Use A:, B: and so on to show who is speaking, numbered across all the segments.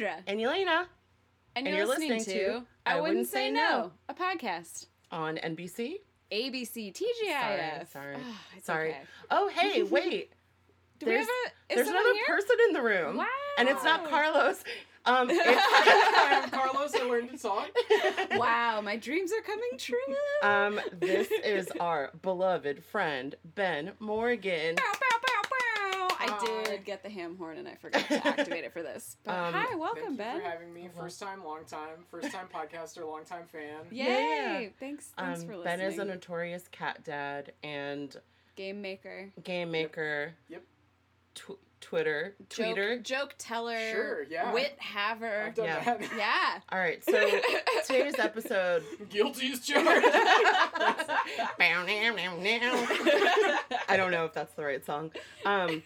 A: Hi. Deirdre.
B: And Elena
A: And,
B: and
A: you're,
B: you're
A: listening,
B: listening
A: to,
B: to
A: I, Wouldn't Say no, a podcast.
B: on NBC.
A: ABC TGIF.
B: Sorry, sorry.
A: Oh, it's
B: Sorry.
A: okay.
B: Oh, hey, wait.
A: Do we
B: There's-
A: have a,
B: There's another
A: here?
B: person in the room.
A: Wow.
B: And it's not Carlos. Um, it's,
C: I'm Carlos. I learned to talk.
A: Wow, my dreams are coming true.
B: um, this is our beloved friend, Ben Morgan.
A: Bow, bow, bow, bow. I
C: Hi.
A: Did get the ham horn and I forgot to activate it for this. But
B: Um,
A: hi,
C: Thank
A: welcome,
C: you
A: Ben.
C: for having me. First time, long time. First time podcaster, long time fan.
A: Yay!
B: Yeah.
A: Thanks,
B: Um,
A: for listening.
B: ben is a notorious cat dad and
A: game maker,
B: game maker.
C: Yep.
B: Tw- Twitter.
A: joke,
B: Tweeter.
A: joke teller,
C: Sure, yeah.
A: wit haver.
B: Yeah.
C: that.
A: Yeah.
B: All right, so today's episode.
C: Guilty as charged.
B: I don't know if that's the right song. Um,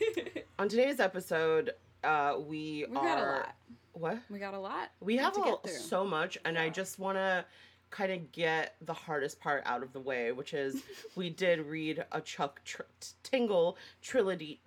B: on today's episode, uh, we,
A: we
B: are
A: got a lot.
B: what
A: We got a lot.
B: we have
A: to
B: a,
A: get
B: so much, and I just want to kind of get the hardest part out of the way, which is we did read a Chuck tr- Tingle trilogy.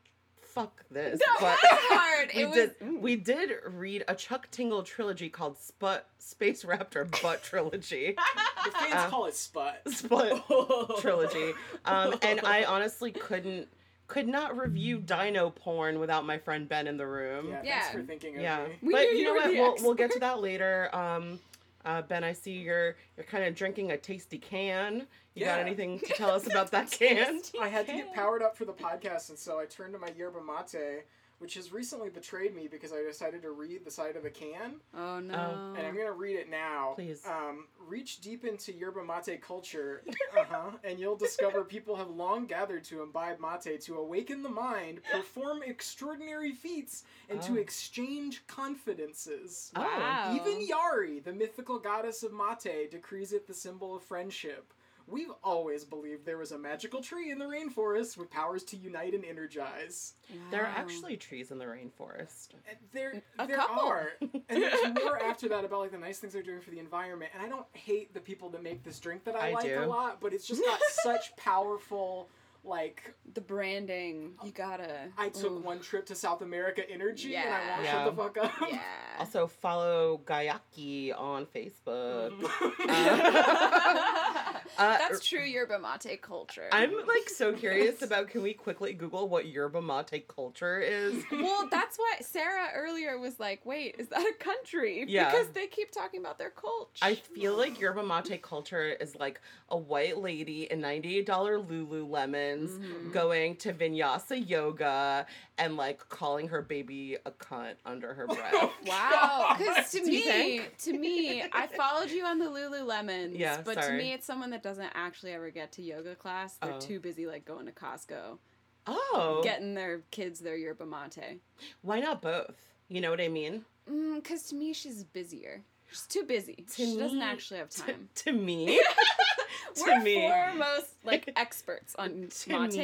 B: Fuck this,
A: No,
B: but
A: that's hard.
B: we
A: It was.
B: did we did read a Chuck Tingle trilogy called Sput Space Raptor Butt Trilogy.
C: the fans
B: Uh,
C: call it sput.
B: Sput trilogy. Um, and I honestly couldn't could not review dino porn without my friend Ben in the room.
C: Yeah,
A: Yeah.
C: thanks for thinking of
B: Yeah.
C: me.
A: We
B: but
A: knew
B: you
A: you
B: know what? We'll, we'll get to that later. Um, uh, ben, I see you're you're kind of drinking a tasty can. You got anything to tell us about that can?
C: I had to get powered up for the podcast, and so I turned to my yerba mate, which has recently betrayed me because I decided to read the side of the can,
A: Oh no.
C: and I'm gonna read it now.
B: Please.
C: Um, reach deep into yerba mate culture, uh-huh, and you'll discover people have long gathered to imbibe mate to awaken the mind, perform extraordinary feats, and
B: Oh.
C: to exchange confidences.
B: Oh.
A: Wow.
C: Even Yari, the mythical goddess of mate, decrees it the symbol of friendship. We've always believed there was a magical tree in the rainforest with powers to unite and energize.
B: There are actually trees in the rainforest.
C: And there,
A: A
C: there
A: couple.
C: are, and there's more after that about like the nice things they're doing for the environment. And I don't hate the people that make this drink that I,
B: I
C: like
B: do.
C: a lot, but it's just got such powerful. Like
A: the branding. You gotta.
C: I took
A: Ooh.
C: one trip to South America energy, and I won't
B: Yeah.
C: shut the fuck up.
A: Yeah.
B: Also, follow Guayaki on Facebook.
C: Mhm.
B: Uh,
A: That's true yerba mate culture.
B: I'm like so curious about. Can we quickly Google what yerba mate culture is?
A: well, that's why Sarah earlier was like, "Wait, is that a country?"
B: Yeah.
A: Because they keep talking about their culture.
B: I feel like yerba mate culture is like a white lady in $98 Lululemons
A: Mhm.
B: going to vinyasa yoga and like calling her baby a cunt under her breath.
A: Wow, because to me, to me, I followed you on the Lululemons.
B: Yeah,
A: but to me, it's someone that doesn't actually ever get to yoga class. They're
B: Oh.
A: too busy like going to Costco,
B: oh,
A: getting their kids their yerba mate.
B: why not both? You know what I mean?
A: Because to me, she's busier. She's too busy.
B: To
A: she doesn't actually have
B: To,
A: time.
B: to me, to
A: We're
B: me.
A: foremost like experts on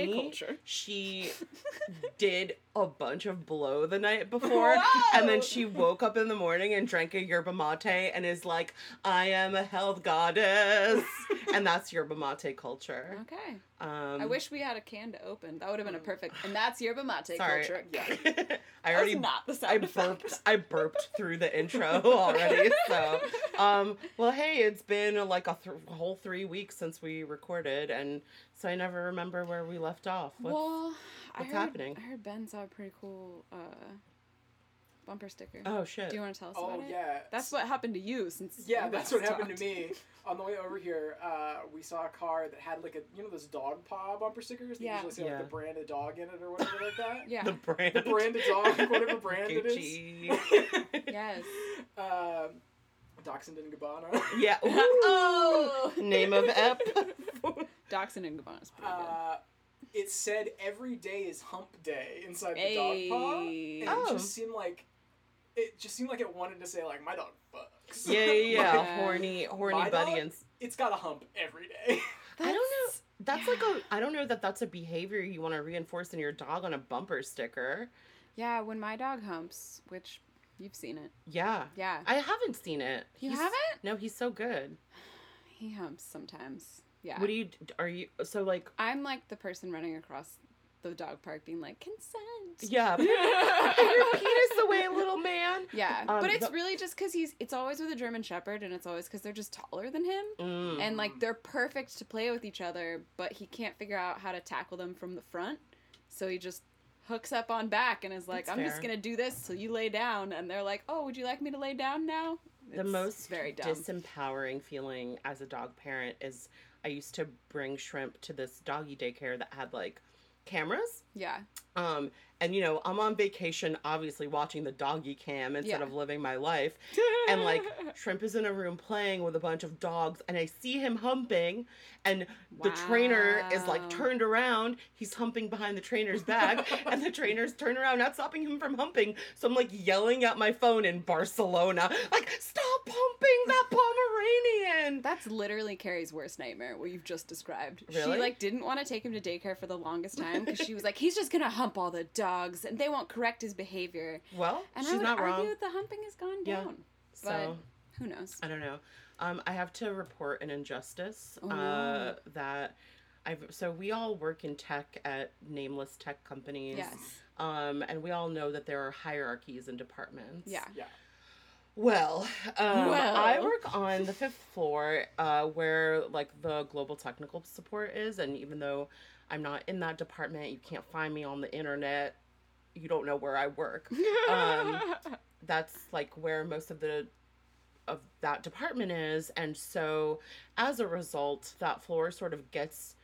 A: mate culture.
B: she did a bunch of blow the night before and then she woke up in the morning and drank a yerba mate and is like i am a health goddess and that's yerba mate culture
A: Okay.
B: um
A: I wish we had a can to open. That would have been a perfect. And that's yerba mate
B: sorry
A: culture.
C: Yeah.
B: i already
A: not the
B: I
A: sound effect.
B: burped. I burped through the intro already. So, um, well, hey, it's been like a th- whole three weeks since we recorded, and so I never remember where we left off. What's,
A: well, I
B: what's
A: heard,
B: happening?
A: I heard Ben saw a pretty cool uh, bumper sticker.
B: oh shit!
A: Do you want to tell us
C: Oh
A: about it?
C: yeah,
A: That's what happened to you since.
C: Yeah, that's
A: last
C: what happened to me. On the way over here, uh, we saw a car that had like a you know those dog paw bumper stickers that
A: Yeah.
C: usually say
B: Yeah.
C: like the brand of dog in it or whatever like that.
A: Yeah.
B: The brand.
C: The brand of dog, whatever brand it is.
B: Gucci.
A: yes.
C: um, Dachshund and Gabbana.
B: yeah.
A: Oh.
B: Name of ep.
A: Dachshund and Gabbana is pretty
C: Uh, it said every day is hump day inside the dog paw, and
A: Hey.
C: it
B: Oh.
C: just seemed like it just seemed like it wanted to say like my dog fucks.
B: yeah, yeah, yeah.
A: Yeah.
B: Horny, horny
C: My
B: buddy,
C: dog?
B: and
C: It's got a hump every day.
B: I don't know.
A: That's-
B: That's like a. I don't know that that's a behavior you want to reinforce in your dog on a bumper sticker.
A: Yeah, when my dog humps, which you've seen it.
B: Yeah.
A: Yeah.
B: I haven't seen it.
A: You
B: He's-
A: haven't?
B: No, he's so good.
A: He humps sometimes. Yeah.
B: What do you? Are you? So like?
A: I'm like the person running across the dog park being like consent.
B: Yeah. Put your penis away, little man.
A: Yeah,
B: Um,
A: but it's
B: the-
A: really just because he's. It's always with a German Shepherd, and it's always because they're just taller than him,
B: Mm.
A: and like they're perfect to play with each other. But he can't figure out how to tackle them from the front, so he just hooks up on back and is like,
B: That's
A: "I'm just gonna do this till you lay down," and they're like, "Oh, would you like me to lay down now?"
B: the most
A: very dumb.
B: disempowering feeling as a dog parent is I used to bring shrimp to this doggy daycare that had like cameras.
A: yeah,
B: Um, and you know, I'm on vacation, obviously watching the doggy cam instead
A: Yeah.
B: of living my life. And like, Shrimp is in a room playing with a bunch of dogs, and I see him humping, and the trainer is like turned around. He's humping behind the trainer's back, and the trainer's turned around, not stopping him from humping. So I'm like yelling at my phone in Barcelona, like, stop humping that Pomeranian.
A: That's literally Carrie's worst nightmare. What you've just described.
B: Really?
A: She like didn't want to take him to daycare for the longest time because she was like, he's just gonna hump all the dogs and they won't correct his behavior.
B: Well,
A: And I
B: she's
A: would
B: not
A: argue
B: wrong.
A: the humping has gone down. Yeah.
B: So.
A: But- Who knows?
B: I don't know. Um, I have to report an injustice
A: Oh,
B: uh, that I've. So we all work in tech at nameless tech companies.
A: Yes.
B: Um, and we all know that there are hierarchies and departments.
A: Yeah.
C: Yeah.
B: Well, um, I work on the fifth floor, uh, where like the global technical support is, and even though I'm not in that department, you can't find me on the internet. You don't know where I work Um, that's like where most of the of that department is. And so as a result that floor sort of gets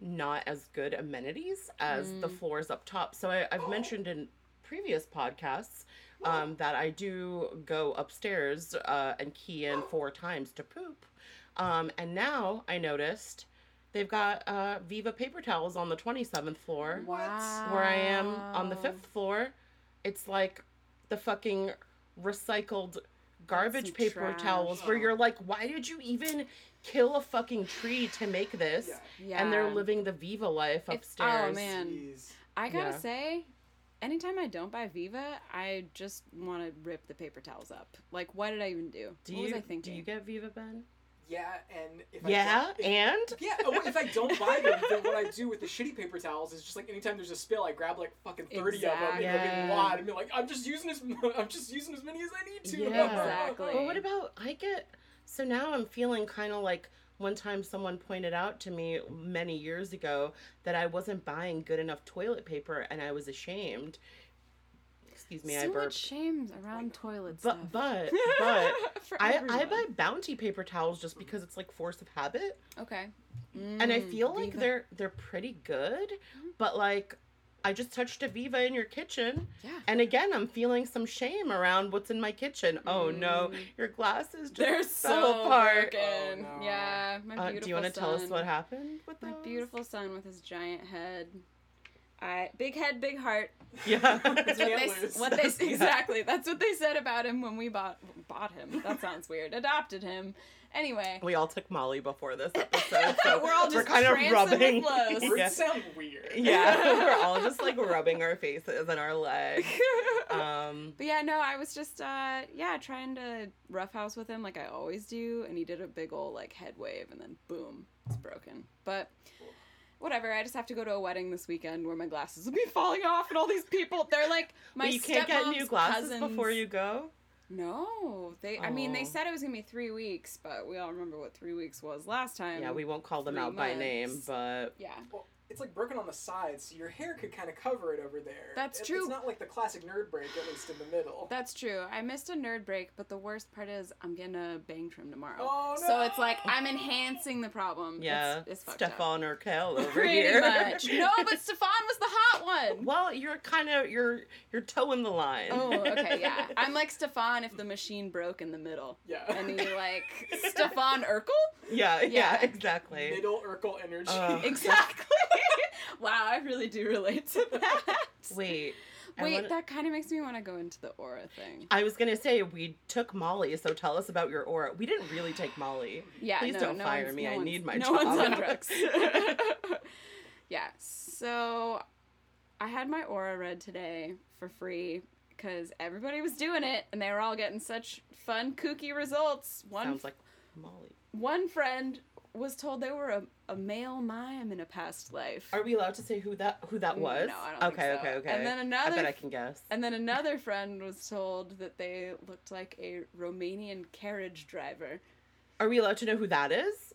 B: not as good amenities as the
A: Mm.
B: floors up top. So I, i've mentioned in previous podcasts um, that i do go upstairs uh, and key in four times to poop. Um, and now i noticed they've got uh, viva paper towels on the 27th floor
A: wow.
B: where I am on the fifth floor, it's like the fucking recycled garbage
A: some
B: paper
A: trash.
B: towels where you're like, why did you even kill a fucking tree to make this?
C: Yeah.
A: Yeah.
B: And they're living the Viva life
A: It's- oh,
B: upstairs.
A: oh, man.
C: Jeez.
A: I gotta
B: Yeah.
A: say, anytime I don't buy Viva, I just want to rip the paper towels up. Like, why did I even do?
B: Do
A: what
B: you
A: was I
B: do you get Viva Ben?
C: Yeah, and if
B: Yeah,
C: don't,
B: and
C: yeah, oh, if I don't buy them, then what I do with the shitty paper towels is just like anytime there's a spill, I grab like fucking thirty of them in a
B: Exactly.
C: big wad and be like, I'm just using as I'm just using as many as I need to.
B: Yeah.
A: Exactly.
B: Well, what about I get? So now I'm feeling kind of like one time someone pointed out to me many years ago that I wasn't buying good enough toilet paper, and I was ashamed. Excuse me,
A: so
B: I
A: much
B: burped.
A: shame around toilet stuff.
B: But but but I I buy Bounty paper towels just because it's like force of habit,
A: Okay.
B: and I
A: Mm,
B: feel like
A: Viva.
B: they're they're pretty good. But like, I just touched a Viva in your kitchen,
A: Yeah.
B: and again, I'm feeling some shame around what's in my kitchen. Oh no,
A: Mm.
B: your glasses just
A: They're so
B: apart.
A: broken.
C: Oh, no.
A: Yeah, my
B: Uh, do you want to tell us what happened with
A: My
B: those?
A: beautiful son with his giant head. I big head, big heart.
B: Yeah.
A: That's what they what they
B: Yeah.
A: exactly. That's what they said about him when we bought bought him. That sounds weird. Adopted him. Anyway,
B: we all took Molly before this episode, so
A: We're all just
B: kind of
A: trancing
B: rubbing.
A: with
B: yeah.
C: sound weird.
B: yeah, we're all just like rubbing our faces and our legs. Um,
A: But yeah, no, I was just uh yeah, trying to roughhouse with him like I always do, and he did a big old like head wave and then boom, it's broken. But whatever, I just have to go to a wedding this weekend where my glasses will be falling off and all these people they're like my
B: but you can't get new glasses
A: cousins.
B: before you go.
A: No. They I mean they
B: Oh.
A: said it was gonna be three weeks, but we all remember what three weeks was last time.
B: Yeah, we won't call them
A: three
B: out by name, but
A: Yeah.
C: Well, it's like broken on the sides, so your hair could kind of cover it over there.
A: That's
C: It-
A: true.
C: It's not like the classic nerd break, at least in the middle.
A: That's true. I missed a nerd break, but the worst part is I'm getting a bang trim tomorrow.
C: Oh, no!
A: So it's like I'm enhancing the problem.
B: yeah,
A: it's, it's fucked up.
B: Stefan Urkel over
A: Pretty
B: here.
A: much. No, but Stefan was the hot one.
B: Well, you're kind of you're you're toeing the line.
A: Oh, okay, yeah. I'm like Stefan if the machine broke in the middle.
C: yeah.
A: And you're like Stefan Urkel?
B: yeah, yeah,
A: Yeah.
B: exactly.
C: Middle Urkel energy.
B: Uh,
A: Exactly. Wow, I really do relate to that.
B: Wait,
A: Wait,
B: wanna-
A: that kind of makes me want to go into the aura thing.
B: I was gonna say we took Molly, so tell us about your aura. We didn't really take Molly.
A: Yeah,
B: Please
A: no,
B: don't
A: no
B: fire me.
A: no
B: I need my
A: no
B: job.
A: one's on drugs. yeah, so I had my aura read today for free because everybody was doing it and they were all getting such fun, kooky results. One
B: Sounds like Molly.
A: one friend was told they were a, a male mime in a past life.
B: Are we allowed to say who that who that was?
A: No, I don't
B: okay,
A: think so.
B: okay, okay.
A: And then another.
B: I bet I can guess.
A: And then another friend was told that they looked like a Romanian carriage driver.
B: Are we allowed to know who that is?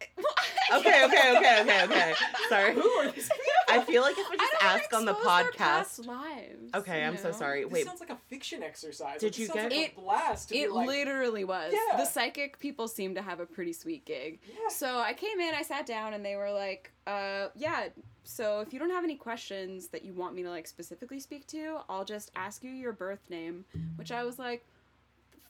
A: I
B: Okay, okay, okay, okay, okay. Sorry.
C: Who are these people?
B: I feel like if we
A: I
B: just
A: don't
B: ask on the
A: expose their
B: podcast.
A: past lives,
B: Okay, I'm so
A: know?
B: sorry.
C: This
B: Wait,
C: sounds like a fiction exercise.
B: Did you
C: sounds
B: get-
C: like a blast? To be
A: It
C: like,
A: literally was.
C: Yeah.
A: The psychic people seem to have a pretty sweet gig.
C: Yeah.
A: So I came in, I sat down, and they were like, uh, yeah, so if you don't have any questions that you want me to like specifically speak to, I'll just ask you your birth name, which I was like,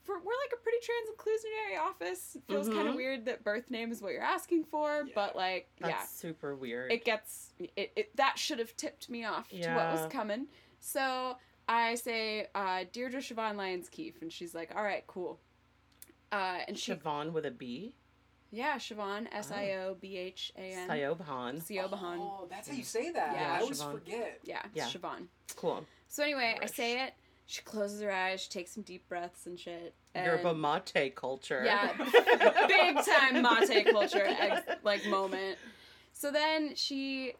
A: for, we're like a pretty trans inclusionary office. It feels kind of weird that birth name is what you're asking for,
C: Yeah.
A: but like,
B: that's
A: yeah,
B: super weird.
A: it gets it, it that should have tipped me off to what was coming. So I say, uh, Deirdre Siobhan Lyons Keefe, and she's like, all right, cool. Uh, and she,
B: Siobhan with a B.
A: yeah, Siobhan, S I O B H A N.
B: Siobhan.
A: Siobhan.
C: Oh, that's how you say that.
A: Yeah,
C: I always
B: Siobhan.
C: forget.
A: Yeah,
B: Yeah.
A: Siobhan.
B: Cool.
A: So anyway, I say it. She closes her eyes. She takes some deep breaths and shit. And
B: Yerba mate culture.
A: Yeah, big time mate culture ex- like moment. So then she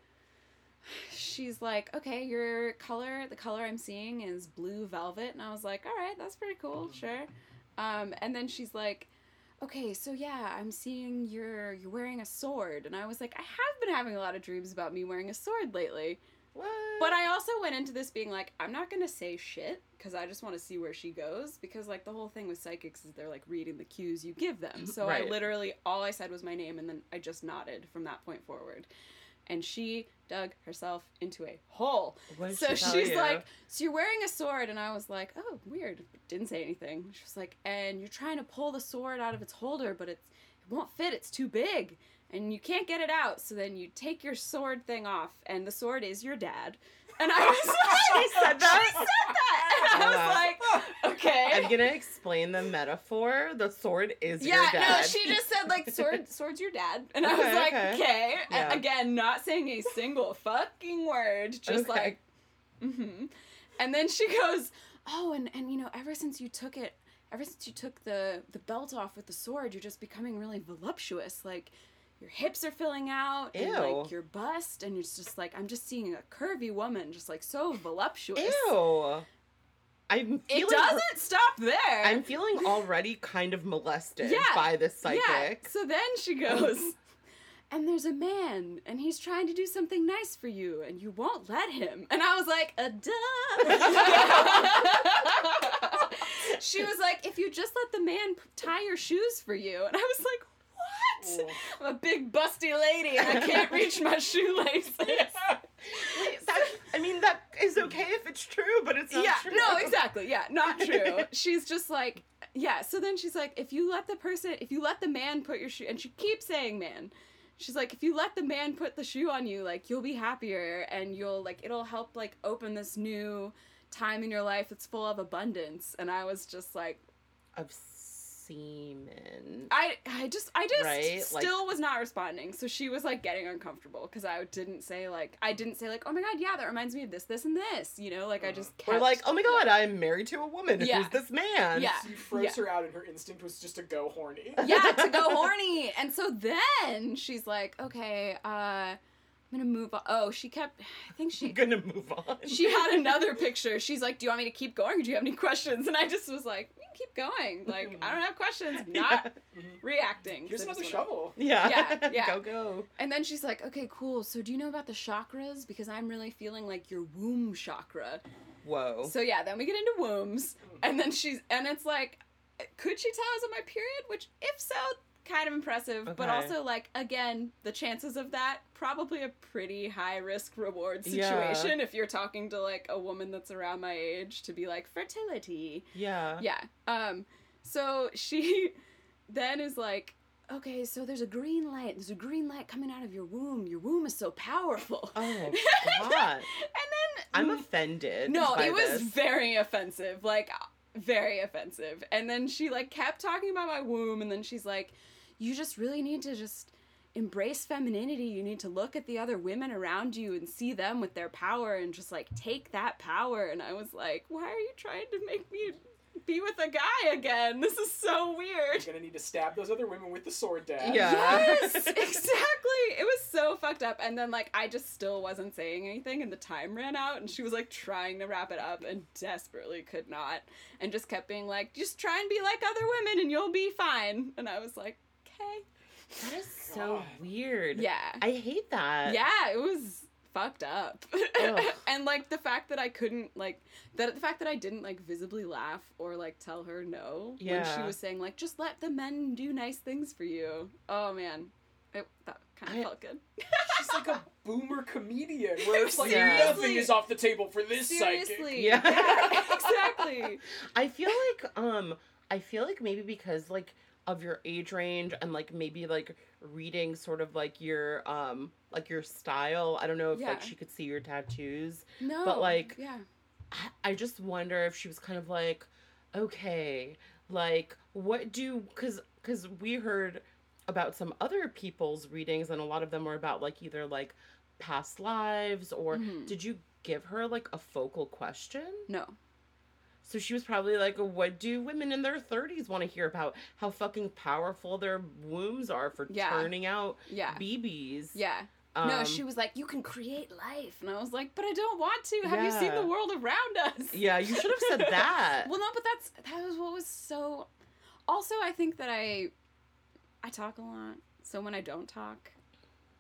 A: she's like, "Okay, your color, the color I'm seeing is blue velvet." And I was like, "All right, that's pretty cool, sure." Um, and then she's like, "Okay, so yeah, I'm seeing you're you're wearing a sword." And I was like, "I have been having a lot of dreams about me wearing a sword lately."
B: What?
A: But I also went into this being like, I'm not gonna say shit because I just want to see where she goes. Because like the whole thing with psychics is they're like reading the cues you give them. So I literally all I said was my name, and then I just nodded from that point forward. And she dug herself into a hole. So
B: she
A: she's
B: you?
A: like, "So you're wearing a sword," and I was like, "Oh, weird." Didn't say anything. She was like, "And you're trying to pull the sword out of its holder, but it's it won't fit. It's too big." And you can't get it out, so then you take your sword thing off, and the sword is your dad. And I was like,
B: She said that?
A: She said that. And I was like, okay.
B: I'm gonna explain the metaphor. The sword is
A: yeah,
B: your dad.
A: Yeah, no, she just said like sword, sword's your dad, and I was
B: Okay,
A: like,
B: okay.
A: okay.
B: Yeah.
A: again, not saying a single fucking word, just
B: Okay.
A: like, mm-hmm. And then she goes, oh, and and you know, ever since you took it, ever since you took the the belt off with the sword, you're just becoming really voluptuous, like. Your hips are filling out, and like your bust, and it's just like I'm just seeing a curvy woman, just like so voluptuous.
B: Ew. I'm.
A: It doesn't stop there.
B: I'm feeling already kind of molested
A: Yeah,
B: by this
A: Yeah.
B: psychic.
A: So then she goes, and there's a man, and he's trying to do something nice for you, and you won't let him. And I was like, a duh. she was like, if you just let the man p- tie your shoes for you. And I was like, what? I'm a big busty lady, and I can't reach my shoelaces.
B: Wait, that, I mean, that is okay if it's true, but it's not
A: yeah,
B: true.
A: no, exactly. Yeah, not true. she's just like, yeah. So then she's like, if you let the person, if you let the man put your shoe, and she keeps saying man. She's like, if you let the man put the shoe on you, like you'll be happier, and you'll like it'll help like open this new time in your life that's full of abundance. And I was just like,
B: Of semen.
A: I, I just, I just
B: Right, like-
A: still was not responding. So she was like getting uncomfortable because I didn't say like, I didn't say like, oh my god, yeah, that reminds me of this, this, and this. You know, like I just kept
B: We're like, oh my god, I'm married to a woman.
A: Yeah.
B: Who's this man?
A: Yeah.
C: You froze
A: Yeah.
C: her out, and her instinct was just to go horny.
A: yeah, to go horny. And so then she's like, okay, uh, I'm gonna move on. Oh, she kept, I think
B: I'm gonna move on.
A: she had another picture. She's like, do you want me to keep going or do you have any questions? And I just was like, we can keep going. Like, I don't mm-hmm. have questions. I'm not
B: Yeah. Mm-hmm.
A: reacting.
C: Here's
A: So I
C: another
A: just wanna-
C: shovel.
B: Yeah.
A: Yeah, yeah.
B: go go.
A: And then she's like, okay, cool. So do you know about the chakras? Because I'm really feeling like your womb chakra.
B: Whoa.
A: So yeah, then we get into wombs, and then she's and it's like, could she tell I was on my period? Which, if so, kind of impressive, but also like again, the chances of that probably a pretty high risk reward
B: Yeah.
A: situation if you're talking to like a woman that's around my age to be like fertility.
B: yeah.
A: Yeah. Um. So she then is like. Okay, so there's a green light. There's a green light coming out of your womb. Your womb is so powerful.
B: Oh god.
A: and then
B: I'm offended.
A: no, it was
B: this.
A: very offensive. Like very offensive. And then she like kept talking about my womb and then she's like you just really need to just embrace femininity. You need to look at the other women around you and see them with their power and just like take that power and I was like, "Why are you trying to make me be with a guy again. This is so weird.
C: You're gonna need to stab those other women with the sword, Dad.
B: Yeah.
A: Yes, exactly. It was so fucked up. And then like I just still wasn't saying anything and the time ran out and she was like trying to wrap it up and desperately could not. And just kept being like, just try and be like other women and you'll be fine. And I was like, okay.
B: That is so
C: God.
B: weird.
A: Yeah.
B: I hate that.
A: yeah, it was fucked up. And like the fact that I couldn't like that the fact that I didn't like visibly laugh or like tell her no when she was saying like just let the men do nice things for you. Oh man. It, that kind of felt good.
C: She's like a boomer comedian where it's like
B: Yeah.
C: nothing is off the table for this psychic.
A: Seriously.
B: Yeah.
A: exactly.
B: I feel like um I feel like maybe because like of your age range and like maybe like reading sort of like your um like your style. I don't know if
A: Yeah.
B: like she could see your tattoos.
A: No.
B: But like,
A: yeah.
B: I- I just wonder if she was kind of like, okay, like what do because because we heard about some other people's readings and a lot of them were about like either like past lives or
A: Mhm.
B: did you give her like a focal question?
A: No.
B: So she was probably like, what do women in their 30s want to hear about? How fucking powerful their wombs are for
A: Yeah.
B: turning out
A: Yeah.
B: BBs.
A: Yeah.
B: Um,
A: no, she was like, "You can create life," and I was like, "But I don't want to. Have you seen the world around us?"
B: Yeah, you should have said that.
A: well, no, but that's that was what was so. Also, I think that I, I talk a lot, so when I don't talk,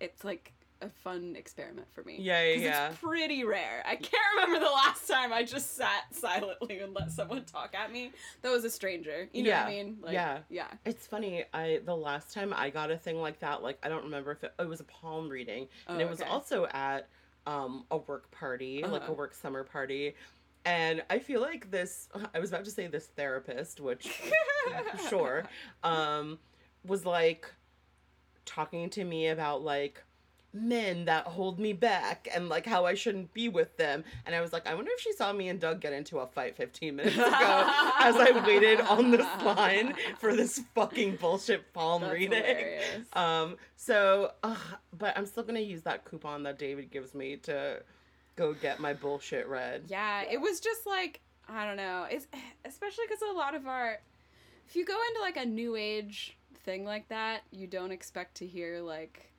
A: it's like a fun experiment for me.
B: Yeah, yeah, yeah.
A: It's pretty rare. I can't remember the last time I just sat silently and let someone talk at me. That was a stranger. You know what I
B: Yeah,
A: mean?
B: yeah.
A: Yeah.
B: It's funny. I the last time I got a thing like that, like I don't remember if it, it was a palm reading, and
A: Oh,
B: it was also at um a work party, like
A: Uh-huh.
B: a work summer party. And I feel like this I was about to say this therapist, which sure, um was like talking to me about like men that hold me back and like how I shouldn't be with them. And I was like, I wonder if she saw me and Doug get into a fight 15 minutes ago as I waited on this line for this fucking bullshit palm
A: That's
B: reading.
A: hilarious.
B: Um, so, ugh, but I'm still gonna use that coupon that David gives me to go get my bullshit read.
A: Yeah, it was just like I don't know. It's especially because a lot of our, if you go into like a new age thing like that, you don't expect to hear like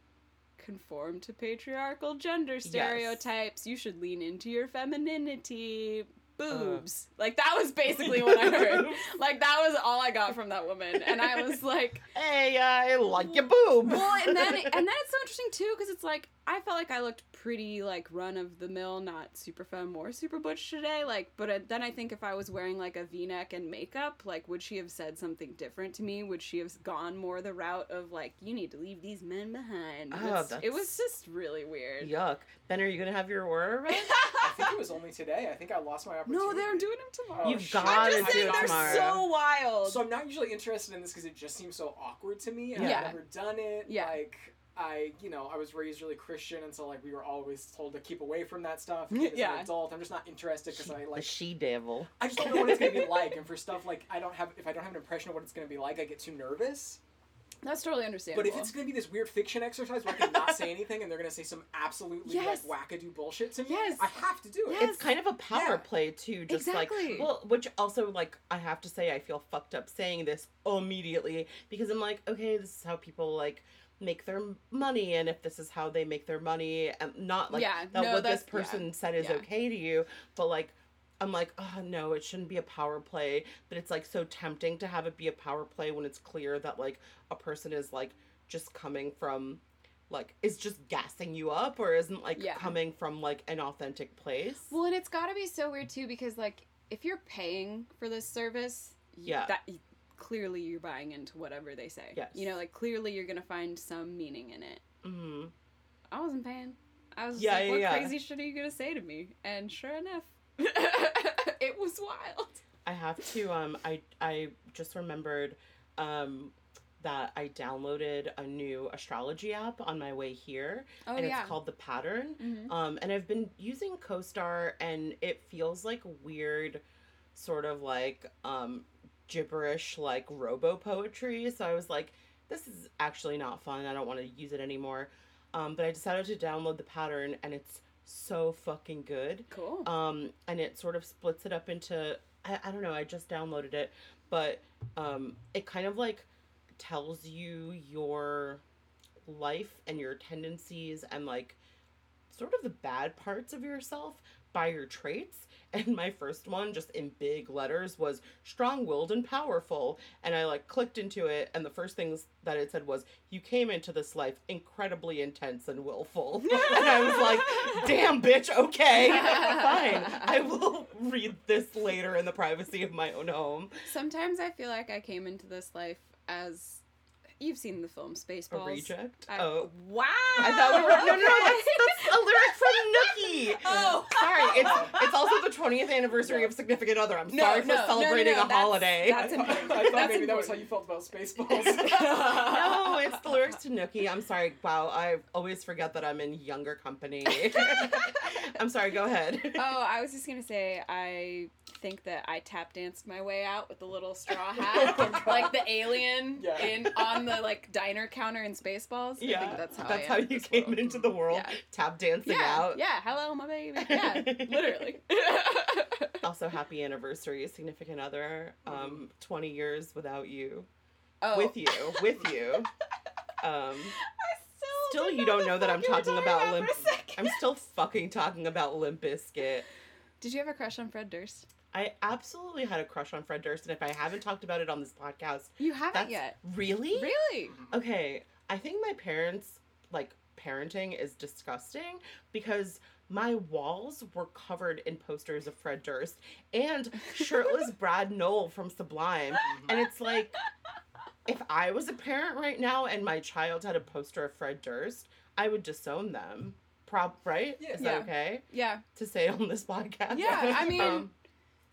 A: conform to patriarchal gender stereotypes. You should lean into your femininity. Boobs. Uh. like that was basically what I heard. like that was all I got from that woman, and I was like,
B: Hey, I like your boob.
A: well, and then and then it's so interesting too because it's like I felt like I looked pretty like run of the mill, not super femme or super butch today. Like, but uh, then I think if I was wearing like a V neck and makeup, like, would she have said something different to me? Would she have gone more the route of like, you need to leave these men behind?
B: Oh,
A: It was just really weird.
B: Yuck. Ben, are you gonna have your aura read?
C: I think it was only today. I think I lost my opportunity.
A: no, they're doing them tomorrow.
B: You've
C: shit.
B: got
A: I'm
B: to
A: just
B: do
A: saying
B: it
A: they're
B: tomorrow.
A: so wild.
C: So I'm not usually interested in this because it just seems so awkward to me, and
A: Yeah.
C: I've never done it.
A: Yeah.
C: Like I, you know, I was raised really Christian, and so like we were always told to keep away from that stuff. And as
A: Yeah.
C: an adult, I'm just not interested because I
B: the
C: like.
B: she devil.
C: I just don't know what it's gonna be like, and for stuff like I don't have, if I don't have an impression of what it's gonna be like, I get too nervous.
A: That's totally understandable.
C: But if it's gonna be this weird fiction exercise where I can not say anything and they're gonna say some absolutely
A: Yes.
C: like wackadoo bullshit to me,
A: Yes.
C: I have to do it.
A: Yes.
B: It's kind of a power
C: Yeah.
B: play too, just
A: Exactly.
B: like well, which also like I have to say I feel fucked up saying this immediately because I'm like, okay, this is how people like make their money and if this is how they make their money and not like
A: Yeah,
B: that
A: no,
B: what this
A: that's- yeah,
B: person said is
A: yeah.
B: okay to you, but like I'm like, oh no, it shouldn't be a power play, but it's like so tempting to have it be a power play when it's clear that like a person is like just coming from like is just gassing you up or isn't like
A: Yeah.
B: coming from like an authentic place.
A: Well, and it's got to be so weird too because like if you're paying for this service,
B: Yeah.
A: that clearly you're buying into whatever they say.
B: Yes.
A: You know, like clearly you're gonna find some meaning in it.
B: hmm
A: I wasn't paying. I was
B: Yeah,
A: like,
B: yeah,
A: what
B: yeah.
A: crazy shit are you gonna say to me? And sure enough, it was wild.
B: I have to um I I just remembered um that I downloaded a new astrology app on my way here
A: Oh
B: and
A: yeah.
B: it's called The Pattern.
A: Mhm.
B: Um and I've been using CoStar and it feels like weird sort of like um gibberish like robo poetry. So I was like this is actually not fun. I don't want to use it anymore. Um but I decided to download The Pattern and it's so fucking good
A: Cool.
B: um and it sort of splits it up into I, I don't know, I just downloaded it, but um it kind of like tells you your life and your tendencies and like sort of the bad parts of yourself by your traits. And my first one, just in big letters, was strong willed and powerful. And I like clicked into it, and the first things that it said was, You came into this life incredibly intense and willful. and I was like, Damn, bitch, okay. Fine. I will read this later in the privacy of my own home.
A: Sometimes I feel like I came into this life as you've seen the film
B: A
A: Spaceballs.
B: reject?
A: I-
B: oh.
A: Wow.
B: I thought we were no, no, no. That's, that's a lyric from Nookie.
A: Oh.
B: sorry. It's it's also the 20th anniversary of Significant Other. I'm
A: No,
B: sorry for
A: no, no, no,
B: celebrating
A: no,
B: a
A: that's-
B: holiday.
A: that's
C: I thought,
A: important.
C: I thought
A: That's
C: maybe that was how you felt about Spaceballs.
B: no, it's the lyrics to Nookie. I'm sorry. Wow, I always forget that I'm in younger company. I'm sorry. Go ahead.
A: Oh, I was just gonna say I think that I tap danced my way out with the little straw hat, like the alien
C: Yeah.
A: in on the like diner counter in Spaceballs. I think that's how I
B: that's how you came
A: world.
B: into the world.
A: Yeah.
B: Tap dancing
A: Yeah,
B: out.
A: yeah. Hello, my baby. Yeah, literally.
B: Also, happy anniversary, significant other. Um, 20 years without you.
A: oh,
B: With you. With you. Um,
A: I still,
B: you don't know that I'm
A: fuck you were
B: talking about Limp-. I'm still fucking talking about Limp Bizkit.
A: Did you have a crush on Fred Durst?
B: I absolutely had a crush on Fred Durst, and if I haven't talked about it on this podcast,
A: You haven't yet.
B: really
A: Really?
B: okay. I think my parents like parenting is disgusting because my walls were covered in posters of Fred Durst and shirtless Brad Nowell from Sublime, and it's like. If I was a parent right now and my child had a poster of Fred Durst, I would disown them. Prob right?
C: Yeah.
B: Is
A: Yeah.
B: that okay
A: Yeah.
B: to say on this podcast?
A: Yeah. I mean,
B: Um,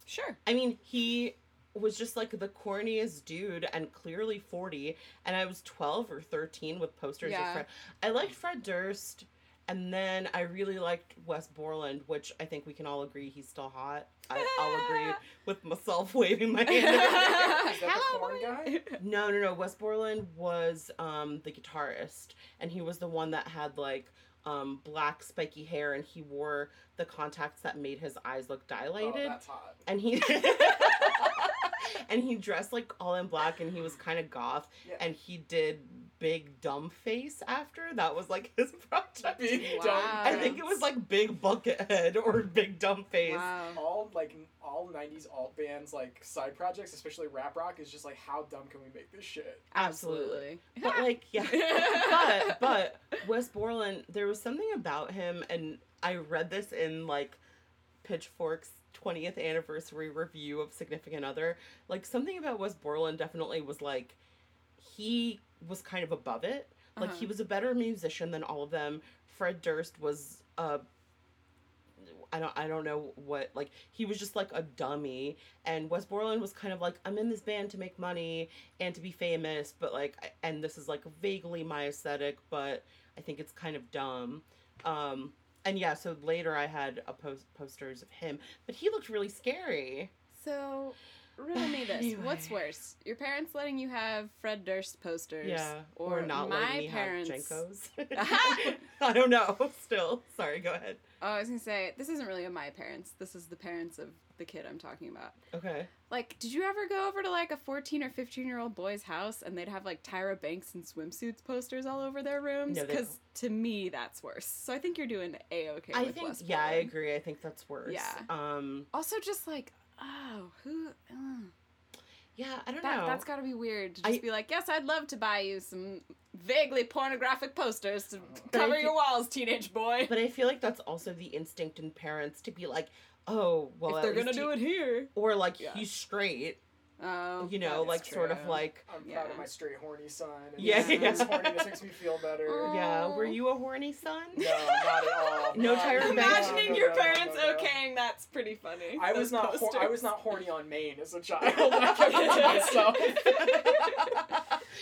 A: sure.
B: I mean, he was just like the corniest dude and clearly 40. And I was 12 or 13 with posters
A: Yeah.
B: of Fred. I liked Fred Durst. And then I really liked Wes Borland, which I think we can all agree he's still hot. I, I'll agree with myself waving my hand.
A: Hello,
C: corn
A: boy.
C: guy?
B: no, no, no. Wes Borland was um, the guitarist, and he was the one that had like um, black spiky hair, and he wore the contacts that made his eyes look dilated.
C: Oh, that's hot.
B: and he and he dressed like all in black and he was kind of goth
C: Yeah.
B: and he did big dumb face after that was like his project
C: Big
A: Wow.
C: dumb
B: i think it was like big bucket head or big dumb face
A: Wow.
C: all like all '90s alt bands like side projects, especially rap rock, is just like how dumb can we make this shit?
B: absolutely but like yeah but but wes borland there was something about him and i read this in like pitchfork's 20th anniversary review of significant other like something about wes borland definitely was like he was kind of above it. Like
A: Uh-huh.
B: he was a better musician than all of them. Fred durst was uh I don't I don't know what like he was just like a dummy. And Wes Borland was kind of like I'm in this band to make money and to be famous but like and this is like vaguely my aesthetic but I think it's kind of dumb. Um and yeah so later I had a post posters of him but he looked really scary.
A: So, riddle me this: What's worse, your parents letting you have Fred Durst posters,
B: yeah
A: or,
B: not
A: my
B: letting me
A: parents?
B: I don't know still sorry go ahead
A: Oh, I was gonna say this isn't really my parents. This is the parents of the kid I'm talking about.
B: okay
A: Like, did you ever go over to like a 14 or 15 year old boy's house and they'd have like Tyra Banks and swimsuits posters all over their rooms?
B: No,
A: Because to me, that's worse. So I think you're doing a okay.
B: I
A: with
B: think yeah I agree I think that's worse
A: Yeah.
B: um
A: Also, just like, oh, who? Uh,
B: yeah I don't
A: that
B: know
A: that's got to be weird to just
B: I-
A: be like, yes, I'd love to buy you some vaguely pornographic posters to cover your walls, teenage boy.
B: But I feel like that's also the instinct in parents to be like, oh, well,
A: if they're gonna do it here,
B: or like
A: Yeah.
B: he's straight,
A: oh,
B: you know,
A: that is
B: like sort of like,
C: I'm proud of my straight horny son. And
B: Yeah,
C: his,
B: yeah.
C: his horniness makes me feel better.
A: Oh.
B: yeah, were you a horny son?
C: No, not at all.
B: No
C: Not-
B: Tyra
C: no,
A: Imagining
C: no,
A: your
C: no, no,
A: parents
C: no, no.
A: okaying that's pretty funny.
C: I was not. Hor- I was not horny on main as a child. I kept it to myself.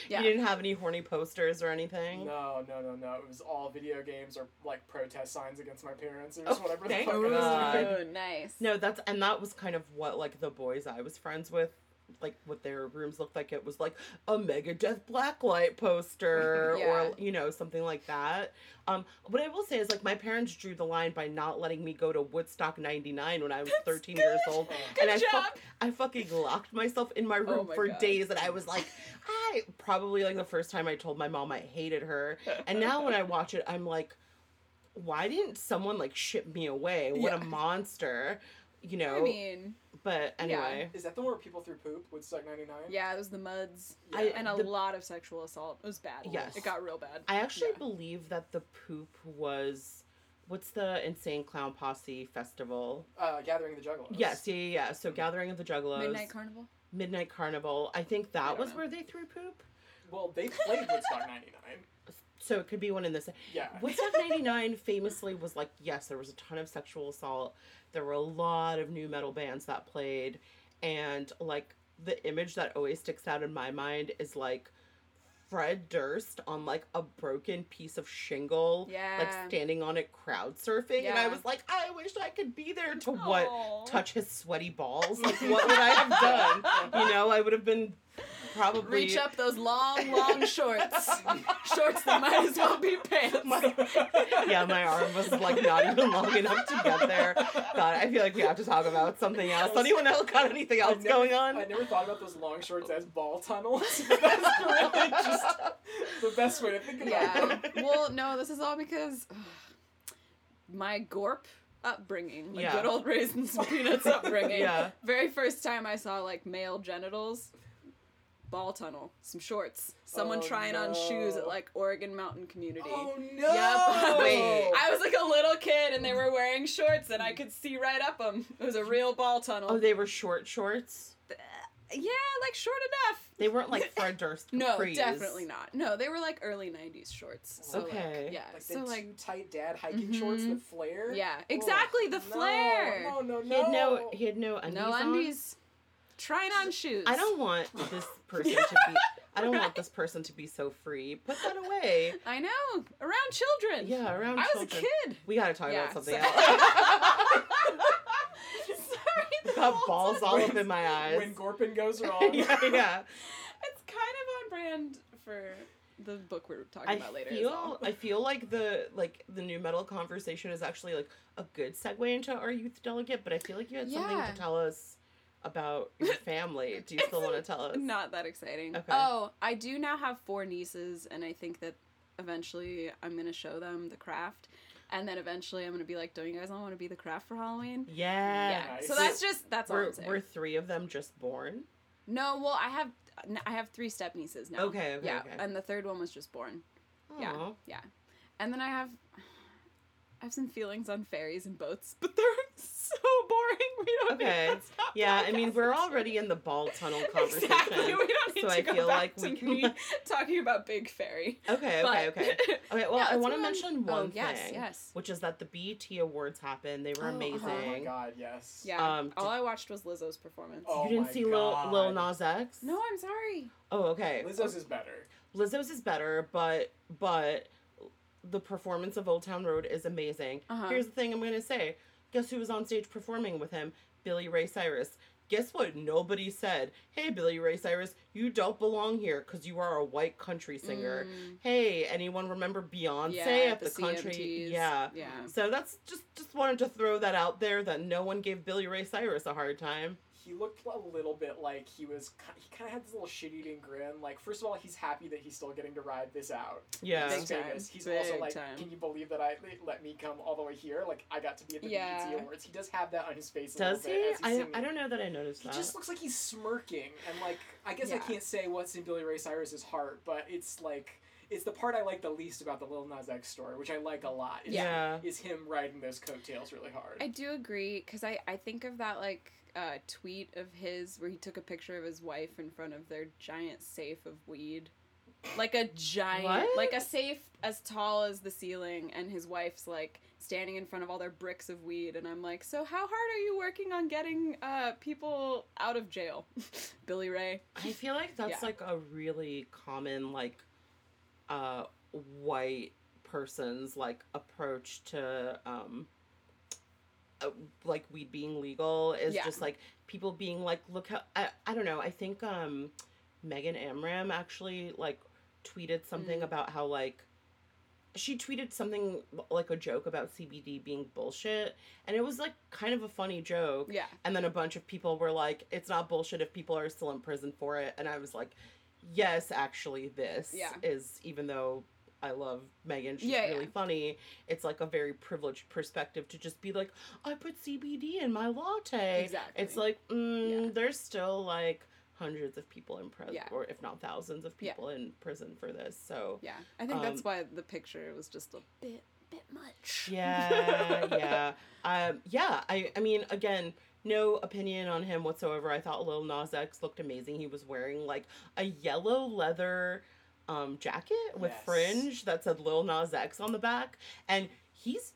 A: Yeah.
B: You didn't have any horny posters or anything?
C: No, no, no, no. It was all video games or like protest signs against my parents or just
B: Oh,
C: whatever the
B: thank
C: fuck I was
B: God.
A: Ooh, nice.
B: No, that's and that was kind of what like the boys I was friends with like what their rooms looked like it was like a Megadeth blacklight poster
A: Yeah.
B: or you know something like that. Um, what I will say is like my parents drew the line by not letting me go to Woodstock '99 when I was 13 years old,
A: Good
B: and I fuck- I fucking locked myself in my room
A: Oh my
B: for
A: God.
B: days, and I was like, I probably like the first time I told my mom I hated her, and now when I watch it, I'm like, why didn't someone like ship me away? What
C: Yeah.
B: a monster, you know.
A: I mean,
B: but anyway,
C: Is that the one where people threw poop? with Woodstock '99.
A: yeah, it was the muds
B: I-
A: and a
B: the-
A: lot of sexual assault. It was bad.
B: Yes.
A: it got real bad.
B: I actually
A: Yeah.
B: believe that the poop was. What's the Insane Clown Posse festival?
C: Uh, Gathering of the Juggalos.
B: Yes, yeah, yeah, yeah. So Gathering of the Juggalos,
A: Midnight Carnival.
B: Midnight Carnival. I think that
C: don't
B: was
C: know.
B: where they threw poop.
C: Well, they played Woodstock '99.
B: So it could be one in this.
C: Yeah.
B: Woodstock 99 famously was like, yes, there was a ton of sexual assault. There were a lot of nu metal bands that played. And like the image that always sticks out in my mind is like Fred Durst on like a broken piece of shingle, like standing on it crowd surfing. And I was like, I wish I could be there to what? Touch his sweaty balls? Like, what would I have done? You know, I would have been probably.
A: Reach up those long, long shorts. shorts that might as well be pants.
B: My- yeah, my arm was like not even long enough to get there. God, I feel like we have to talk about something else. Anyone else got anything else
C: never-
B: going on?
C: I never thought about those long shorts as ball tunnels. but that's really just the best way to think about
A: yeah.
C: it.
A: well, no, this is all because ugh, my Gorp upbringing, my
B: Yeah.
A: good old raisins and peanuts upbringing.
B: Yeah.
A: Very first time I saw like male genitals, ball tunnel, some shorts, someone
C: Oh,
A: trying on shoes at like Oregon Mountain Community.
C: Oh no!
A: Yep.
B: Wait.
A: I was like a little kid and they were wearing shorts and I could see right up them. It was a real ball tunnel.
B: Oh, they were short shorts.
A: yeah, like short enough.
B: They weren't like Fred Durst.
A: No,
B: capris.
A: definitely not. No, they were like early '90s shorts. So
B: Okay.
A: Like, yeah.
C: Like the
A: so
C: too
A: like,
C: tight dad hiking shorts
A: Mhm.
C: that flare.
A: yeah,
C: Oh,
A: exactly the
C: no,
A: flare.
C: No, no, no.
B: He had no. He had no undies.
A: No
B: on.
A: Undies. Trying on shoes.
B: I don't want this person to be. I don't want this person to be so free. Put that away.
A: I know. Around children.
B: Yeah, around children.
A: I was a kid.
B: We gotta talk
A: Yeah,
B: about something
A: so-
B: else.
A: Sorry. the
B: Got balls
A: time.
B: all up in my eyes.
C: When Gorpin goes wrong.
B: yeah, yeah.
A: It's kind of on brand for the book we're talking
B: I
A: about later. as
B: feel
A: well.
B: I feel like the like the nu metal conversation is actually like a good segue into our youth delegate, but I feel like you had something to tell us about your family. Do you still want to tell us?
A: Not that exciting.
B: Okay.
A: Oh, I do now have four nieces, and I think that eventually I'm gonna show them the craft, and then eventually I'm gonna be like, "Don't you guys all want to be the craft for Halloween?"
B: Yeah.
A: Yeah.
C: Nice.
A: So that's just that's all
B: Were,
A: I'm
B: were three of them just born?
A: No, well, I have I have three step nieces now.
B: Okay, okay,
A: Yeah,
B: okay.
A: and the third one was just born. Yeah. Yeah, and then I have I have some feelings on ferries and boats, but they're so boring. We don't
B: Okay.
A: need that's
B: Yeah, I mean we're already in the ball tunnel conversation.
A: Exactly. We don't need
B: so
A: to
B: I
A: go
B: feel
A: back
B: like
A: to
B: we
A: me talking about Big Ferry.
B: Okay, okay,
A: But-
B: okay. Okay, well,
A: Yeah,
B: I want to
A: move on.
B: mention one
A: oh,
B: thing,
A: yes, yes.
B: which is that the BET Awards happened. They were
A: Oh, uh-huh.
B: amazing.
C: Oh my god, yes.
A: Yeah.
B: Um,
A: all
B: did-
A: I watched was Lizzo's performance.
C: Oh
B: you didn't
C: my
B: see Lil, Lil Nas X?
A: No, I'm sorry.
B: Oh, okay.
C: Lizzo's is better.
B: Lizzo's is better, but but the performance of Old Town Road is amazing.
A: Uh-huh.
B: Here's the thing I'm gonna say. Guess who was on stage performing with him? Billy Ray Cyrus. Guess what? Nobody said, "Hey, Billy Ray Cyrus, you don't belong here because you are a white country singer."
A: Mm,
B: Hey, anyone remember Beyonce
A: yeah,
B: at the, country?
A: CMTs.
B: Yeah.
A: Yeah.
B: So that's just just wanted to throw that out there that no one gave Billy Ray Cyrus a hard time.
C: He looked a little bit like he was. He kind of had this little shit-eating grin. Like, first of all, he's happy that he's still getting to ride this out.
B: Yeah.
C: He's
A: Big time.
C: famous. He's also like,
A: time.
C: can you believe that I let me come all the way here? Like, I got to be at the
A: Yeah.
C: BET Awards. He does have that on his face. A
B: Does
C: little
B: he?
C: Bit as he's
B: I. I don't know that I noticed
C: He
B: that.
C: just looks like he's smirking, and like I guess I can't say what's in Billy Ray Cyrus's heart, but it's like it's the part I like the least about the Lil Nas X story, which I like a lot. Is,
B: Yeah.
C: is him riding those coattails really hard.
A: I do agree because I, I think of that like uh, tweet of his where he took a picture of his wife in front of their giant safe of weed. Like a giant,
B: What?
A: like a safe as tall as the ceiling, and his wife's like standing in front of all their bricks of weed, and I'm like, so how hard are you working on getting uh, people out of jail, Billy Ray?
B: I feel like that's
A: Yeah.
B: like a really common like uh white person's like approach to um like weed being legal is
A: Yeah.
B: just like people being like, look how I, I don't know. I think um Megan Amram actually like tweeted something
A: Mm.
B: about how like she tweeted something like a joke about CBD being bullshit and it was like kind of a funny joke
A: Yeah.
B: and then a bunch of people were like it's not bullshit if people are still in prison for it and I was like yes actually this
A: Yeah.
B: is even though I love Megan she's
A: Yeah,
B: really
A: yeah.
B: funny it's like a very privileged perspective to just be like I put CBD in my latte
A: Exactly.
B: it's like mm,
A: Yeah.
B: there's still like hundreds of people in prison
A: Yeah.
B: or if not thousands of people in prison for this so
A: Yeah. I think that's
B: Um,
A: why the picture was just a bit bit much.
B: yeah, yeah, um, yeah. I, I mean, again, no opinion on him whatsoever. I thought Lil Nas X looked amazing. He was wearing like a yellow leather um, jacket with
C: Yes.
B: fringe that said Lil Nas X on the back, and he's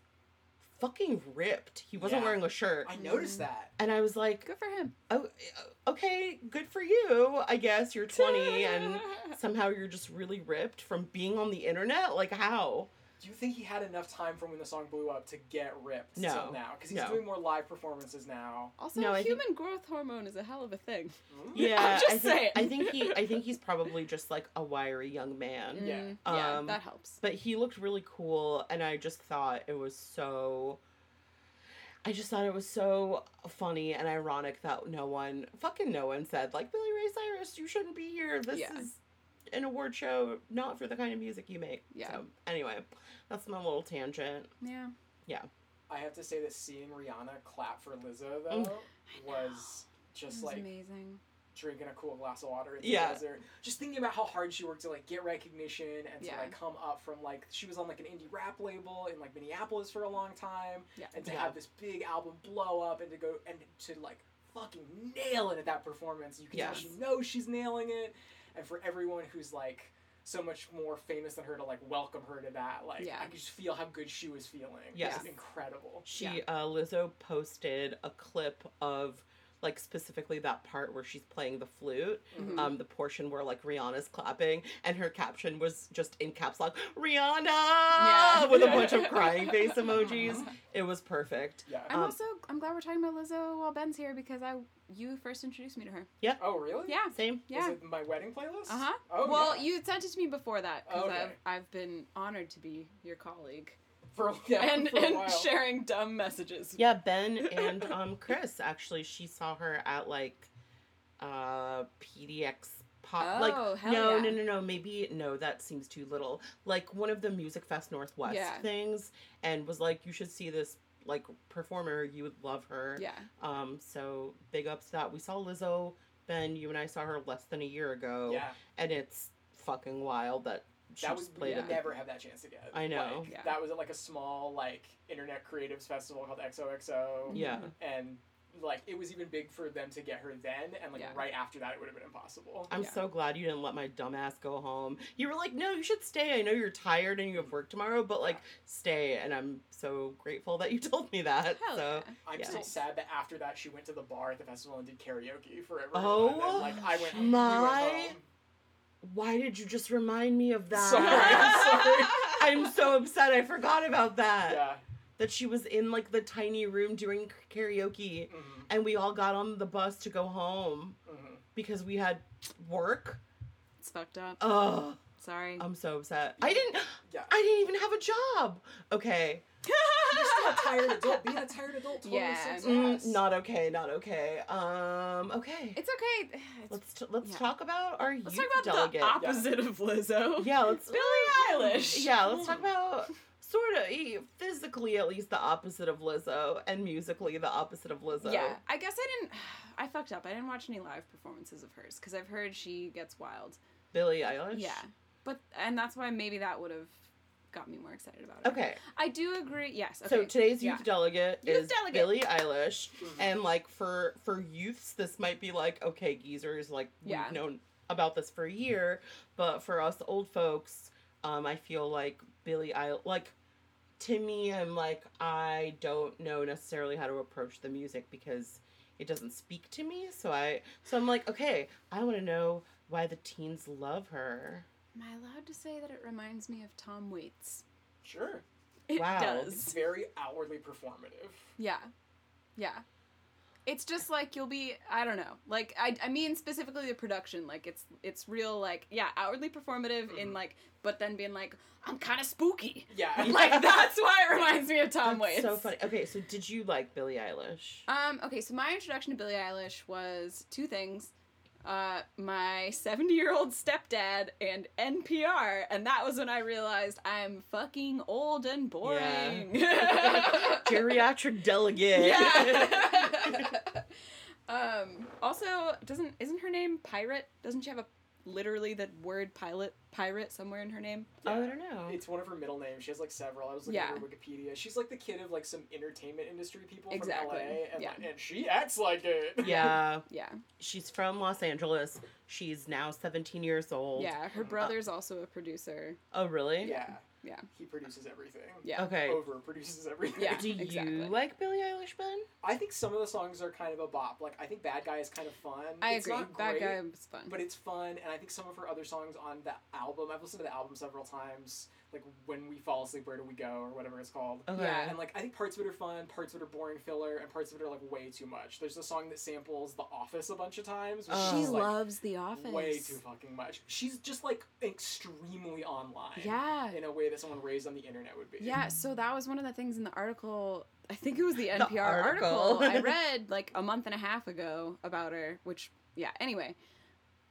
B: fucking ripped. He wasn't
C: Yeah.
B: wearing a shirt,
C: I noticed that.
B: and I was like,
A: Good for him.
B: oh, okay, good for you. I guess you're 20 and somehow you're just really ripped from being on the internet. Like how?
C: Do you think he had enough time from when the song blew up to get ripped
B: No.
C: till now? Because he's
B: No.
C: doing more live performances now.
A: Also,
B: No, I think-
A: human growth hormone is a hell of a thing.
C: Mm?
B: Yeah,
A: just
B: I think,
A: saying.
B: I think he I think he's probably just like a wiry young man.
C: Yeah.
A: Mm, yeah,
B: Um,
A: that helps.
B: But he looked really cool and I just thought it was so I just thought it was so funny and ironic that no one fucking no one said like Billy Ray Cyrus, you shouldn't be here. This
A: Yeah.
B: is an award show not for the kind of music you make.
A: Yeah.
B: So anyway, that's my little tangent.
A: Yeah. Yeah.
C: I have to say that seeing Rihanna clap for Lizzo though
B: Mm.
C: was just
A: was
C: like
A: amazing.
C: drinking a cool glass of water in the
B: Yeah.
C: desert. Just thinking about how hard she worked to like get recognition and to
A: Yeah.
C: like come up from like she was on like an indie rap label in like Minneapolis for a long time
A: Yeah.
C: and to
B: Yeah.
C: have this big album blow up and to go and to like fucking nail it at that performance. You can
B: Yes.
C: tell she knows she's nailing it. And for everyone who's like so much more famous than her to like welcome her to that, like
A: Yeah.
C: I could just feel how good she was feeling.
B: Yes.
C: It's incredible.
B: She
A: Yeah.
B: uh Lizzo posted a clip of like specifically that part where she's playing the flute
A: Mhm.
B: um the portion where like Rihanna's clapping and her caption was just in caps lock Rihanna
A: Yeah.
B: with a bunch of crying face emojis. It was perfect.
C: Yeah.
A: I'm
B: Um,
A: also I'm glad we're talking about Lizzo while Ben's here because I you first introduced me to her. Yeah.
C: Oh really?
A: Yeah.
B: Same.
A: Yeah.
C: Is it my wedding playlist?
A: Uh huh.
C: Oh
A: well,
C: yeah.
A: you sent it to me before that because
C: Okay.
A: I've, I've been honored to be your colleague
C: for yeah,
A: and
C: for a
A: and
C: while.
A: sharing dumb messages.
B: Yeah, Ben and um Chris actually she saw her at like uh PDX pop like
A: Oh, hell
B: no
A: yeah.
B: no no no maybe no that seems too little like one of the Music Fest Northwest
A: Yeah.
B: things and was like you should see this like performer you would love her
A: Yeah.
B: um so big ups to that we saw Lizzo Ben you and I saw her less than a year ago
C: Yeah.
B: and it's fucking wild that she
C: that was
B: just
C: we
B: played
C: would never have that chance again.
B: I know.
C: Like,
A: Yeah.
C: That was at like a small like internet creatives festival called XOXO.
B: yeah
C: And like it was even big for them to get her then, and like
A: Yeah.
C: right after that, it would have been impossible.
B: I'm
A: Yeah.
B: so glad you didn't let my dumbass go home. You were like, no, you should stay. I know you're tired and you have work tomorrow, but like, stay. And I'm so grateful that you told me that.
A: Hell
B: so,
A: yeah.
C: I'm
B: Yeah.
C: still sad that after that she went to the bar at the festival and did karaoke for everyone.
B: Oh,
C: and then, like I went, we
B: my-
C: went home.
B: Why did you just remind me of that?
C: Sorry, I'm sorry.
B: I'm so upset. I forgot about that.
C: Yeah.
B: That she was in like the tiny room doing karaoke,
C: hmm
B: and we all got on the bus to go home
C: hmm
B: because we had work.
A: It's fucked up.
B: Ugh,
A: Sorry.
B: I'm so upset. I didn't.
C: Yeah.
B: I didn't even have a job. Okay.
C: You're still a tired adult. Being a tired adult totally
A: Yeah.
C: sucks
B: Mm, not okay. Not okay. Um. Okay.
A: it's okay. It's,
B: Let's t- let's
A: yeah.
B: talk about our
A: let's
B: youth
A: talk about
B: delegate.
A: the opposite of Lizzo.
B: yeah, let's
A: Billie Eilish.
B: Yeah, let's talk about sort of eh, physically at least the opposite of Lizzo and musically the opposite of Lizzo.
A: Yeah, I guess I didn't. I fucked up. I didn't watch any live performances of hers because I've heard she gets wild.
B: Billie Eilish.
A: Yeah, but and that's why maybe that would have got me more excited about it.
B: Okay.
A: I do agree. Yes. Okay.
B: So today's youth
A: yeah.
B: delegate
A: Youth
B: is
A: delegate.
B: Billie Eilish,
C: Mhm.
B: and like for for youths, this might be like okay, geezers, like
A: Yeah.
B: we've known about this for a year, but for us old folks, um, I feel like Billie Eilish, like to me, I'm like I don't know necessarily how to approach the music because it doesn't speak to me. So I so I'm like okay, I want to know why the teens love her.
A: Am I allowed to say that it reminds me of Tom Waits?
C: Sure.
A: It
B: Wow.
C: It's very outwardly performative.
A: Yeah. Yeah. It's just like you'll be I don't know. Like I I mean specifically the production. Like it's it's real like yeah, outwardly performative in
C: Mhm.
A: like but then being like, I'm kinda spooky.
C: Yeah.
A: like that's why it reminds me of Tom
B: That's
A: Waits.
B: so funny. Okay, so did you like Billie Eilish?
A: Um, okay, so my introduction to Billie Eilish was two things. Uh, my 70 year old stepdad and NPR, and that was when I realized I'm fucking old and boring.
B: Geriatric delegate.
A: yeah. um, also, doesn't isn't her name Pirate? Doesn't she have a literally the word pilot pirate somewhere in her name?
B: Oh, I don't know.
C: It's one of her middle names. She has like several. I was looking
A: Yeah.
C: at her Wikipedia. She's like the kid of like some entertainment industry people
A: Exactly.
C: from LA, and,
A: Yeah.
C: like, and she acts like it.
B: yeah,
A: Yeah,
B: she's from Los Angeles. She's now 17 years old.
A: yeah. Her uh, brother's also a producer.
B: Oh, really?
C: yeah,
A: Yeah.
C: He produces everything.
A: Yeah.
B: Okay.
C: Over produces everything.
A: Yeah.
B: Do you like Billie Eilish, Ben?
C: I think some of the songs are kind of a bop. Like I think Bad Guy is kind of fun.
A: I
C: it's
A: agree.
C: Not
A: Bad
C: great,
A: guy was fun.
C: But it's fun, and I think some of her other songs on the album. I've listened to the album several times. Like when we fall asleep, where do we go, or whatever it's called.
B: Okay.
A: Yeah.
C: And like I think parts of it are fun, parts of it are boring filler, and parts of it are like way too much. There's a song that samples The Office a bunch of times. which
B: Oh.
A: she
C: is, like,
A: loves The Office.
C: way too fucking much. She's just like extremely online.
A: Yeah.
C: In a way that someone raised on the internet would be.
A: Yeah, so that was one of the things in the article. I think it was the NPR
B: article.
A: article. I read like a month and a half ago about her, which, yeah, anyway,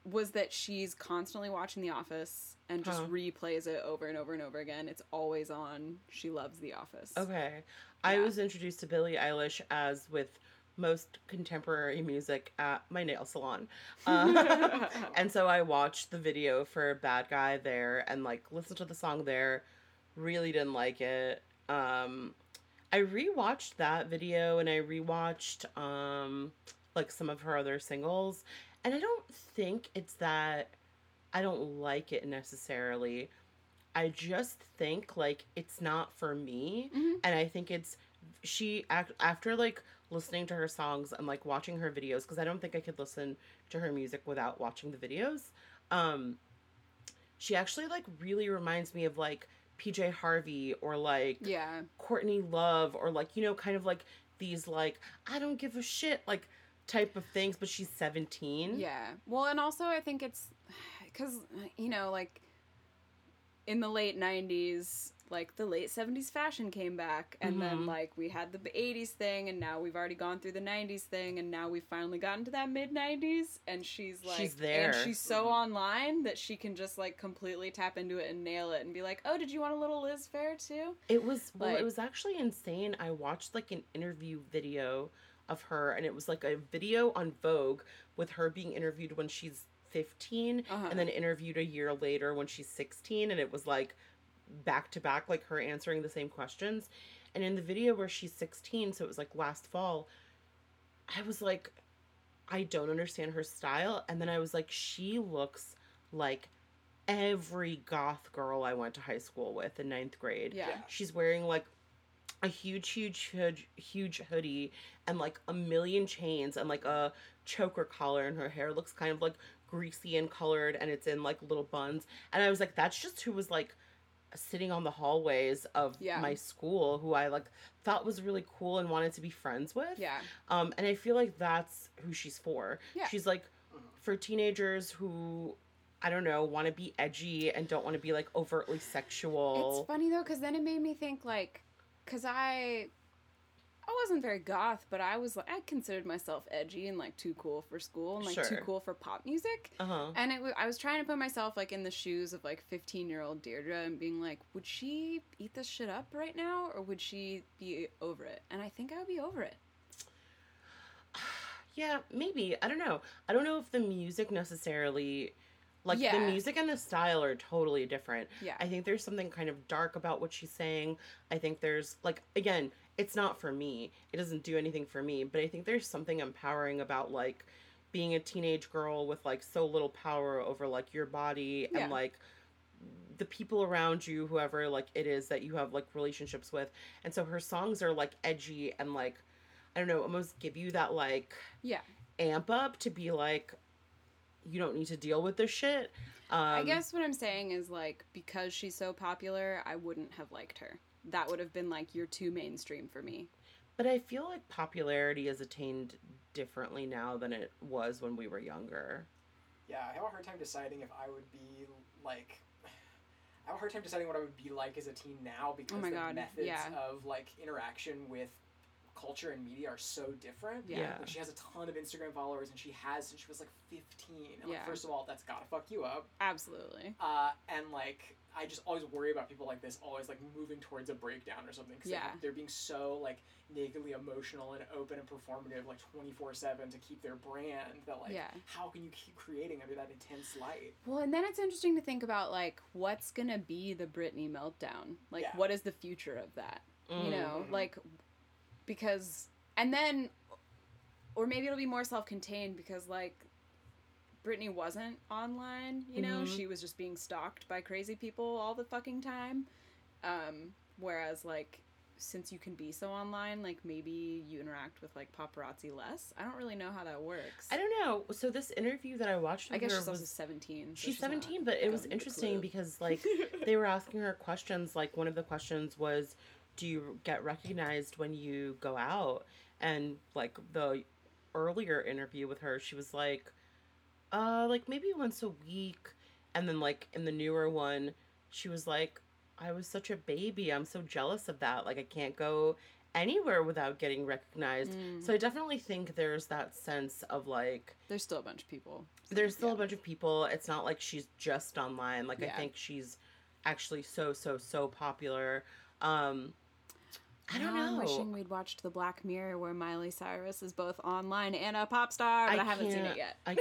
A: was that she's constantly watching The Office and just
B: Huh.
A: replays it over and over and over again. It's always on. She loves The Office.
B: Okay. I was introduced to Billie Eilish as with most contemporary music at my nail salon. Uh, and so I watched the video for Bad Guy there and like listened to the song there. Really didn't like it. Um, I rewatched that video and I rewatched um, like some of her other singles. And I don't think it's that I don't like it necessarily. I just think like it's not for me.
A: Mhm.
B: And I think it's she act after like listening to her songs and like watching her videos because I don't think I could listen to her music without watching the videos. Um she actually like really reminds me of like PJ Harvey or like
A: Yeah.
B: Courtney Love or like you know kind of like these like I don't give a shit like type of things but she's 17.
A: Yeah. Well, and also I think it's because, you know, like in the late 90s, like the late 70s fashion came back and then
B: Mhm.
A: like we had the 80s thing and now we've already gone through the 90s thing and now we've finally gotten to that mid 90s and she's like
B: She's there.
A: and she's so
C: Mhm.
A: online that she can just like completely tap into it and nail it and be like oh did you want a little Liz Phair too
B: It was well, it was actually insane. I watched like an interview video of her, and it was like a video on Vogue with her being interviewed when she's 15
A: Uh-huh.
B: and then interviewed a year later when she's 16, and it was like back to back, like her answering the same questions. And in the video where she's 16, so it was like last fall, I was like, I don't understand her style. And then I was like, she looks like every goth girl I went to high school with in ninth grade.
A: yeah
C: Yeah.
B: She's wearing like a huge, huge, huge, huge hoodie and like a million chains and like a choker collar, and her hair looks kind of like greasy and colored, and it's in like little buns. And I was like, that's just who was like sitting on the hallways of
A: Yeah.
B: my school, who I like thought was really cool and wanted to be friends with.
A: yeah
B: Um, and I feel like that's who she's for.
A: Yeah.
B: She's like for teenagers who I don't know, want to be edgy and don't want to be like overtly sexual.
A: It's funny though, because then it made me think like, because I, I wasn't very goth, but I was like, I considered myself edgy and like too cool for school and like too cool for pop music.
B: Uh huh.
A: And it, I was trying to put myself like in the shoes of like 15 year old Deirdre and being like, would she eat this shit up right now or would she be over it? And I think I would be over it.
B: Yeah, maybe. I don't know. I don't know if the music necessarily like
A: Yeah.
B: the music and the style are totally different.
A: Yeah.
B: I think there's something kind of dark about what she's saying. I think there's like again, it's not for me. It doesn't do anything for me, but I think there's something empowering about like being a teenage girl with like so little power over like your body
A: Yeah.
B: and like the people around you whoever like it is that you have like relationships with. And so her songs are like edgy and like I don't know, almost give you that like
A: Yeah.
B: amp up to be like you don't need to deal with this shit. Um,
A: I guess what I'm saying is like, because she's so popular, I wouldn't have liked her. That would have been like, you're too mainstream for me.
B: But I feel like popularity is attained differently now than it was when we were younger.
C: Yeah, I have a hard time deciding if I would be like. I have a hard time deciding what I would be like as a teen now because
A: Oh my
C: the
A: God,
C: methods
A: yeah.
C: of like interaction with culture and media are so different.
A: Yeah.
B: Yeah.
C: Like she has a ton of Instagram followers and she has since she was like 15. And like,
A: Yeah.
C: first of all, that's gotta fuck you up.
A: Absolutely.
C: Uh, and like I just always worry about people like this always like moving towards a breakdown or something. Cause
A: Yeah.
C: Like, they're being so like nakedly emotional and open and performative like 24 7 to keep their brand that like
A: Yeah.
C: how can you keep creating under that intense light?
A: Well, and then it's interesting to think about like what's gonna be the Britney meltdown. Like,
C: Yeah.
A: what is the future of that? You know,
C: Mhm.
A: like because and then or maybe it'll be more self-contained because like Britney wasn't online, you know,
B: Mhm.
A: she was just being stalked by crazy people all the fucking time. Um whereas like since you can be so online, like maybe you interact with like paparazzi less. I don't really know how that works.
B: I don't know. So this interview that I watched,
A: I guess
B: her
A: she's
B: was
A: 17. so
B: she's
A: not
B: seventeen, but it was interesting because like they were asking her questions. Like one of the questions was, "Do you get recognized when you go out?" And like the earlier interview with her, she was like, "Uh, like maybe once a week." And then like in the newer one, she was like, "I was such a baby. I'm so jealous of that. Like I can't go anywhere without getting recognized."
A: Mm.
B: So I definitely think there's that sense of like
A: There's still a bunch of people.
B: there's still
A: Yeah.
B: a bunch of people. It's not like she's just online. Like I think she's actually so so so popular. Um I don't
A: Now I'm
B: know.
A: wishing we'd watched the Black Mirror where Miley Cyrus is both online and a pop star, but I,
B: I
A: haven't seen it yet.
B: I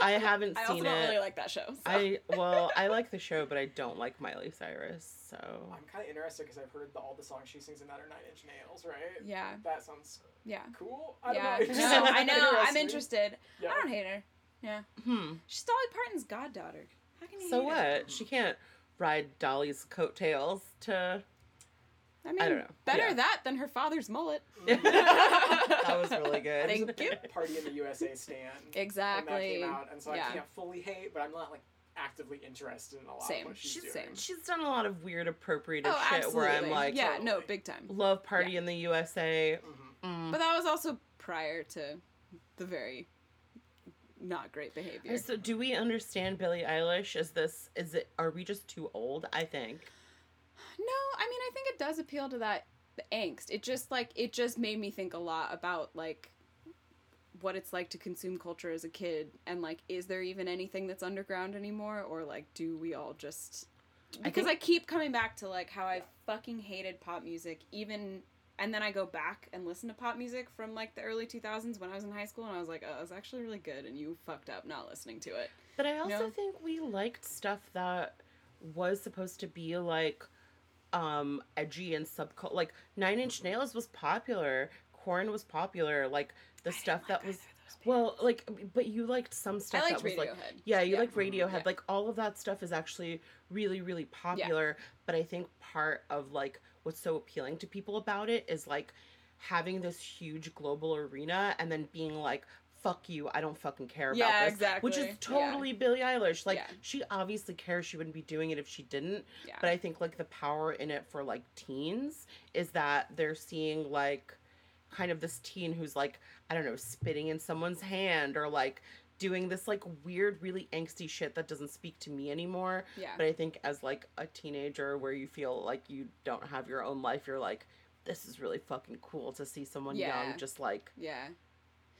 B: I haven't seen it.
A: I also don't
B: it.
A: really like that show. so.
B: I well, I like the show, but I don't like Miley Cyrus. So
C: I'm kind of interested because I've heard the, all the songs she sings in that are Nine Inch Nails, right?
A: yeah,
C: That sounds
A: yeah,
C: cool. I don't
A: yeah.
C: know.
A: No, I know. I'm interested.
C: Yeah.
A: I don't hate her. Yeah,
B: hmm.
A: she's Dolly Parton's goddaughter. How can you?
B: So
A: hate her?
B: what? She can't ride Dolly's coattails to.
A: I mean, I
B: don't know.
A: better
B: Yeah.
A: that than her father's mullet.
B: that was really good.
A: Thank you.
C: Party in the USA stand. When that
A: Exactly.
C: came out, and so
A: Yeah.
C: I can't fully hate, but I'm not like actively interested in a lot
A: Same.
C: of what she's,
A: She's
C: doing.
A: same.
B: She's done a lot of weird appropriative
A: Oh,
B: shit
A: absolutely.
B: where I'm like,
A: yeah, no,
C: Totally.
A: big time.
B: love party in the USA.
C: Mhm.
B: Mm.
A: But that was also prior to the very not great behavior.
B: So do we understand Billie Eilish? Is this is it are we just too old? I think.
A: No, I mean I think it does appeal to that the angst. It just like it just made me think a lot about like what it's like to consume culture as a kid and like is there even anything that's underground anymore or like do we all just because I,
B: think-
A: keep coming back to like how I fucking hated pop music even and then I go back and listen to pop music from like the early 2000s when I was in high school and I was like, "Oh, it's actually really good," and you fucked up not listening to it.
B: But I also
A: No.
B: think we liked stuff that was supposed to be like um edgy and subcult like Nine Inch Nails was popular, Korn was popular, like the stuff that was well, like but you liked some stuff
A: I liked
B: that was like
A: Radiohead.
B: Yeah, you
A: Yeah.
B: like Radiohead.
A: Yeah.
B: Like all of that stuff is actually really, really popular. But I think part of like what's so appealing to people about it is like having this huge global arena and then being like, fuck you, I don't fucking care about
A: Yeah,
B: this.
A: exactly.
B: Which is
A: Yeah.
B: totally Billie Eilish. Like
A: Yeah.
B: she obviously cares she wouldn't be doing it if she didn't.
A: Yeah.
B: But I think like the power in it for like teens is that they're seeing like kind of this teen who's like, I don't know, spitting in someone's hand or like doing this like weird, really angsty shit that doesn't speak to me anymore.
A: yeah.
B: But I think as like a teenager where you feel like you don't have your own life, you're like, this is really fucking cool to see someone
A: Yeah.
B: young just like
A: yeah.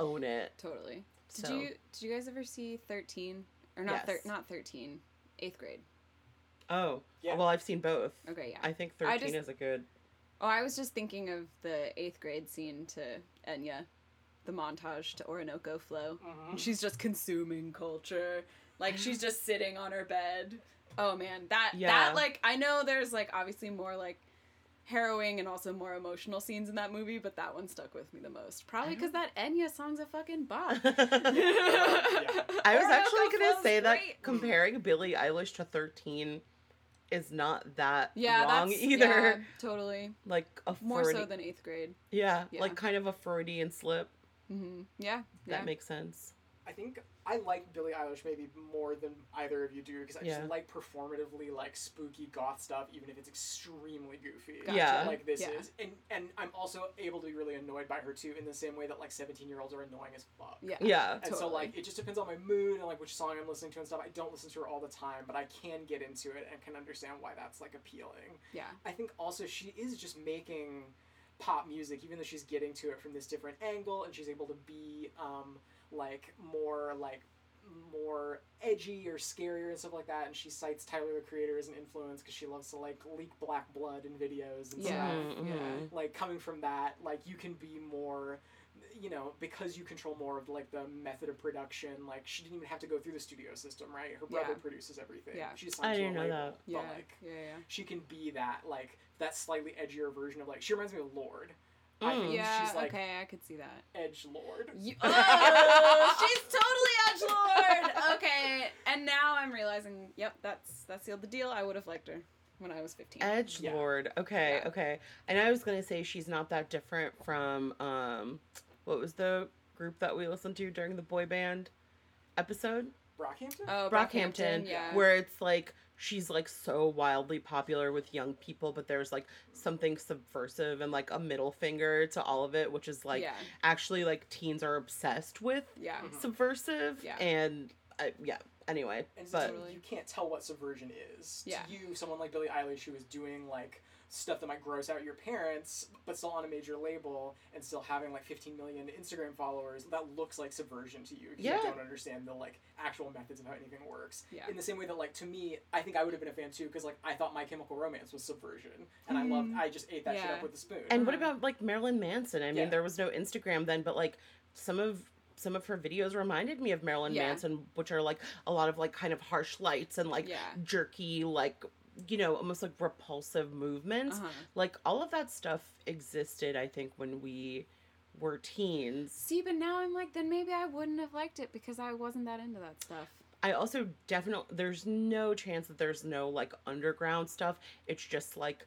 B: Own it.
A: Totally. Did you did you guys ever see Thirteen or not? Thir- not Thirteen. Eighth grade.
B: Oh,
C: Yeah.
B: well, I've seen both.
A: Okay, yeah.
B: I think
A: I
B: 13
A: just-
B: is a good.
A: oh, I was just thinking of the eighth grade scene to Enya, the montage to Orinoco Flow.
C: Mhm.
A: She's just consuming culture. Like she's just sitting on her bed. Oh man, that
B: Yeah.
A: that like I know there's like obviously more like harrowing and also more emotional scenes in that movie, but that one stuck with me the most. Probably because that Enya song's a fucking bop.
B: I was actually gonna
A: Flow's
B: say that comparing Billie Eilish to 13 is not that
A: Yeah,
B: wrong
A: that's
B: either.
A: yeah, totally.
B: Like a
A: More
B: Freudi-
A: so than eighth grade.
B: yeah,
A: yeah.
B: like kind of a Freudian slip.
A: hmm Yeah, yeah.
B: That makes sense.
C: I think I like Billie Eilish maybe more than either of you do because I
B: Yeah.
C: just like performatively like spooky goth stuff, even if it's extremely goofy.
A: Gotcha.
B: Yeah.
C: Like this
A: Yeah.
C: is, and and I'm also able to be really annoyed by her too, in the same way that like 17 year olds are annoying as fuck.
A: Yeah.
B: Yeah.
C: And so like it just depends on my mood and like which song I'm listening to and stuff. I don't listen to her all the time, but I can get into it and can understand why that's like appealing.
A: Yeah.
C: I think also she is just making pop music, even though she's getting to it from this different angle, and she's able to be um, like more like more edgy or scarier and stuff like that. And she cites Tyler the Creator as an influence because she loves to like leak black blood in videos and
A: Yeah.
C: stuff.
B: Mhm,
A: Yeah.
C: Like coming from that, like you can be more. You know, because you control more of like the method of production, like she didn't even have to go through the studio system, right? Her brother
A: Yeah.
C: produces everything.
A: Yeah.
C: She's
B: I
C: signed to a
B: didn't know
C: label,
B: that.
A: Yeah.
C: But like,
A: yeah. Yeah.
C: she can be that like that slightly edgier version of like she reminds me of Lorde. I
B: Mm.
C: think
A: Yeah.
C: she's like
A: okay, I could see that.
C: edge Lord.
A: Oh, she's totally edge lord. Okay, and now I'm realizing, yep, that's that sealed the deal. I would have liked her when I was 15.
B: Edge
C: Yeah.
B: Lord. Okay,
A: Yeah.
B: okay. And I was gonna say she's not that different from um, what was the group that we listened to during the boy band episode?
C: Brockhampton?
A: oh,
B: Brockhampton,
A: yeah.
B: where it's like she's like so wildly popular with young people, but there's like something subversive and like a middle finger to all of it, which is like
A: yeah,
B: actually like teens are obsessed with
A: yeah,
C: Mhm.
B: subversive
A: Yeah.
B: and I, yeah. Anyway,
C: and
B: but
A: Totally.
C: you can't tell what subversion is.
A: Yeah.
C: To you, someone like Billie Eilish who is doing like stuff that might gross out your parents, but still on a major label and still having like 15 million Instagram followers, that looks like subversion to you. 'cause
B: Yeah.
C: You don't understand the like actual methods of how anything works.
A: Yeah.
C: In the same way that like to me, I think I would have been a fan too because like I thought My Chemical Romance was subversion, and I loved. I just ate that shit up with a spoon.
B: And what
A: Uh-huh.
B: about like Marilyn Manson? I mean,
C: Yeah.
B: there was no Instagram then, but like some of some of her videos reminded me of Marilyn
A: Yeah.
B: Manson, which are like a lot of like kind of harsh lights and like
A: yeah.
B: jerky, like you know, almost like repulsive movements.
A: Uh-huh.
B: Like all of that stuff existed, I think, when we were teens.
A: See, but now I'm like, then maybe I wouldn't have liked it because I wasn't that into that stuff.
B: I also definitely there's no chance that there's no like underground stuff. It's just like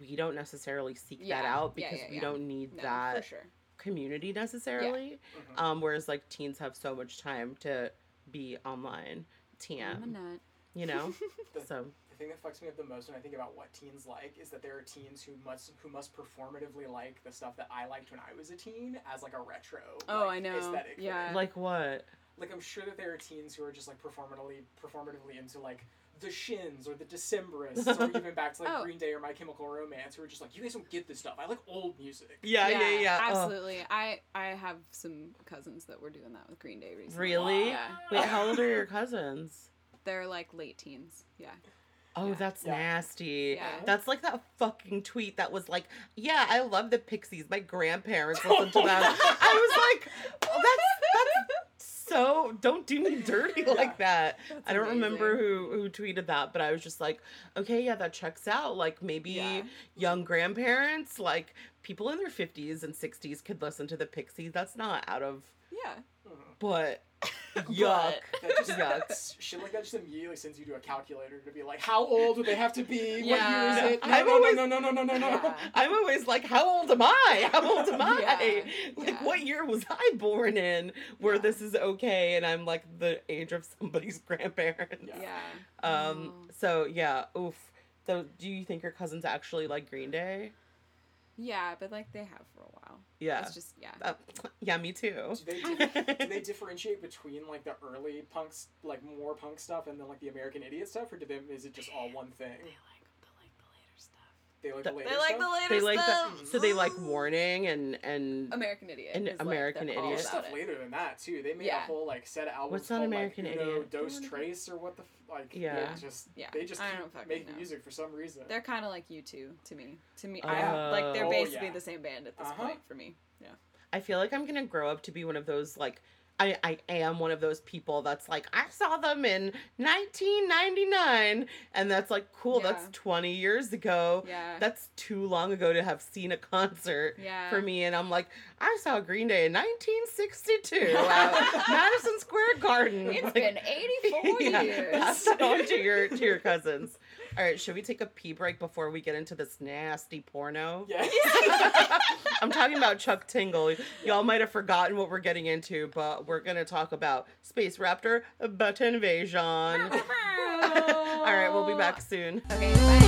B: we don't necessarily seek that
A: Yeah.
B: out
A: Yeah,
B: because
A: yeah,
B: we
A: yeah.
B: don't need
A: No,
B: that
A: for sure.
B: community necessarily.
C: Mhm.
B: Um, whereas like teens have so much time to be online.
A: I'm a
B: TM,
A: nut.
B: you know. So
C: The thing that fucks me up the most when I think about what teens like is that there are teens who must who must performatively like the stuff that I liked when I was a teen as like a retro.
A: Oh,
C: like,
A: I know.
C: Aesthetic thing.
A: Yeah.
B: like what?
C: Like I'm sure that there are teens who are just like performatively performatively into like the Shins or the Decemberists or even back to like
A: Oh.
C: Green Day or My Chemical Romance who are just like you guys don't get this stuff. I like old music.
B: Yeah, yeah, yeah. Oh,
A: Absolutely. I I have some cousins that were doing that with Green Day recently.
B: really?
A: Yeah.
B: Wait, how old are your cousins?
A: They're like late teens. Yeah.
B: Oh,
A: Yeah.
B: that's
C: Yeah.
B: nasty.
A: Yeah.
B: That's like that fucking tweet that was like, "Yeah, I love the Pixies. My grandparents listened to them." I was like, oh, "That's that's so don't do me dirty
C: Yeah.
B: like that."
A: That's
B: I don't remember who who tweeted that, but I was just like, "Okay, yeah, that checks out. Like maybe
A: Yeah.
B: young grandparents, like people in their 50s and 60s could listen to the Pixies. That's not out of
A: Yeah.
C: Mhm.
B: but yuck.
C: That just,
B: Yuck.
C: shit like that just immediately sends you to a calculator to be like, how old would they have to be?
A: Yeah.
C: What year is it? No,
B: I'm
C: no,
B: always-
C: no, no, no, no, no, no, no.
A: Yeah.
B: I'm always like, how old am I? How old am I?
A: Yeah,
B: Like,
A: yeah.
B: what year was I born in where
A: Yeah.
B: this is okay and I'm like the age of somebody's grandparents?
C: Yeah.
A: Yeah.
B: Um,
A: Oh.
B: so yeah, oof. So do you think your cousins actually like Green Day?
A: Yeah, but like they have for a while.
B: Yeah.
A: It's just yeah.
B: Uh, yeah, me too.
C: Do they do they differentiate between like the early punks, like more punk stuff, and then like the American Idiot stuff, or do them is it just all one thing?
A: They like they like the later stuff.
C: They like
B: The-
C: the later
A: They like
C: stuff?
A: the later
B: they like
A: stuff.
B: the, so they like Warning and and
A: American Idiot.
B: And
A: is, like,
B: American
A: they're
B: Idiot.
C: There's stuff later than that too. They made
A: Yeah.
C: a whole like set of albums.
B: What's on
C: called,
B: American
C: like, Uno,
B: Idiot?
C: Dos Trace or what the f- like?
B: Yeah.
C: just
A: Yeah,
C: they just
A: I
C: keep
A: don't fucking
C: making
A: know.
C: music for some reason.
A: They're kind of like U2 to me. To me,
B: Oh.
A: I like they're
C: Oh,
A: basically
C: yeah.
A: the same band at this
C: Uh-huh.
A: point for me. Yeah.
B: I feel like I'm gonna grow up to be one of those like I, I am one of those people that's like I saw them in 1999 and that's like cool that's 20 years ago.
A: Yeah.
B: that's too long ago to have seen a concert
A: yeah.
B: for me. And I'm like I saw Green Day in 1962 at Madison Square Garden.
A: It's
B: Like,
A: been 84
B: yeah,
A: years.
B: pass that on to your to your cousins All right, should we take a pee break before we get into this nasty porno?
C: Yeah.
B: I'm talking about Chuck Tingle. Y'all might have forgotten what we're getting into, but we're gonna talk about Space Raptor butt invasion. All right, we'll be back soon.
A: Okay, bye.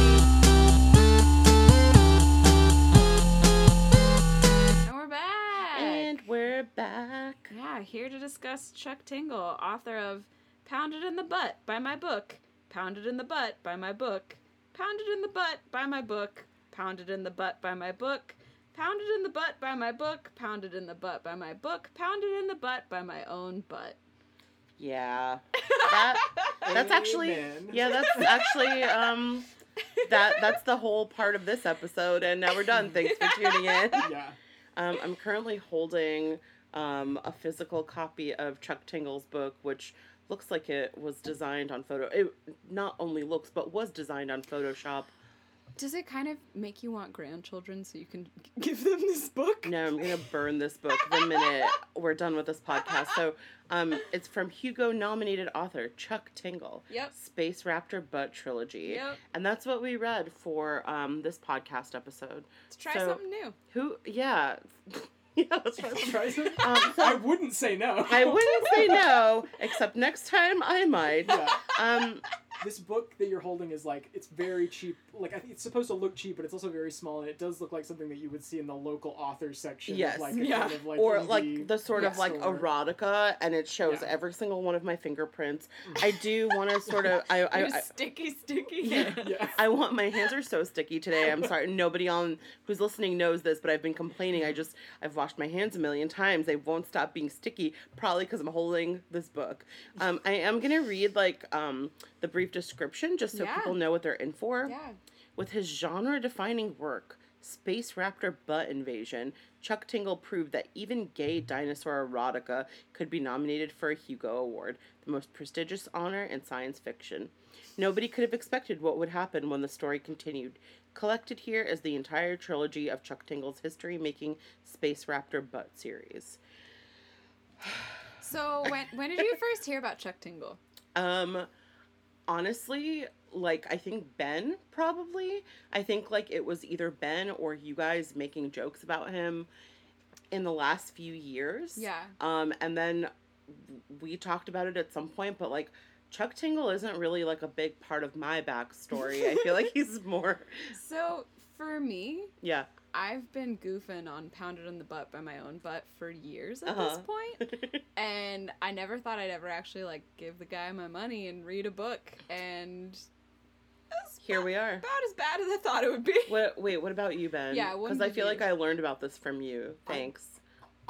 A: And we're back.
B: And we're back.
A: Yeah, here to discuss Chuck Tingle, author of Pounded in the Butt by my book, Pounded in the Butt by my book, Pounded in the Butt by my book, Pounded in the Butt by my book, Pounded in the Butt by my book, Pounded in the Butt by my book, Pounded in the Butt by my own butt.
B: Yeah. That that's actually yeah, that's actually um that that's the whole part of this episode and now we're done. Thanks for tuning in.
C: Yeah.
B: Um, I'm currently holding um, a physical copy of Chuck Tingle's book, which looks like it was designed on photo. It not only looks, but was designed on Photoshop.
A: Does it kind of make you want grandchildren so you can give them this book?
B: No, I'm gonna burn this book the minute we're done with this podcast. So, um, it's from Hugo-nominated author Chuck Tingle.
A: Yep.
B: Space Raptor Butt Trilogy.
A: Yep.
B: And that's what we read for um, this podcast episode.
A: Let's try
B: So-
A: something new.
B: Who? Yeah. yeah. Let's try some- Um, so-
C: I wouldn't say no.
B: I wouldn't say no, except next time I might.
C: Yeah.
B: Um,
C: This book that you're holding is like it's very cheap. Like I think it's supposed to look cheap, but it's also very small, and it does look like something that you would see in the local author section.
B: Yes.
C: Like a
A: Yeah.
C: kind of like
B: or
C: indie
B: like the sort of like
C: bookstore.
B: erotica, and it shows
C: Yeah.
B: every single one of my fingerprints. I do want to sort of. I, I, I
A: sticky, sticky.
B: Yeah.
C: Yeah.
B: I want my hands are so sticky today. I'm sorry. Nobody on who's listening knows this, but I've been complaining. I just I've washed my hands a million times. They won't stop being sticky, probably because I'm holding this book. Um, I am gonna read like um the brief description just so
A: Yeah.
B: people know what they're in for.
A: Yeah.
B: With his genre-defining work, Space Raptor Butt Invasion, Chuck Tingle proved that even gay dinosaur erotica could be nominated for a Hugo Award, the most prestigious honor in science fiction. Nobody could have expected what would happen when the story continued. Collected here is the entire trilogy of Chuck Tingle's history-making Space Raptor Butt series.
A: So when when did you first hear about Chuck Tingle?
B: Um, honestly, like I think Ben probably. I think like it was either Ben or you guys making jokes about him in the last few years.
A: Yeah.
B: Um, and then we talked about it at some point, but like Chuck Tingle isn't really like a big part of my backstory. I feel like he's more,
A: So for me,
B: yeah.
A: I've been goofing on "Pounded in the Butt" by my own butt for years at
B: Uh-huh.
A: this point, and I never thought I'd ever actually like give the guy my money and read a book, and
B: Here we are.
A: about as bad as I thought it would be.
B: What? Wait, what about you, Ben?
A: Yeah,
B: because I feel
A: you-
B: like I learned about this from you. Thanks.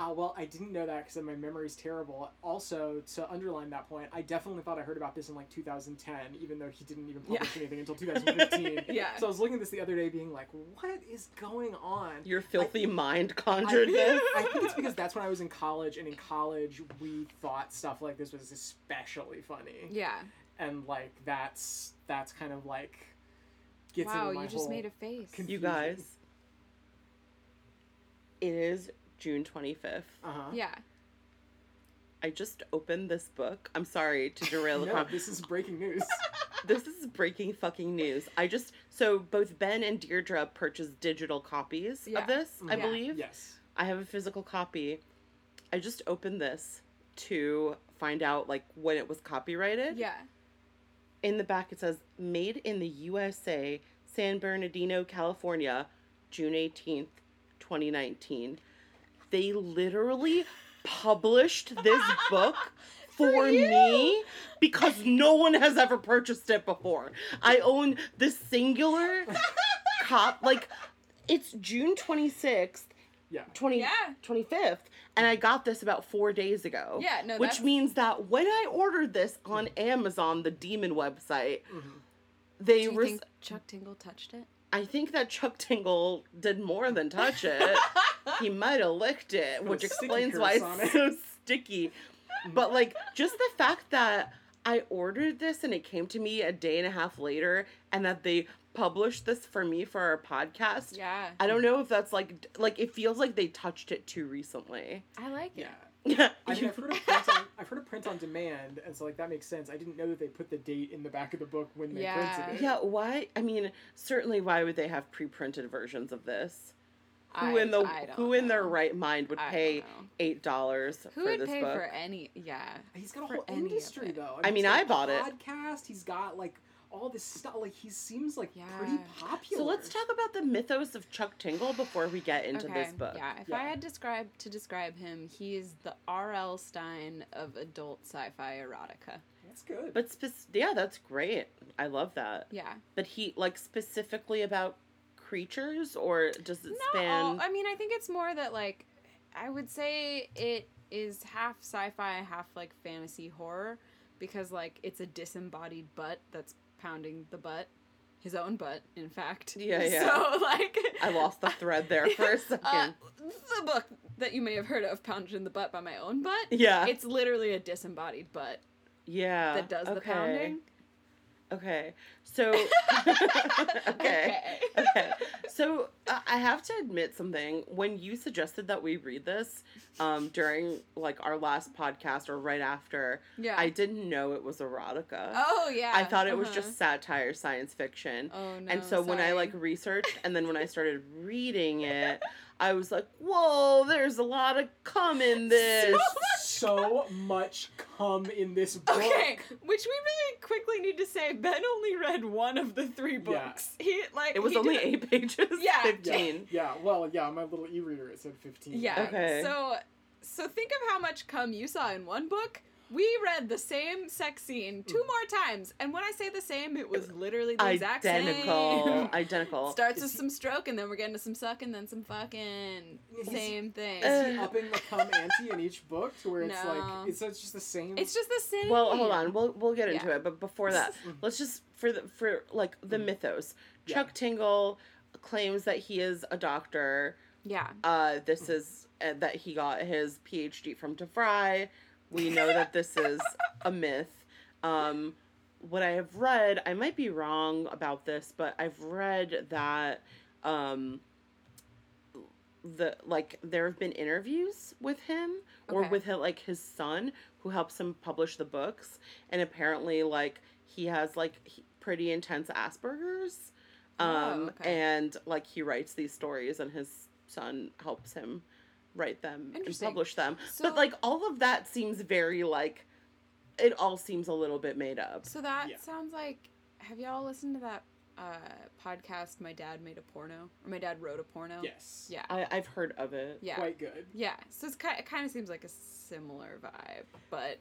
C: Uh, well, I didn't know that because my memory's terrible. Also, to underline that point, I definitely thought I heard about this in like 2010, even though he didn't even publish anything until 2015.
A: Yeah.
C: So I was looking at this the other day, being like, "What is going on?"
B: Your filthy mind
C: I,
B: conjured this.
C: I think it's because that's when I was in college, and in college we thought stuff like this was especially funny,
A: Yeah.
C: and like that's that's kind of like gets
A: wow,
C: into my
A: you just
C: whole
A: made a face.
C: con-
B: You guys, it is June 25th.
C: Uh huh.
A: yeah.
B: I just opened this book. I'm sorry to derail the
C: No,
B: con-
C: this is breaking news.
B: This is breaking fucking news. I just so both Ben and Deirdre purchased digital copies
A: Yeah.
B: of this, I
C: Mhm.
B: believe.
C: yes.
B: I have a physical copy. I just opened this to find out like when it was copyrighted.
A: Yeah.
B: In the back it says made in the USA, San Bernardino, California, June 18th, 2019. They literally published this book for
A: you.
B: me because no one has ever purchased it before. I own this singular cop like it's June 26th,
C: Yeah.
B: 20
A: Yeah.
B: 25th and I got this about 4 days ago.
A: Yeah, no,
B: Which
A: that's-
B: means that when I ordered this on Amazon, the demon website,
C: hmm
B: they were
A: think Chuck Tingle touched it?
B: I think that Chuck Tingle did more than touch it. he might have licked it, which explains why it's
C: it.
B: so sticky. But like just the fact that I ordered this and it came to me a day and a half later and that they published this for me for our podcast.
A: Yeah.
B: I don't know if that's like like it feels like they touched it too recently.
A: I like it.
C: Yeah.
B: Yeah.
C: I mean, I've heard of print on, I've heard of print on demand, and so like that makes sense. I didn't know that they put the date in the back of the book when they
A: Yeah.
C: printed it.
B: Yeah, why? I mean, certainly why would they have pre-printed versions of this? Who
A: I-
B: in the
A: I don't
B: who in their right mind would
A: I don't
B: pay
A: know.
B: eight dollars
A: Who
B: for
A: would
B: this
A: pay
B: book?
A: for any? Yeah.
C: He's got a whole industry though.
B: I mean,
C: he's got
B: I
C: a
B: bought it.
C: Podcast. He's got like all this stuff. Like he seems like
A: Yeah.
C: pretty popular.
B: So let's talk about the mythos of Chuck Tingle before we get into
A: okay.
B: this book.
A: Yeah. If
C: Yeah.
A: I had describe to describe him, he is the R.L. Stine of adult sci-fi erotica.
C: That's good.
B: But spec- yeah, that's great. I love that.
A: Yeah.
B: But he like specifically about creatures or does it
A: No,
B: span
A: I mean, I think it's more that like, I would say it is half sci-fi, half like fantasy horror, because like it's a disembodied butt that's pounding the butt, his own butt, in fact.
B: Yeah, yeah.
A: So like,
B: I lost the thread there for a second.
A: Uh, the book that you may have heard of, "Pounded in the Butt" by my own butt.
B: yeah.
A: It's literally a disembodied butt
B: yeah.
A: that does the pounding.
B: Okay. So okay. okay. So uh, I have to admit something. When you suggested that we read this um, during like our last podcast or right after,
A: Yeah.
B: I didn't know it was erotica.
A: oh yeah.
B: I thought it was
A: uh-huh.
B: just satire science fiction.
A: Oh no.
B: and so when I like researched and then when I started reading it, I was like, "Whoa, there's a lot of cum in this."
C: so much cum in this book.
A: Okay, which we really quickly need to say. Ben only read one of the three books. He like
B: It was only
A: did-
B: eight pages.
A: Yeah.
C: Yeah,
B: fifteen.
C: yeah. Well, yeah. My little e-reader, it said fifteen.
A: Yeah.
B: Okay.
A: So so think of how much cum you saw in one book. We read the same sex scene two more times, and when I say the same, it was literally the exact
B: Identical.
A: same.
B: Identical.
A: Starts
C: Is
A: with
C: he-
A: some stroke, and then we're getting to some sucking, then some fucking.
C: Is-
A: Same thing.
C: Is he
B: Uh,
C: upping the cum ante in each book to where it's
A: No.
C: like it's, it's just the same?
A: it's just the same.
B: Well, hold on. We'll we'll get into
A: Yeah.
B: it, but before that, let's just for the for like the
C: Mm.
B: mythos.
C: Yeah.
B: Chuck Tingle claims that he is a doctor.
A: Yeah.
B: Uh, this is uh, that he got his PhD from DeVry. We know that this is a myth. Um, what I have read, I might be wrong about this, but I've read that um, the like there have been interviews with him or
A: Okay.
B: with hi- like his son who helps him publish the books, and apparently like he has like he- pretty intense Asperger's,
A: Oh,
B: um,
A: okay.
B: and like he writes these stories, and his son helps him write them and publish them.
A: So-
B: but like all of that seems very like it all seems a little bit made up.
A: So that
C: Yeah.
A: sounds like. Have y'all listened to that uh, podcast? My dad made a porno, or my dad wrote a porno.
C: yes.
A: Yeah.
B: I, I've heard of it.
A: Yeah.
C: Quite good.
A: Yeah. So it's kind. It kind of seems like a similar vibe, but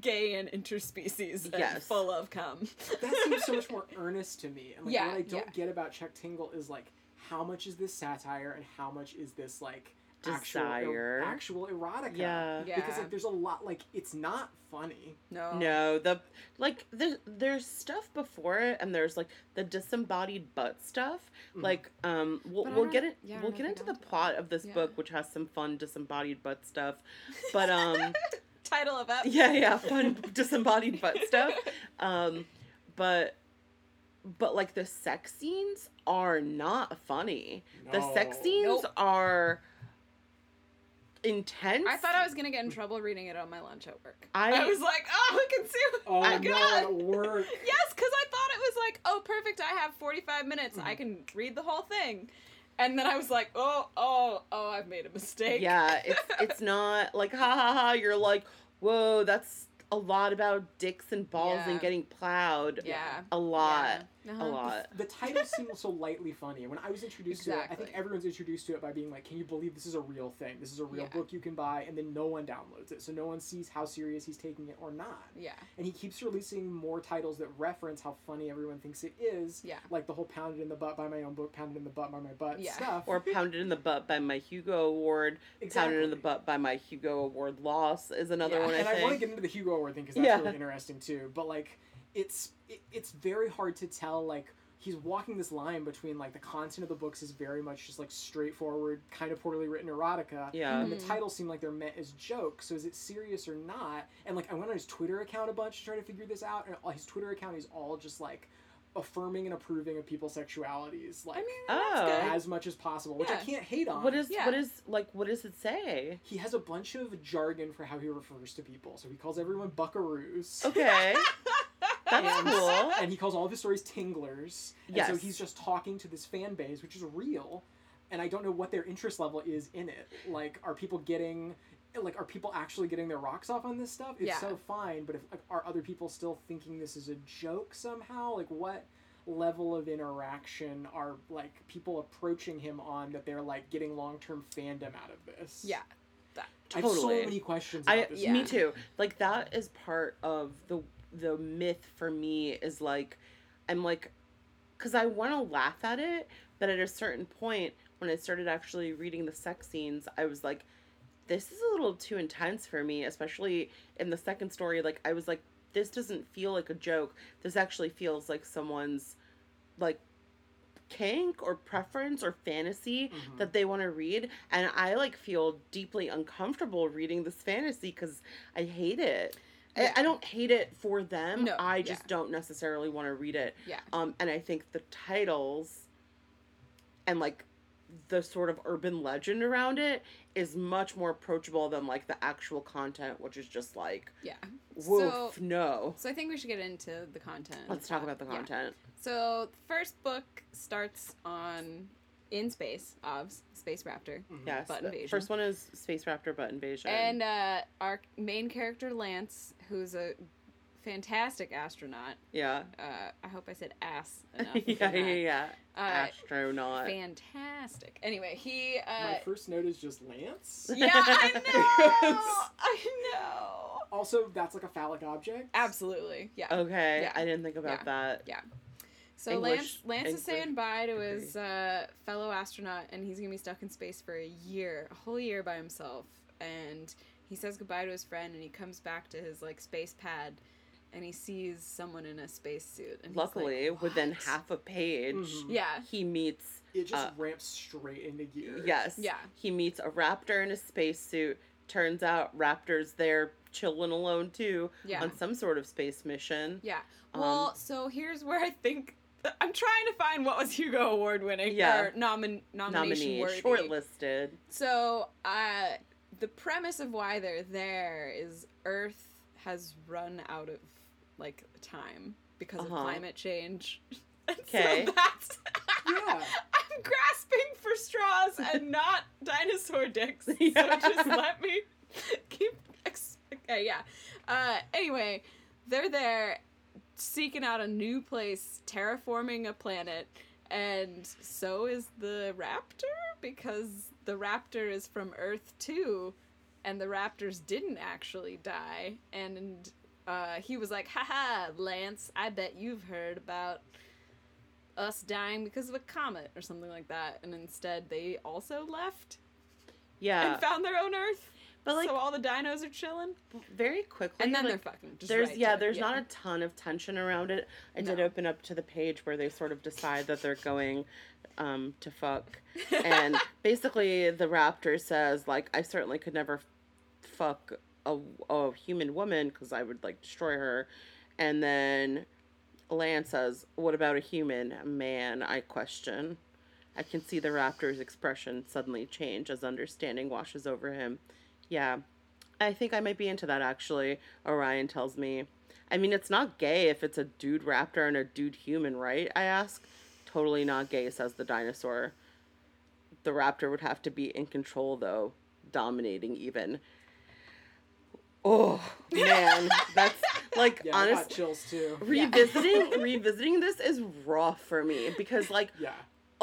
A: gay and interspecies. And
B: Yes.
A: Full of cum.
C: That seems so much more earnest to me. And like
A: Yeah,
C: what I don't
A: yeah.
C: get about Chuck Tingle is like how much is this satire and how much is this like
B: Desire.
C: actual, actual erotica?
B: Yeah.
A: Yeah.
C: Because like there's a lot like it's not funny.
A: No.
B: No, the like the there's stuff before it, and there's like the disembodied butt stuff.
C: Mhm.
B: Like um, we'll we'll get it.
A: yeah,
B: we'll get into the
A: got that.
B: plot of this
A: Yeah.
B: book, which has some fun disembodied butt stuff. But um,
A: Title of that.
B: yeah, yeah, fun disembodied butt stuff. Um, but but like the sex scenes are not funny. The sex scenes
A: Nope.
B: are intense.
A: I thought I was gonna get in trouble reading it on my lunch at work.
B: I-
A: I was like, oh, we can see.
C: Oh
A: my
C: no,
A: God.
C: at work.
A: Yes, because I thought it was like, oh, perfect. I have 45 minutes.
B: Mm-hmm.
A: I can read the whole thing. And then I was like, oh, oh, oh, I've made a mistake.
B: Yeah, it's it's not like ha ha ha. You're like, whoa, that's a lot about dicks and balls
A: Yeah.
B: and getting plowed.
A: Yeah.
B: a lot,
A: Yeah.
B: A
A: Uh-huh.
B: lot.
C: The title seems so lightly funny. When I was introduced to it, I think everyone's introduced to it by being like, "Can you believe this is a real thing? This is a real
A: Yeah.
C: book you can buy," and then no one downloads it, so no one sees how serious he's taking it or not.
A: Yeah.
C: And he keeps releasing more titles that reference how funny everyone thinks it is.
A: Yeah.
C: Like the whole "Pounded in the Butt" by my own book, "Pounded in the Butt" by my butt
A: Yeah.
C: stuff.
B: Or pounded in the butt by my Hugo Award.
C: exactly.
B: Pounded in the butt by my Hugo Award loss is another
A: Yeah.
B: one. I
C: and I, want to get into the Hugo Award thing because that's
B: Yeah.
C: really interesting too. But like, it's it, it's very hard to tell. Like, he's walking this line between like the content of the books is very much just like straightforward, kind of poorly written erotica.
B: yeah.
C: And the
A: Mhm.
C: titles seem like they're meant as jokes. So is it serious or not? And like, I went on his Twitter account a bunch to try to figure this out. And all- his Twitter account is all just like affirming and approving of people's sexualities, like
A: I mean,
B: Oh.
A: good.
C: as much as possible, which I can't hate on.
B: What is
A: Yeah.
B: what is like what does it say?
C: he has a bunch of jargon for how he refers to people. So he calls everyone buckaroos.
B: Okay. That's
C: And-
B: cool.
C: And he calls all of his stories tinglers. And so he's just talking to this fan base, which is real. And I don't know what their interest level is in it. Like, are people getting like are people actually getting their rocks off on this stuff? It's
A: Yeah.
C: so fine, but if like, are other people still thinking this is a joke somehow? Like what level of interaction are like people approaching him on that they're like getting long term fandom out of this?
A: Yeah. That.
C: I have so many questions
B: I.
A: Yeah.
B: me too. Like that is part of the the myth for me is like I'm like cuz I want to laugh at it, but at a certain point when I started actually reading the sex scenes, I was like this is a little too intense for me, especially in the second story like I was like this doesn't feel like a joke. This actually feels like someone's like kink or preference or fantasy
C: Mhm.
B: that they want to read and i like feel deeply uncomfortable reading this fantasy because i hate it
A: Yeah.
B: I don't hate it for them
A: No,
B: i just
A: yeah.
B: don't necessarily want to read it
A: Yeah.
B: um and i think the titles and like the sort of urban legend around it is much more approachable than like the actual content which is just like
A: Yeah.
B: woof
A: So-
B: no
A: So I think we should get into the content.
B: let's talk about the
A: Yeah.
B: content
A: So the first book starts on in space, OBS, Space Raptor.
C: Mhm.
B: yes
A: Butt invasion.
B: first one is space raptor butt invasion
A: And uh, our main character, Lance, who's a fantastic astronaut.
B: yeah
A: Uh, I hope I said ass enough.
B: yeah yeah yeah
A: Uh,
B: astronaut
A: fantastic. Anyway, he.
C: My
A: Uh,
C: first note is just Lance.
A: yeah, I know. I know.
C: Also, that's like a phallic object.
A: Absolutely. Yeah.
B: Okay,
A: Yeah.
B: I didn't think about that. Yeah.
A: So
B: English-
A: Lance Lance is saying bye to his uh, fellow astronaut, and he's gonna be stuck in space for a year, a whole year by himself. And he says goodbye to his friend, and he comes back to his like space pad, and he sees someone in a spacesuit. And
B: Luckily,
A: like,
B: within half a page,
C: Mhm.
A: Yeah.
B: he meets
C: It just
B: Uh,
C: ramps straight into gear.
B: yes,
A: Yeah.
B: he meets a raptor in a spacesuit. Turns out Raptor's there chilling alone too
A: Yeah.
B: on some sort of space mission.
A: Yeah.
B: Um,
A: Well, so here's where I think I'm trying to find what was Hugo Award winning
B: Yeah.
A: or nomin- nomination
B: Nominee,
A: worthy.
B: shortlisted.
A: So, uh, the premise of why they're there is Earth has run out of like time because of
B: Uh-huh.
A: climate change. And
B: Okay.
A: So that's
C: Yeah.
A: I'm grasping for straws and not dinosaur dicks.
B: Yeah.
A: So just let me keep. Ex- okay, yeah. Uh, anyway, they're there seeking out a new place, terraforming a planet, and so is the raptor because the raptor is from Earth too, and the raptors didn't actually die. And uh, he was like, haha, Lance, I bet you've heard about us dying because of a comet or something like that. And instead, they also left
B: Yeah,
A: and found their own Earth.
B: but like
A: so all the dinos are chilling.
B: very quickly,
A: And then
B: like,
A: they're fucking. Just
B: there's
A: right
B: yeah
A: to it,
B: there's not a ton of tension around it i did
A: No.
B: open up to the page where they sort of decide that they're going um to fuck and basically the raptor says like i certainly could never fuck a, a human woman because i would like destroy her and then Lance says what about a human man i question i can see the raptor's expression suddenly change as understanding washes over him yeah I think I might be into that actually. Orion tells me. I mean, it's not gay if it's a dude raptor and a dude human, right? I ask. Totally not gay, says the dinosaur. The raptor would have to be in control, though, dominating even. Oh man, that's like
C: Yeah, I got
B: honest.
C: chills too.
B: Revisiting revisiting this is rough for me because like
C: Yeah.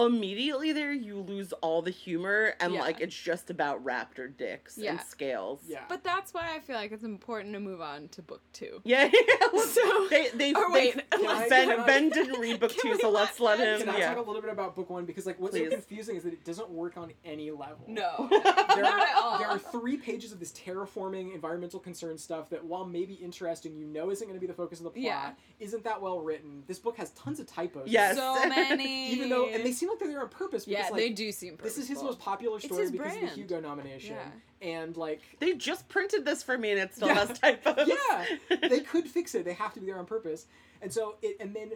B: Immediately there you lose all the humor and
A: Yeah.
B: like it's just about raptor dicks
A: Yeah.
B: and scales.
C: Yeah.
A: But that's why I feel like it's important to move on to book two.
B: Yeah, yeah.
A: So-
B: they they,
A: Or wait,
C: Can I-
B: Ben
C: I-
B: Ben didn't read book two, so
A: let
B: let's let
A: Ben-
B: him.
C: Can I
B: Yeah.
C: talk a little bit about book one? Because like what's
B: Please.
C: so confusing is that it doesn't work on any level.
A: No.
C: There
A: Not at all.
C: are, there are three pages of this terraforming environmental concern stuff that while maybe interesting, you know isn't going to be the focus of the plot.
A: Yeah.
C: Isn't that well written? This book has tons of typos.
B: Yes.
A: So many.
C: Even though and they seem like they're there on purpose because
A: yeah,
C: like
A: they do seem.
C: this is his most popular
A: It's
C: story
A: his
C: because of the Hugo nomination.
A: Yeah.
C: And like
B: They just printed this for me and it still
C: Yeah.
B: has typos.
C: yeah, they could fix it. They have to be there on purpose. And so it, and then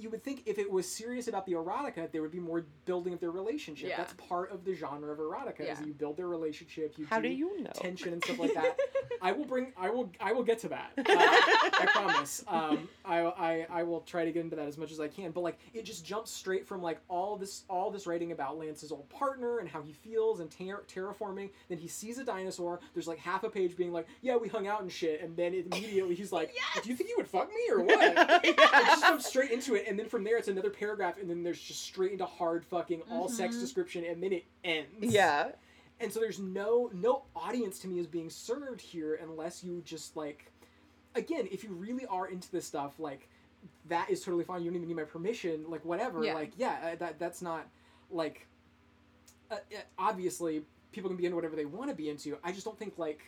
C: you would think if it was serious about the erotica, there would be more building of their relationship.
A: Yeah.
C: That's part of the genre of erotica.
A: Yeah.
C: that you build their relationship. You
B: How do you know?
C: tension and stuff like that. I will bring. I will. I will get to that. Uh, I promise. Um, I, I. I will try to get into that as much as I can. But like, it just jumps straight from like all this, all this writing about Lance's old partner and how he feels and ter- terraforming. Then he sees a dinosaur. There's like half a page being like, "Yeah, we hung out and shit," and then immediately he's like, "Do you think you would fuck me or what?" yeah. It just jumps straight into it, and then from there it's another paragraph, and then there's just straight into hard fucking all sex
A: Mhm.
C: description, and then it ends.
B: yeah.
C: And so there's no no audience to me is being served here unless you just like again, if you really are into this stuff, like that is totally fine. You don't even need my permission, like whatever.
A: Yeah.
C: Like yeah, uh, that that's not like uh, uh, obviously people can be into whatever they want to be into. I just don't think like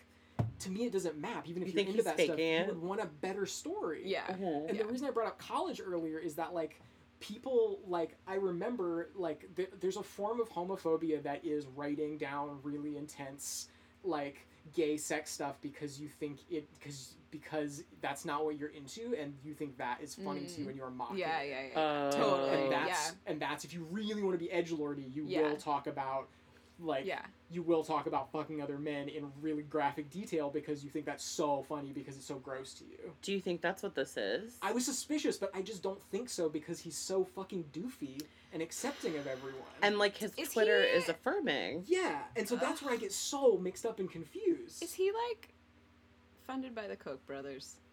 C: to me it doesn't map. Even if
B: You
C: you're
B: think
C: into that stuff,
B: faking
C: you would want a better story.
A: Yeah.
B: Mhm.
C: And
A: Yeah.
C: the reason I brought up college earlier is that like people like I remember like th- there's a form of homophobia that is writing down really intense like gay sex stuff because you think it because because that's not what you're into and you think that is funny to you
A: Mm.
C: and you're mocking
A: Yeah, yeah, yeah.
B: Oh.
A: Totally,
C: and that's
A: yeah.
C: and that's if you really want to be edge lordy you
A: Yeah.
C: will talk about like
A: yeah.
C: you will talk about fucking other men in really graphic detail because you think that's so funny because it's so gross to you.
B: Do you think that's what this is?
C: I was suspicious, but I just don't think so because he's so fucking doofy and accepting of everyone.
B: and like his
A: Is
B: Twitter
A: he-
B: is affirming.
C: yeah, and so that's where I get so mixed up and confused.
A: Is he like funded by the Koch brothers?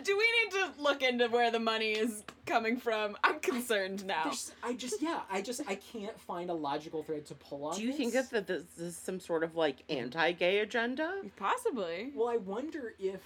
A: Do we need to look into where the money is coming from? I'm concerned now.
C: There's, I just yeah, I just I can't find a logical thread to pull on.
B: Do you think that this is some sort of like anti-gay agenda?
A: Possibly.
C: Well, I wonder if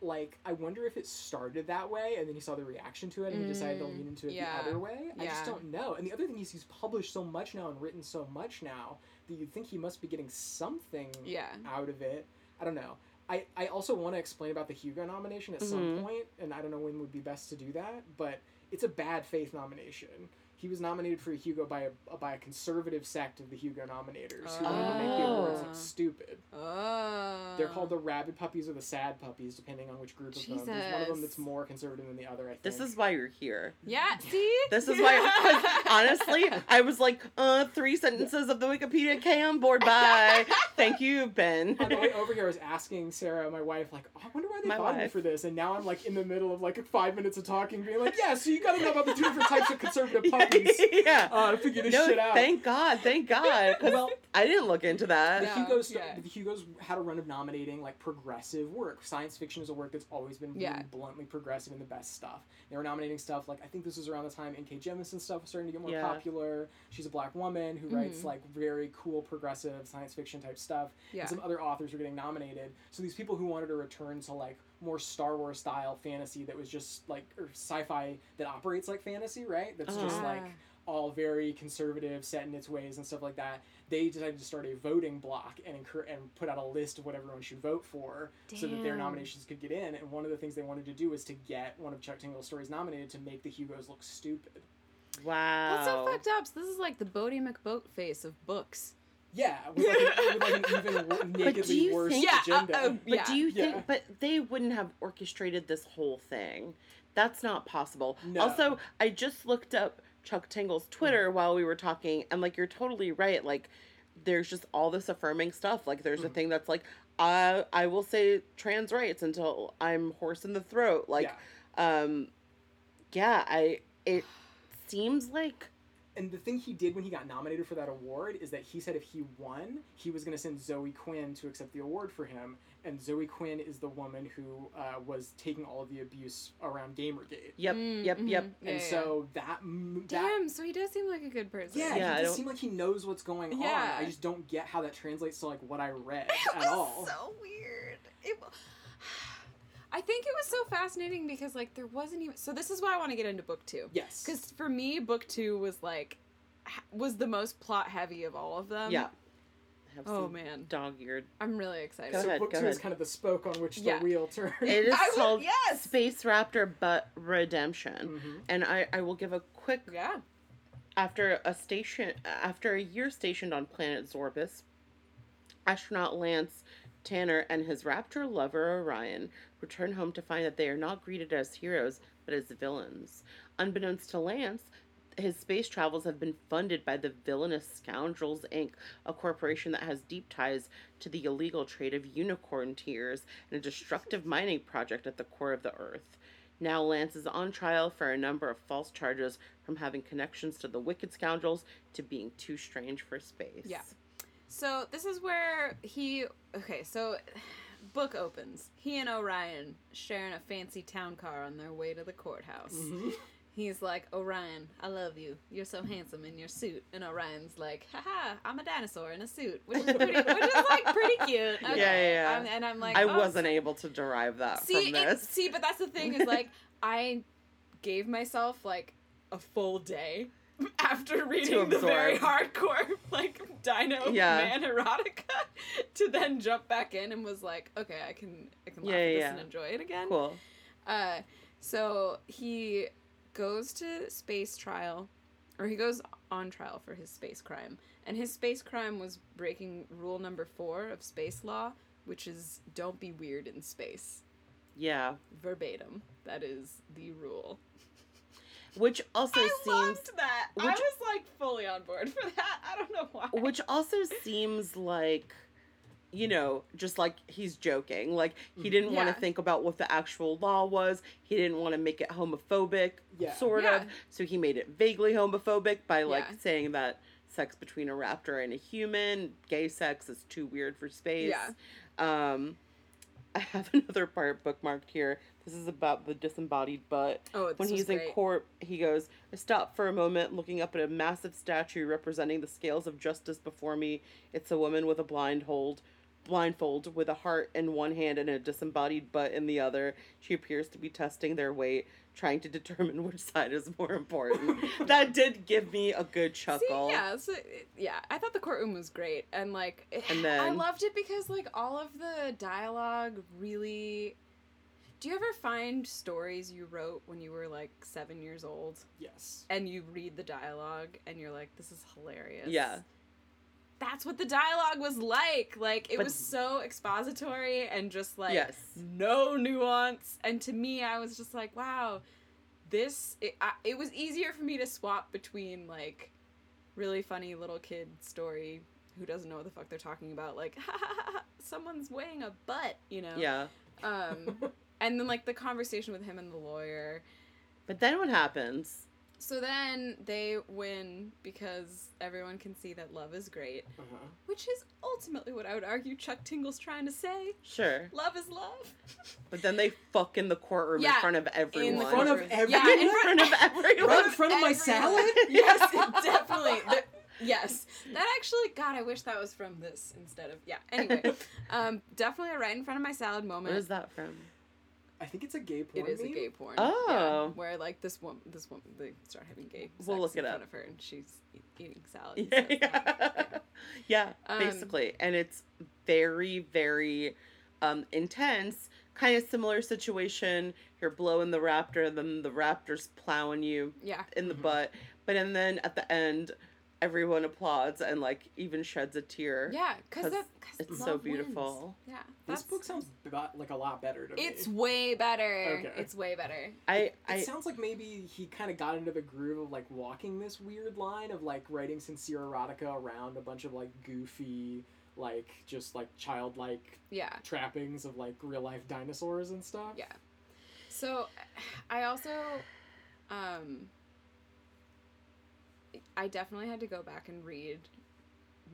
C: like I wonder if it started that way and then he saw the reaction to it and he decided to
A: Mm,
C: lean into it
A: yeah,
C: the other way. I just don't know. And the other thing is he's published so much now and written so much now that you'd think he must be getting something
A: Yeah.
C: out of it. I don't know. I, I also want to explain about the Hugo nomination at some
B: Mhm.
C: point, and I don't know when would be best to do that, but it's a bad faith nomination. He was nominated for a Hugo by a by a conservative sect of the Hugo nominators who wanted to make the awards look
A: Oh.
C: stupid.
A: Oh.
C: They're called the rabid puppies or the sad puppies, depending on which group of them. There's one of them that's more conservative than the other. I think.
B: This is why you're here.
A: Yeah. See.
B: This is why. honestly, I was like, uh, three sentences of the Wikipedia K on board. Bye. Thank you, Ben.
C: on the way over here, I was asking Sarah, my wife, like, oh, I wonder why they
B: My
C: thought of me for this. And now I'm like in the middle of like five minutes of talking, being like, yeah, so you gotta know about the two different types of conservative puppies
B: yeah.
C: uh, to figure this
B: No,
C: shit out.
B: thank God, thank God,
C: well,
B: I didn't look into
C: the
B: that.
A: No.
C: Hugo's
A: yeah.
C: the Hugo's had a run of nominating like progressive work. Science fiction is a work that's always been really
A: Yeah.
C: bluntly progressive and the best stuff. They were nominating stuff like I think this was around the time N.K. Jemisin stuff was starting to get more
B: Yeah.
C: popular. She's a black woman who writes
A: Mhm.
C: like very cool progressive science fiction type stuff.
A: Yeah.
C: And some other authors were getting nominated. So these people who wanted to return to like more Star Wars style fantasy that was just like or sci-fi that operates like fantasy, right? That's just
B: Uh-huh.
C: like all very conservative, set in its ways and stuff like that. They decided to start a voting block and incur- and put out a list of what everyone should vote for, so that their nominations could get in. And one of the things they wanted to do was to get one of Chuck Tingle's stories nominated to make the Hugos look stupid.
B: Wow.
A: That's so fucked up. So this is like the Boaty McBoatface of books.
C: Yeah, with like, an, with like an even wor-
B: do
C: nakedly
B: you
C: worse
B: think-
A: Yeah, uh,
C: agenda.
A: uh,
B: But
A: Yeah.
B: do you
C: Yeah.
B: think? But they wouldn't have orchestrated this whole thing. That's not possible.
C: No.
B: Also, I just looked up Chuck Tingle's Twitter while we were talking, and like you're totally right. Like, there's just all this affirming stuff. Like, there's a
C: Mhm.
B: thing that's like, I I will say trans rights until I'm horse in the throat. Like,
C: yeah.
B: um, yeah, I it seems like
C: And the thing he did when he got nominated for that award is that he said if he won, he was going to send Zoe Quinn to accept the award for him. And Zoe Quinn is the woman who uh, was taking all of the abuse around Gamergate.
B: yep,
A: Mm,
B: yep, yep.
A: mhm. Yeah,
C: and
A: yeah,
C: so that
A: yeah.
C: that
A: Damn. So he does seem like a good person.
C: yeah,
B: Yeah, I
C: he
B: don't-
C: just like he knows what's going on.
A: Yeah.
C: I just don't get how that translates to like what I read
A: It
C: at
A: was
C: all.
A: so weird. It, wa- I think it was so fascinating because like there wasn't even. So this is why I want to get into book two.
C: yes,
A: Because for me, book two was like was the most plot heavy of all of them.
B: yeah. Have
A: Oh man,
B: dog-eared.
A: I'm really excited.
B: Go
C: so
B: ahead,
C: book
B: go
C: two is kind of the spoke on which
A: Yeah.
C: the wheel turns.
B: It is
A: I would-
B: called
A: yes!
B: Space Raptor Butt Redemption.
C: Mhm.
B: And I, I will give a quick
A: Yeah.
B: after a station after a year stationed on planet Zorbus, astronaut Lance Tanner and his raptor lover Orion return home to find that they are not greeted as heroes, but as villains. Unbeknownst to Lance, his space travels have been funded by the villainous Scoundrels Inc., a corporation that has deep ties to the illegal trade of unicorn tears and a destructive mining project at the core of the Earth. Now Lance is on trial for a number of false charges from having connections to the wicked scoundrels to being too strange for space.
A: Yeah. So this is where he okay, so book opens. He and Orion sharing a fancy town car on their way to the courthouse.
C: Mhm.
A: He's like, Orion, I love you. You're so handsome in your suit. And Orion's like, haha, I'm a dinosaur in a suit, which is pretty, which is like pretty cute. Okay.
B: yeah, yeah.
A: I'm- and I'm like,
B: I
A: oh,
B: wasn't able to derive that
A: see,
B: from
A: it-
B: this.
A: see, but that's the thing is like, I gave myself like a full day after reading the very hardcore like Dino
B: Yeah.
A: Man erotica to then jump back in and was like, okay, I can I can laugh
B: Yeah,
A: at this
B: yeah.
A: and enjoy it again.
B: Cool.
A: Uh, so he goes to space trial, or he goes on trial for his space crime, and his space crime was breaking rule number four of space law, which is don't be weird in space.
B: Yeah.
A: Verbatim, that is the rule.
B: Which also
A: I
B: seems
A: loved that. I
B: which-
A: was like fully on board for that. I don't know why.
B: which also seems like you know just like he's joking like he didn't want to think about what the actual law was he didn't want to make it homophobic
C: Yeah.
B: sort
A: Yeah.
B: of so he made it vaguely homophobic by like
A: Yeah.
B: saying that sex between a raptor and a human gay sex is too weird for space
A: Yeah.
B: um i have another part bookmarked here this is about the disembodied butt
A: oh,
B: when he's in
A: great.
B: court, he goes, I stopped for a moment looking up at a massive statue representing the scales of justice before me. It's a woman with a blindfold, blindfold with a heart in one hand and a disembodied butt in the other. She appears to be testing their weight, trying to determine which side is more important. that did give me a good chuckle.
A: See, yeah, so, yeah. I thought the courtroom was great, and like,
B: And
A: I loved it because like all of the dialogue really. Do you ever find stories you wrote when you were like seven years old,
C: Yes.
A: and you read the dialogue, and you're like, "This is hilarious."
B: Yeah.
A: That's what the dialogue was like. Like it
B: But-
A: was so expository and just like
B: yes.
A: no nuance. And to me, I was just like, wow, this. It, I, it was easier for me to swap between like really funny little kid story who doesn't know what the fuck they're talking about, like ha ha, someone's weighing a butt, you know.
B: Yeah.
A: Um, and then like the conversation with him and the lawyer.
B: But then what happens?
A: So then they win because everyone can see that love is great,
C: Uh-huh.
A: which is ultimately what I would argue Chuck Tingle's trying to say.
B: Sure.
A: Love is love.
B: But then they fuck in the courtroom
A: Yeah,
B: in front of everyone.
C: In front of everyone?
A: Yeah, in
B: in front of everyone.
C: Right in front of my salad?
A: yes, definitely. The- yes, that actually. God, I wish that was from this instead of yeah. Anyway, um, definitely a right in front of my salad moment.
B: What is that from?
C: I think it's a gay porn.
A: It is a gay porn.
B: Oh.
A: yeah, where like this woman, this woman, they start having gay sex
B: We'll look
A: in
B: it
A: front
B: up.
A: of her, and she's e- eating salad.
B: Yeah,
A: so it's not-
B: yeah. yeah
A: Um,
B: basically. And it's very, very um, intense. Kind of similar situation. You're blowing the raptor, then the raptor's plowing you
A: yeah.
B: in the
C: Mhm.
B: butt. But and then at the end, everyone applauds and like even sheds a tear.
A: Yeah, because
B: 'Cause
A: that cause
B: it's
A: love
B: so
A: wins.
B: beautiful.
A: Yeah,
C: This book sounds like a lot better to
A: It's
C: me.
A: It's way better.
C: Okay.
A: It's way better.
B: I,
C: It
B: I
C: sounds like maybe he kind of got into the groove of like walking this weird line of like writing sincere erotica around a bunch of like goofy, like just like childlike
A: Yeah.
C: trappings of like real life dinosaurs and stuff.
A: Yeah. So, I also, um, I definitely had to go back and read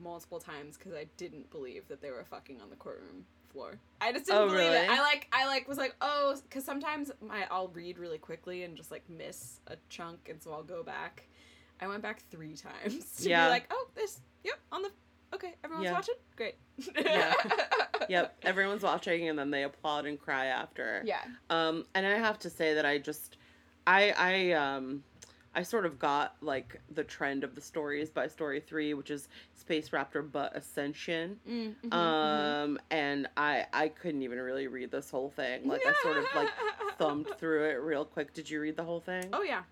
A: multiple times because I didn't believe that they were fucking on the courtroom floor. I just didn't
B: Oh,
A: believe
B: really?
A: it. I like, I like was like, oh, because sometimes I I'll read really quickly and just like miss a chunk, and so I'll go back. I went back three times to
B: Yeah.
A: be like, oh, this, yep, on the, okay, everyone's
B: Yeah.
A: watching, great.
B: Yeah. yep, everyone's watching and then they applaud and cry after.
A: Yeah.
B: Um, and I have to say that I just, I, I, um, I sort of got like the trend of the stories by story three, which is Space Raptor Butt Ascension.
A: Mm, mhm, mhm.
B: Um, and I, I couldn't even really read this whole thing. Like I sort of like thumbed through it real quick. Did you read the whole thing?
A: Oh yeah.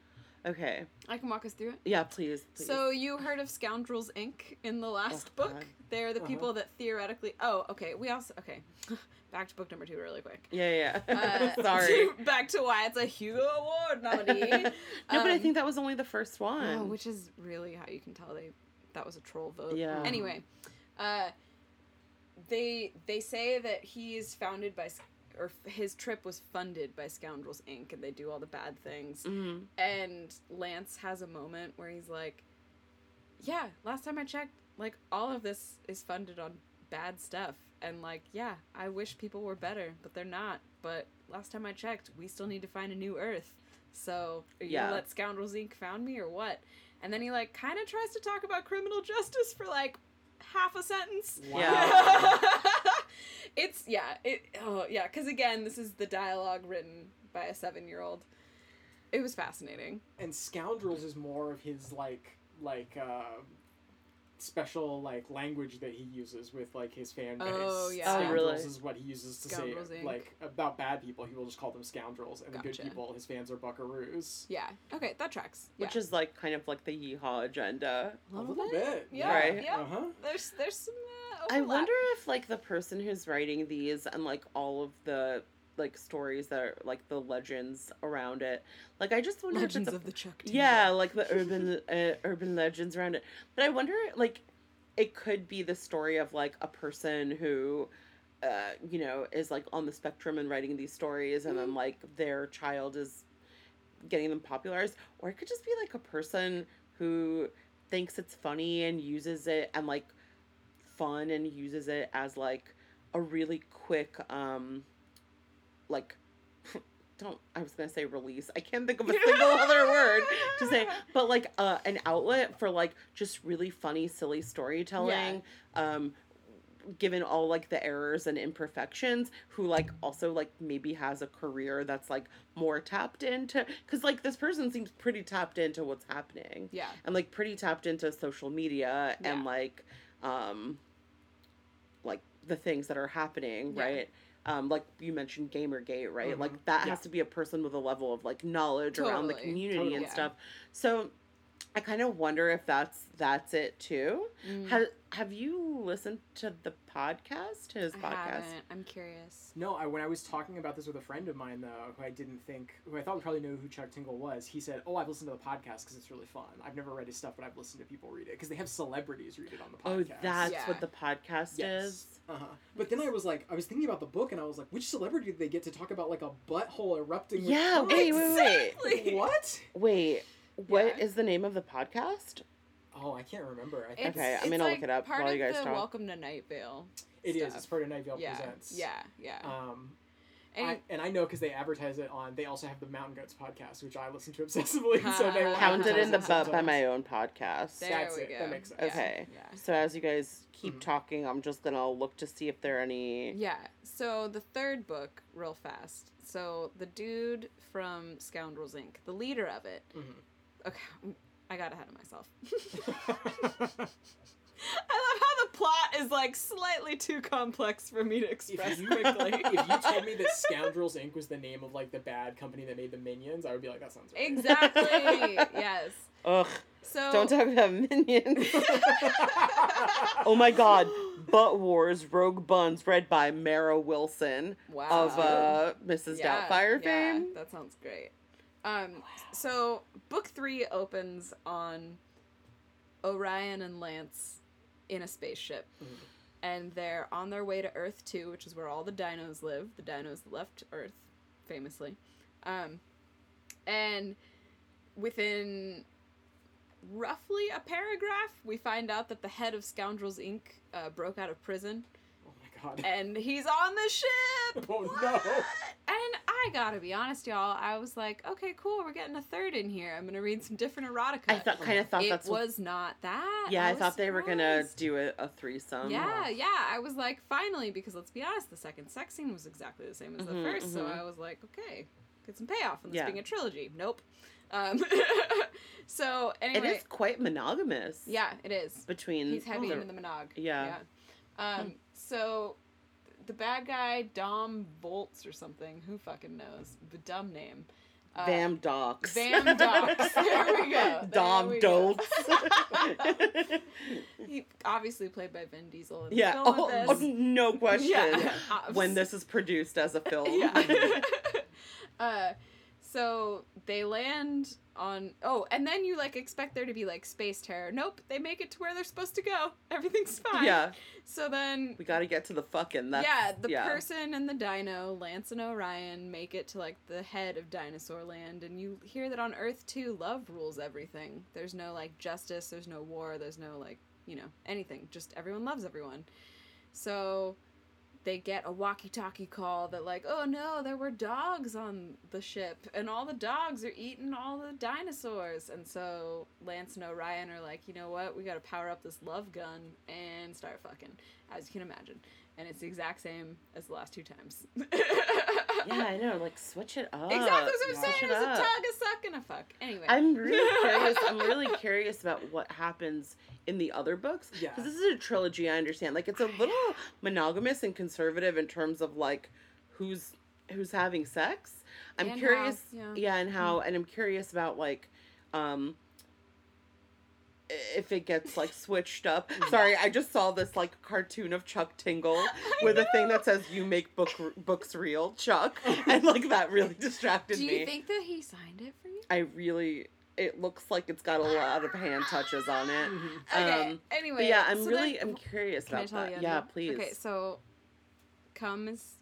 B: Okay.
A: I can walk us through it.
B: Yeah, please. please.
A: So you heard of Scoundrels Inc. in the last
B: Oh,
A: book?
B: God.
A: They're the
C: Uh-huh.
A: people that theoretically. Oh, okay. We also okay. Back to book number two, really quick.
B: yeah, yeah.
A: Uh,
B: Sorry.
A: back to why it's a Hugo Award nominee.
B: no, but I
A: Um,
B: think that was only the first one.
A: Oh, which is really how you can tell they that was a troll vote.
B: Yeah.
A: Anyway, uh, they they say that he is founded by, or his trip was funded by Scoundrels Inc. and they do all the bad things.
B: Mhm.
A: And Lance has a moment where he's like, "Yeah, last time I checked, like all of this is funded on bad stuff." And like, yeah, I wish people were better, but they're not. But last time I checked, we still need to find a new Earth. So, are you
B: Yeah.
A: gonna let Scoundrels Inc. found me or what? And then he like kind of tries to talk about criminal justice for like half a sentence.
B: Yeah.
A: it's yeah, it oh yeah, because again, this is the dialogue written by a seven-year-old. It was fascinating.
C: and scoundrels is more of his like like uh special like language that he uses with like his fan base.
A: Oh, yeah.
B: Oh,
C: Scoundrels
B: really?
C: is what he uses to
A: Scoundrels,
C: say
A: Inc.
C: like about bad people. He will just call them scoundrels, and the good people, his fans are buckaroos.
A: Yeah. Okay, that tracks. Yeah.
B: Which is like kind of like the yeehaw agenda.
A: a
C: A
A: little,
C: little
A: bit.
C: bit,
A: Yeah.
B: Right.
A: Yeah.
C: Uh huh.
A: There's there's some. Uh,
B: I wonder if like the person who's writing these and like all of the like stories that are like the legends around it. Like I just wonder
A: Legends
B: if it's a,
A: of the Chuck.
B: yeah, like the urban uh, urban legends around it. But I wonder like it could be the story of like a person who uh, you know, is like on the spectrum and writing these stories and then like their child is getting them popularized. Or it could just be like a person who thinks it's funny and uses it and like fun and uses it as like a really quick um like don't I was gonna say release. I can't think of a single other word to say, but like uh, an outlet for like just really funny, silly storytelling. Um, given all like the errors and imperfections, who like also like maybe has a career that's like more tapped into, because like this person seems pretty tapped into what's happening
A: Yeah.
B: and like pretty tapped into social media and like um like the things that are happening
A: Yeah.
B: right um like you mentioned gamergate right
C: Mhm.
B: like that
C: Yeah.
B: has to be a person with a level of like knowledge around the community
C: Totally.
B: and
A: Yeah.
B: stuff so i kind of wonder if that's that's it too
A: Mm.
B: have have you listened to the podcast his
A: I
B: podcast
A: haven't. I'm curious.
C: No, I, when I was talking about this with a friend of mine though, who I didn't think, who I thought would probably know who Chuck Tingle was, he said, "Oh, I've listened to the podcast because it's really fun. I've never read his stuff, but I've listened to people read it because they have celebrities read it on the podcast."
B: oh that's
A: Yeah.
B: what the podcast
C: Yes.
B: is
C: Uh-huh. But then I was like, I was thinking about the book, and I was like, which celebrity did they get to talk about like a butthole erupting? with
B: yeah
C: cum?
B: wait wait wait
A: Exactly.
C: What?
B: wait What is
A: Yeah.
B: the name of the podcast
C: Oh, I can't remember. I think
B: Okay, I'm gonna look it up
A: part
B: while
A: of
B: you guys
A: the
B: talk.
A: Welcome to Night Vale.
C: it is.
A: stuff.
C: It's part of Night Vale
A: Yeah,
C: Presents.
A: yeah, yeah.
C: Um,
A: and
C: I, and I know because they advertise it on. They also have the Mountain Goats podcast, which I listen to obsessively. so they
B: counted in the butt by my own podcast
A: there
C: That's
A: we
C: it.
A: go.
C: That makes sense.
A: Yeah,
B: Okay.
A: Yeah.
B: So as you guys keep
C: Mhm.
B: talking, I'm just gonna look to see if there are any.
A: Yeah. So the third book, real fast. So the dude from Scoundrels Inc., the leader of it.
C: Mhm.
A: Okay, I got ahead of myself. I love how the plot is like slightly too complex for me to express
C: if you,
A: quickly.
C: if you told me that Scoundrels Inc. was the name of like the bad company that made the Minions, I would be like, that sounds right.
A: exactly. yes.
B: Ugh!
A: So
B: Don't talk about minions. oh my God! Butt Wars Rogue Buns, read by Mara Wilson
A: wow.
B: of uh, Mrs.
A: Yeah,
B: Doubtfire
A: yeah,
B: fame.
A: That sounds great. Um, so book three opens on Orion and Lance in a spaceship,
C: Mhm.
A: and they're on their way to Earth two, which is where all the dinos live. The dinos that left Earth, famously, um, and within roughly a paragraph, we find out that the head of Scoundrels Inc. Uh, broke out of prison,
C: god.
A: and he's on the ship.
C: Oh,
A: What?
C: no.
A: And I gotta be honest, y'all. I was like, okay, cool. We're getting a third in here. I'm gonna read some different erotica.
B: I thought, kind of thought
A: it
B: that's what.
A: was not that.
B: Yeah, I,
A: was
B: thought they were gonna do a, a threesome.
A: Yeah, yeah. I was like, finally, because let's be honest, the second sex scene was exactly the same as the
B: Mhm,
A: first. So. I was like, okay, get some payoff on this
B: Yeah.
A: being a trilogy. Nope. Um, so
B: It
A: anyway,
B: is quite monogamous.
A: yeah, it is.
B: Between
A: He's heavy
B: the-
A: into the monog.
B: Yeah.
A: Yeah. Um, so the bad guy, Dom Volts or something, who fucking knows? The dumb name. Uh,
B: Vam Docs.
A: Vam Docs. There we go.
B: Dom
A: we.
B: Dolts.
A: He obviously played by Vin Diesel.
B: Yeah. Oh, oh, no question.
A: Yeah.
B: When this is produced as a film.
A: yeah. uh, so they land on. Oh, and then you like expect there to be like space terror. Nope, they make it to where they're supposed to go. Everything's fine.
B: Yeah.
A: So then.
B: We got to get to the fucking. That's,
A: yeah, the
B: yeah.
A: person and the dino, Lance and Orion, make it to like the head of Dinosaur Land, and you hear that on Earth too, love rules everything. There's no like justice, there's no war, there's no like you know anything. Just everyone loves everyone. So they get a walkie-talkie call that like, oh no, there were dogs on the ship, and all the dogs are eating all the dinosaurs. And so Lance and Orion are like, you know what, we got to power up this love gun and start fucking, as you can imagine. And it's the exact same as the last two times.
B: Yeah, I know. Like, switch it up.
A: Exactly what I'm
C: Yeah.
A: saying. It's
B: it
A: a tug, a suck, and a fuck. Anyway.
B: I'm really curious. I'm really curious about what happens in the other books.
C: Yeah.
B: Because this is a trilogy, I understand. Like, it's a little monogamous and conservative in terms of like who's who's having sex. I'm
A: And
B: curious.
A: how, yeah.
B: and how, and I'm curious about like, um, if it gets like switched up. Sorry, I just saw this like cartoon of Chuck Tingle with a thing that says "You make book books real, Chuck," and like that really distracted me.
A: Do
B: me.
A: you think that he signed it for you?
B: I really it looks like it's got a lot of hand touches on it.
A: Okay.
B: Um,
A: anyway.
B: Yeah, I'm
A: so
B: really
A: then-
B: I'm curious
A: I
B: about that. Yeah, please.
A: Okay, so cum is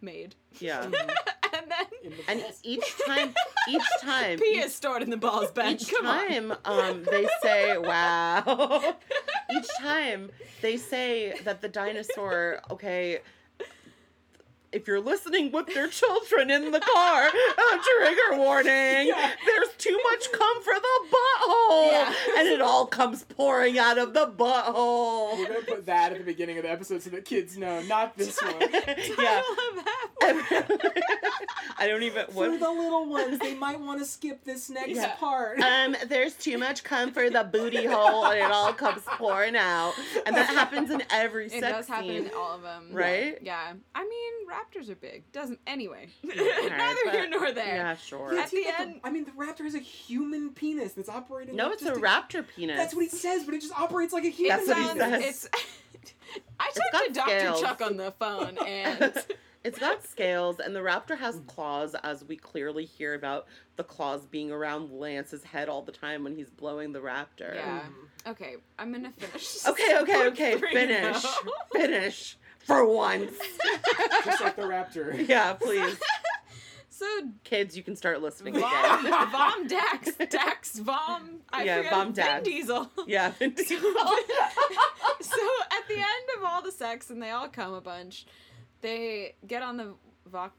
A: made,
B: Yeah.
C: Mhm.
A: and then
C: the
B: And
C: balls.
B: each time each time
A: pee
B: each,
A: is stored in the balls bank.
B: each
A: Come on.
B: time um they say wow. each time they say that the dinosaur okay if you're listening with your children in the car, a trigger warning.
C: Yeah.
B: There's too much cum for the butthole,
A: Yeah.
B: and it all comes pouring out of the butthole.
C: We're gonna put that at the beginning of the episode so that kids know, not this one.
B: yeah.
A: I love that.
B: I don't even
C: For the little ones, they might want to skip this next
B: Yeah.
C: part.
B: Um, there's too much cum for the booty hole, and it all comes pouring out, and that happens in every
A: It
B: sex
A: does happen
B: scene.
A: in all of them,
B: Right?
A: Yeah. I mean, raptors are big. Doesn't anyway.
B: Alright,
A: Neither
B: but-
A: here nor there.
B: Yeah, sure.
C: Yeah,
A: At
C: see,
A: the
C: but
A: end-
C: I mean, the raptor has a human penis that's operating.
B: No,
C: like
B: it's a
C: just
B: raptor penis.
C: That's what he says, but it just operates like a human.
B: That's what he says.
A: It's. I
B: It's
A: talked to Dr. Chuck on the phone, and
B: It's got scales, and the raptor has claws, as we clearly hear about the claws being around Lance's head all the time when he's blowing the raptor.
A: Yeah.
C: Mhm.
A: okay, I'm gonna finish.
B: Okay, okay, okay. Finish.
A: now.
B: Finish. For once.
C: Just like the raptor.
B: yeah, please.
A: So
B: Kids, you can start listening
A: Vom,
B: again.
A: Vom Dax, Dax Vom. I
B: Yeah,
A: forget
B: Vom
A: Vin
B: Dax.
A: Diesel.
B: yeah. Vin
A: So,
B: Diesel.
A: so at the end of all the sex, and they all come a bunch, they get on the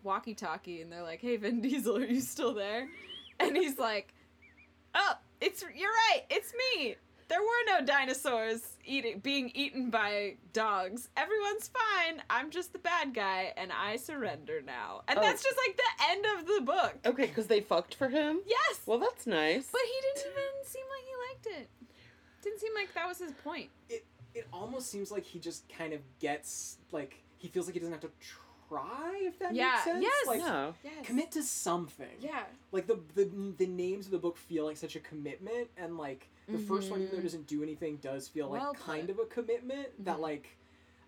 A: walkie-talkie and they're like, "Hey, Vin Diesel, are you still there?" And he's like, "Oh, it's you're right, it's me. There were no dinosaurs eating being eaten by dogs. Everyone's fine. I'm just the bad guy, and I surrender now." And
B: Oh.
A: that's just like the end of the book.
B: Okay, because they fucked for him?
A: Yes.
B: Well, that's nice.
A: But he didn't even seem like he liked it. Didn't seem like that was his point.
C: It it almost seems like he just kind of gets like he feels like he doesn't have to try if that
A: Yeah,
C: makes sense.
A: yes.
C: Like
B: no.
A: Yes.
C: commit to something.
A: Yeah.
C: Like the the the names of the book feel like such a commitment, and like the first one, even though
A: Mhm.
C: doesn't do anything, does feel like
A: Well
C: kind
A: put.
C: of a commitment. That
A: Mhm.
C: like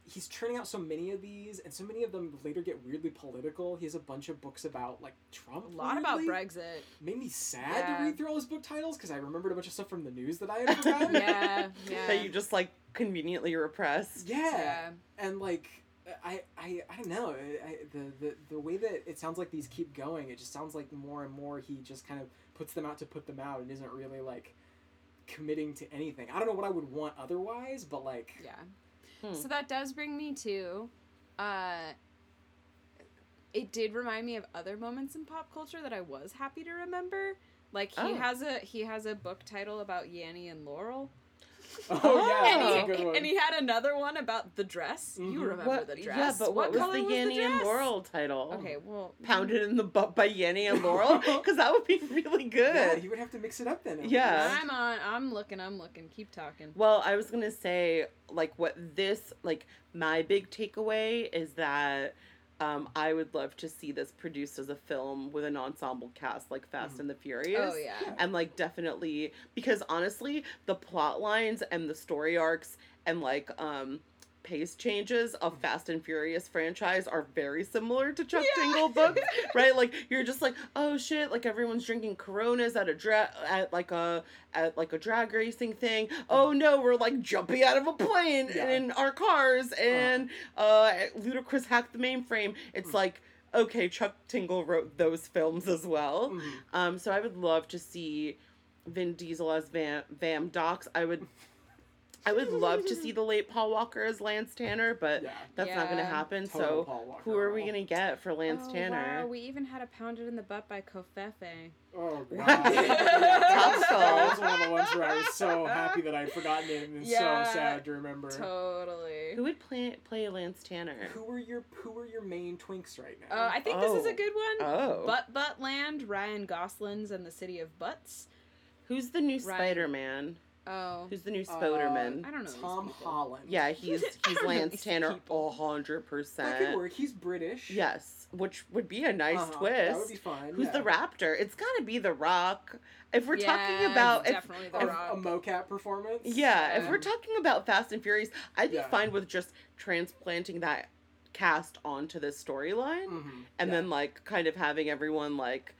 C: he's churning out so many of these, and so many of them later get weirdly political. He has a bunch of books about like Trump.
A: A lot about. Brexit.
C: Made me sad
A: Yeah.
C: to read through all his book titles because I remembered a bunch of stuff from the news that I had forgotten.
A: Yeah. Yeah.
B: That you just like conveniently repressed.
C: yeah.
A: yeah.
C: and like I, I I don't know I, I, the, the the way that it sounds like these keep going it just sounds like more and more he just kind of puts them out to put them out and isn't really like committing to anything I don't know what I would want otherwise but like
A: Yeah.
B: Hmm.
A: So that does bring me to uh it did remind me of other moments in pop culture that I was happy to remember. Like he
B: Oh.
A: has a he has a book title about Yanny and Laurel.
C: oh yeah
A: and,
C: that's
A: he,
C: a good one
A: and he had another one about the dress. You
C: Mhm.
A: remember
B: What,
A: the dress.
B: yeah, but what, was
A: color
B: the Yanny and
A: dress?
B: Laurel title?
A: Okay, well
B: Pounded in the butt by Yanny and Laurel? Because that would be really
C: yeah
B: good.
C: he would have to mix it up then
B: Yeah.
A: I'm on I'm looking, I'm looking. Keep talking.
B: Well, I was gonna say, like, what this, like, my big takeaway is that um, I would love to see this produced as a film with an ensemble cast like Fast
C: Mhm.
B: and the Furious.
A: Oh yeah.
B: And like definitely because honestly, the plot lines and the story arcs and like um pace changes of Fast and Furious franchise are very similar to Chuck
A: Yeah.
B: Tingle books, right? Like you're just like, oh shit, like everyone's drinking Coronas at a dra- at like a at like a drag racing thing. Oh no, we're like jumping out of a plane
C: Yeah.
B: in our cars and uh Ludacris hacked the mainframe. It's
C: Mm.
B: like okay, Chuck Tingle wrote those films as well.
C: Mhm.
B: Um, so I would love to see Vin Diesel as Vam Vam Docs. I would, I would love to see the late Paul Walker as Lance Tanner, but
C: Yeah.
B: that's not going to happen.
C: Total
B: so who are we going to get for Lance
A: oh,
B: Tanner?
A: Wow, we even had a pounded in the butt by Covfefe.
C: Oh god.
B: Tough call.
C: that was one of the ones where I was so happy that I'd forgotten it and
A: Yeah.
C: so sad to remember.
A: Totally.
B: Who would play play Lance Tanner?
C: Who are your who are your main twinks right now?
A: Uh, I think this is
B: Oh.
A: a good one.
B: Oh,
A: Butt Butt Land, Ryan Gosling's and the City of Butts.
B: who's the new Spider Man?
A: Oh,
B: Who's the new
C: Uh,
B: Spoderman?
A: I don't know.
C: Tom. Holland.
B: yeah, he's he's Lance Tanner
A: people.
B: a hundred
C: that could
B: percent.
C: work. He's British.
B: Yes, which would be a nice
C: Uh-huh.
B: twist.
C: That would be fun.
B: Who's
C: yeah.
B: the Raptor? It's got to be The Rock. If we're
A: Yeah,
B: talking about
A: it's
B: if,
A: definitely the
C: A,
A: Rock.
C: a mocap performance?
B: yeah, if we're talking about Fast and Furious, I'd be
C: Yeah.
B: fine with just transplanting that cast onto this storyline
C: Mhm.
B: and
C: Yeah.
B: then like kind of having everyone like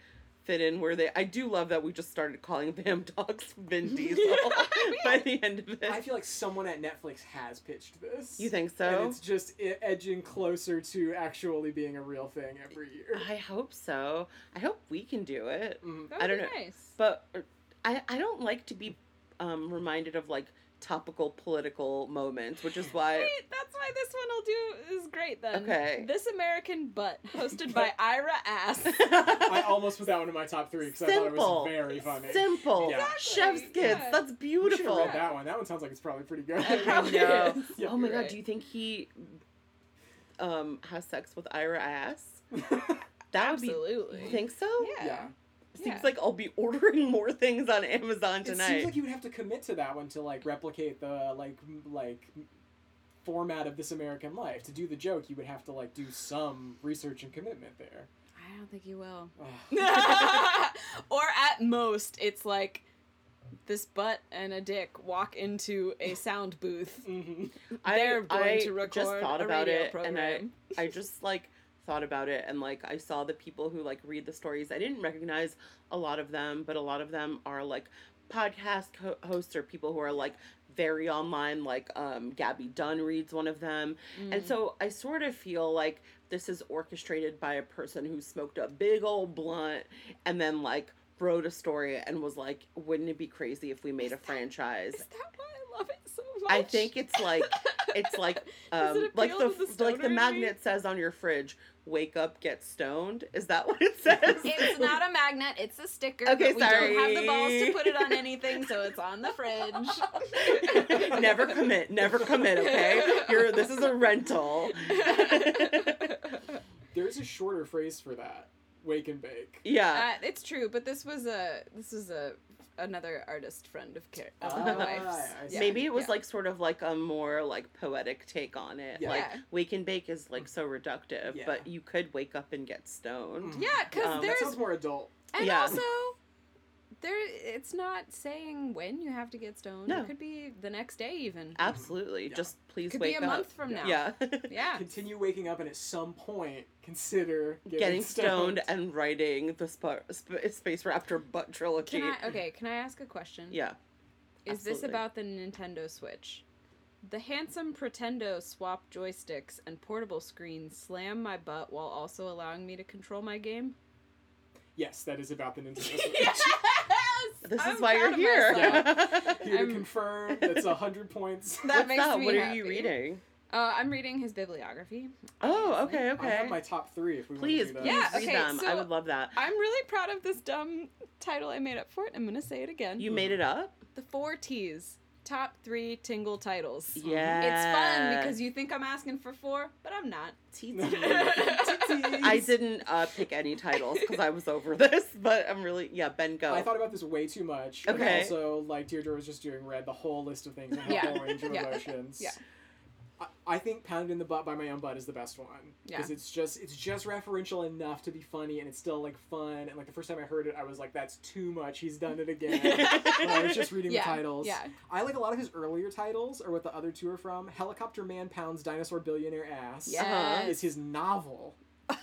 B: fit in where they I do love that we just started calling them dogs Vin Diesel by the end of it.
C: I feel like someone at Netflix has pitched this.
B: You think so?
C: And it's just edging closer to actually being a real thing every year.
B: I hope so. I hope we can do it.
C: Mhm.
A: That
B: I don't
A: be
B: know.
A: Nice.
B: But uh, I I don't like to be um reminded of like topical political moments, which is why
A: Wait, that's why this one will do is great then.
B: Okay.
A: This American Butt, hosted by Ira Ass.
C: I almost put that one in my top three because I thought it was very funny.
B: Simple.
C: Yeah.
B: Chef's kids.
A: yeah.
B: That's
C: We should have
B: beautiful.
C: read that one. That one sounds like it's probably pretty good.
A: It probably
B: know.
A: is.
C: Yeah.
B: oh my god,
A: right.
B: do you think he um has sex with Ira ass? That would
A: Absolutely.
B: be You think so?
A: Yeah.
C: yeah.
B: Seems
A: Yeah.
B: like I'll be ordering more things on Amazon tonight.
C: It
B: tonight.
C: seems like you would have to commit to that one to like replicate the like like format of this American life. To do the joke, you would have to like do some research and commitment there.
A: I don't think you will. Or at most, it's like this butt and a dick walk into a sound booth.
C: Mhm.
B: I-
A: They're going
B: I
A: to record
B: just thought
A: a
B: about
A: radio
B: it, and. I I just like thought about it and like I saw the people who like read the stories. I didn't recognize a lot of them, but a lot of them are like podcast ho- hosts or people who are like very online like um Gabby Dunn reads one of them. And
A: Mm.
B: so I sort of feel like this is orchestrated by a person who smoked a big old blunt and then like wrote a story and was like wouldn't it be crazy if we made a franchise?
A: Is that why I love it so much?
B: I think it's like it's like um
A: it
B: like the,
A: the
B: like the
A: in me?
B: magnet says on your fridge wake up get stoned is that what it says
A: It's not a magnet, it's a sticker.
B: Okay,
A: but we don't have the balls to put it on anything, so it's on the fridge.
B: never commit never commit okay you're this is a rental
C: There's a shorter phrase for that. Wake and bake.
B: yeah
A: Uh, it's true, but this was a this was a another artist friend of, Car- of
C: Ah,
A: my wife's.
C: I see.
B: maybe it was
A: yeah.
B: like sort of like a more like poetic take on it
C: Yeah.
B: like
A: Yeah.
B: wake and bake is like so reductive
C: Yeah.
B: but you could wake up and get stoned.
A: Yeah, because
B: Um,
C: That
A: there's
C: sounds more adult.
A: and
B: Yeah.
A: also there it's not saying when you have to get stoned.
B: No.
A: It could be the next day even.
B: absolutely
C: Yeah.
B: just please
A: Could
B: wake
A: be a
B: up
A: month from now.
B: yeah
A: Yeah.
C: Continue waking up and at some point consider getting,
B: getting stoned and writing the sp- sp- space raptor butt trilogy
A: Can I okay, can I ask a question?
B: yeah
A: Is this about the Nintendo Switch? The handsome Pretendo swap joysticks and portable screen slam my butt while also allowing me to control my game?
C: Yes, that is about the Nintendo Switch.
A: yes!
B: This
A: I'm
B: is why you're here.
A: myself.
C: Here
A: I'm-
C: to confirm, that's a hundred points.
A: That
B: What's
A: makes
B: that?
A: me
B: What are
A: happy.
B: you reading?
A: Uh, I'm reading his bibliography.
B: Oh,
A: obviously.
B: okay,
C: I
B: okay.
C: have my top three if we
B: please,
C: want to do
B: please
C: that.
A: Yeah,
B: read
A: okay,
B: them. I would love that.
A: I'm really proud of this dumb title I made up for it. I'm gonna say it again.
B: You made it up?
A: the four T's. Top three Tingle titles.
B: Yeah.
A: It's fun because you think I'm asking for four, but I'm not.
B: I didn't uh, pick any titles because I was over this, but I'm really yeah. Ben, go.
C: I thought about this way too much.
B: Okay.
C: And also, like Deirdre was just doing, red the whole list of things and the
A: Yeah.
C: whole range of
A: Yeah.
C: emotions.
A: Yeah.
C: I, I think "Pounded in the Butt" by my own butt is the best one
A: Yeah.
C: because it's just it's just referential enough to be funny and it's still like fun and like the first time I heard it I was like that's too much he's done it again I was just reading
A: yeah.
C: the titles.
A: Yeah.
C: I like a lot of his earlier titles or what the other two are from. Helicopter Man pounds dinosaur billionaire ass.
A: Yes. Uh-huh.
C: Is his novel.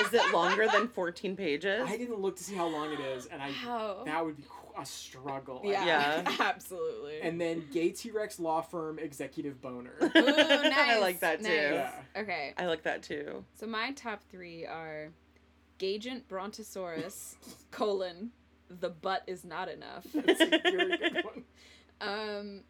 B: Is it longer than 14 pages?
C: I didn't look to see how long it is, and I
A: Wow.
C: that would be qu- a struggle.
A: Yeah.
B: Yeah.
A: Absolutely.
C: And then Gay T Rex Law Firm Executive Boner.
A: Ooh, nice.
B: I like that too.
A: nice.
C: Yeah.
A: Okay.
B: I like that too.
A: So my top three are Gagent Brontosaurus, colon, the butt is not enough.
C: That's a very good one.
A: Um,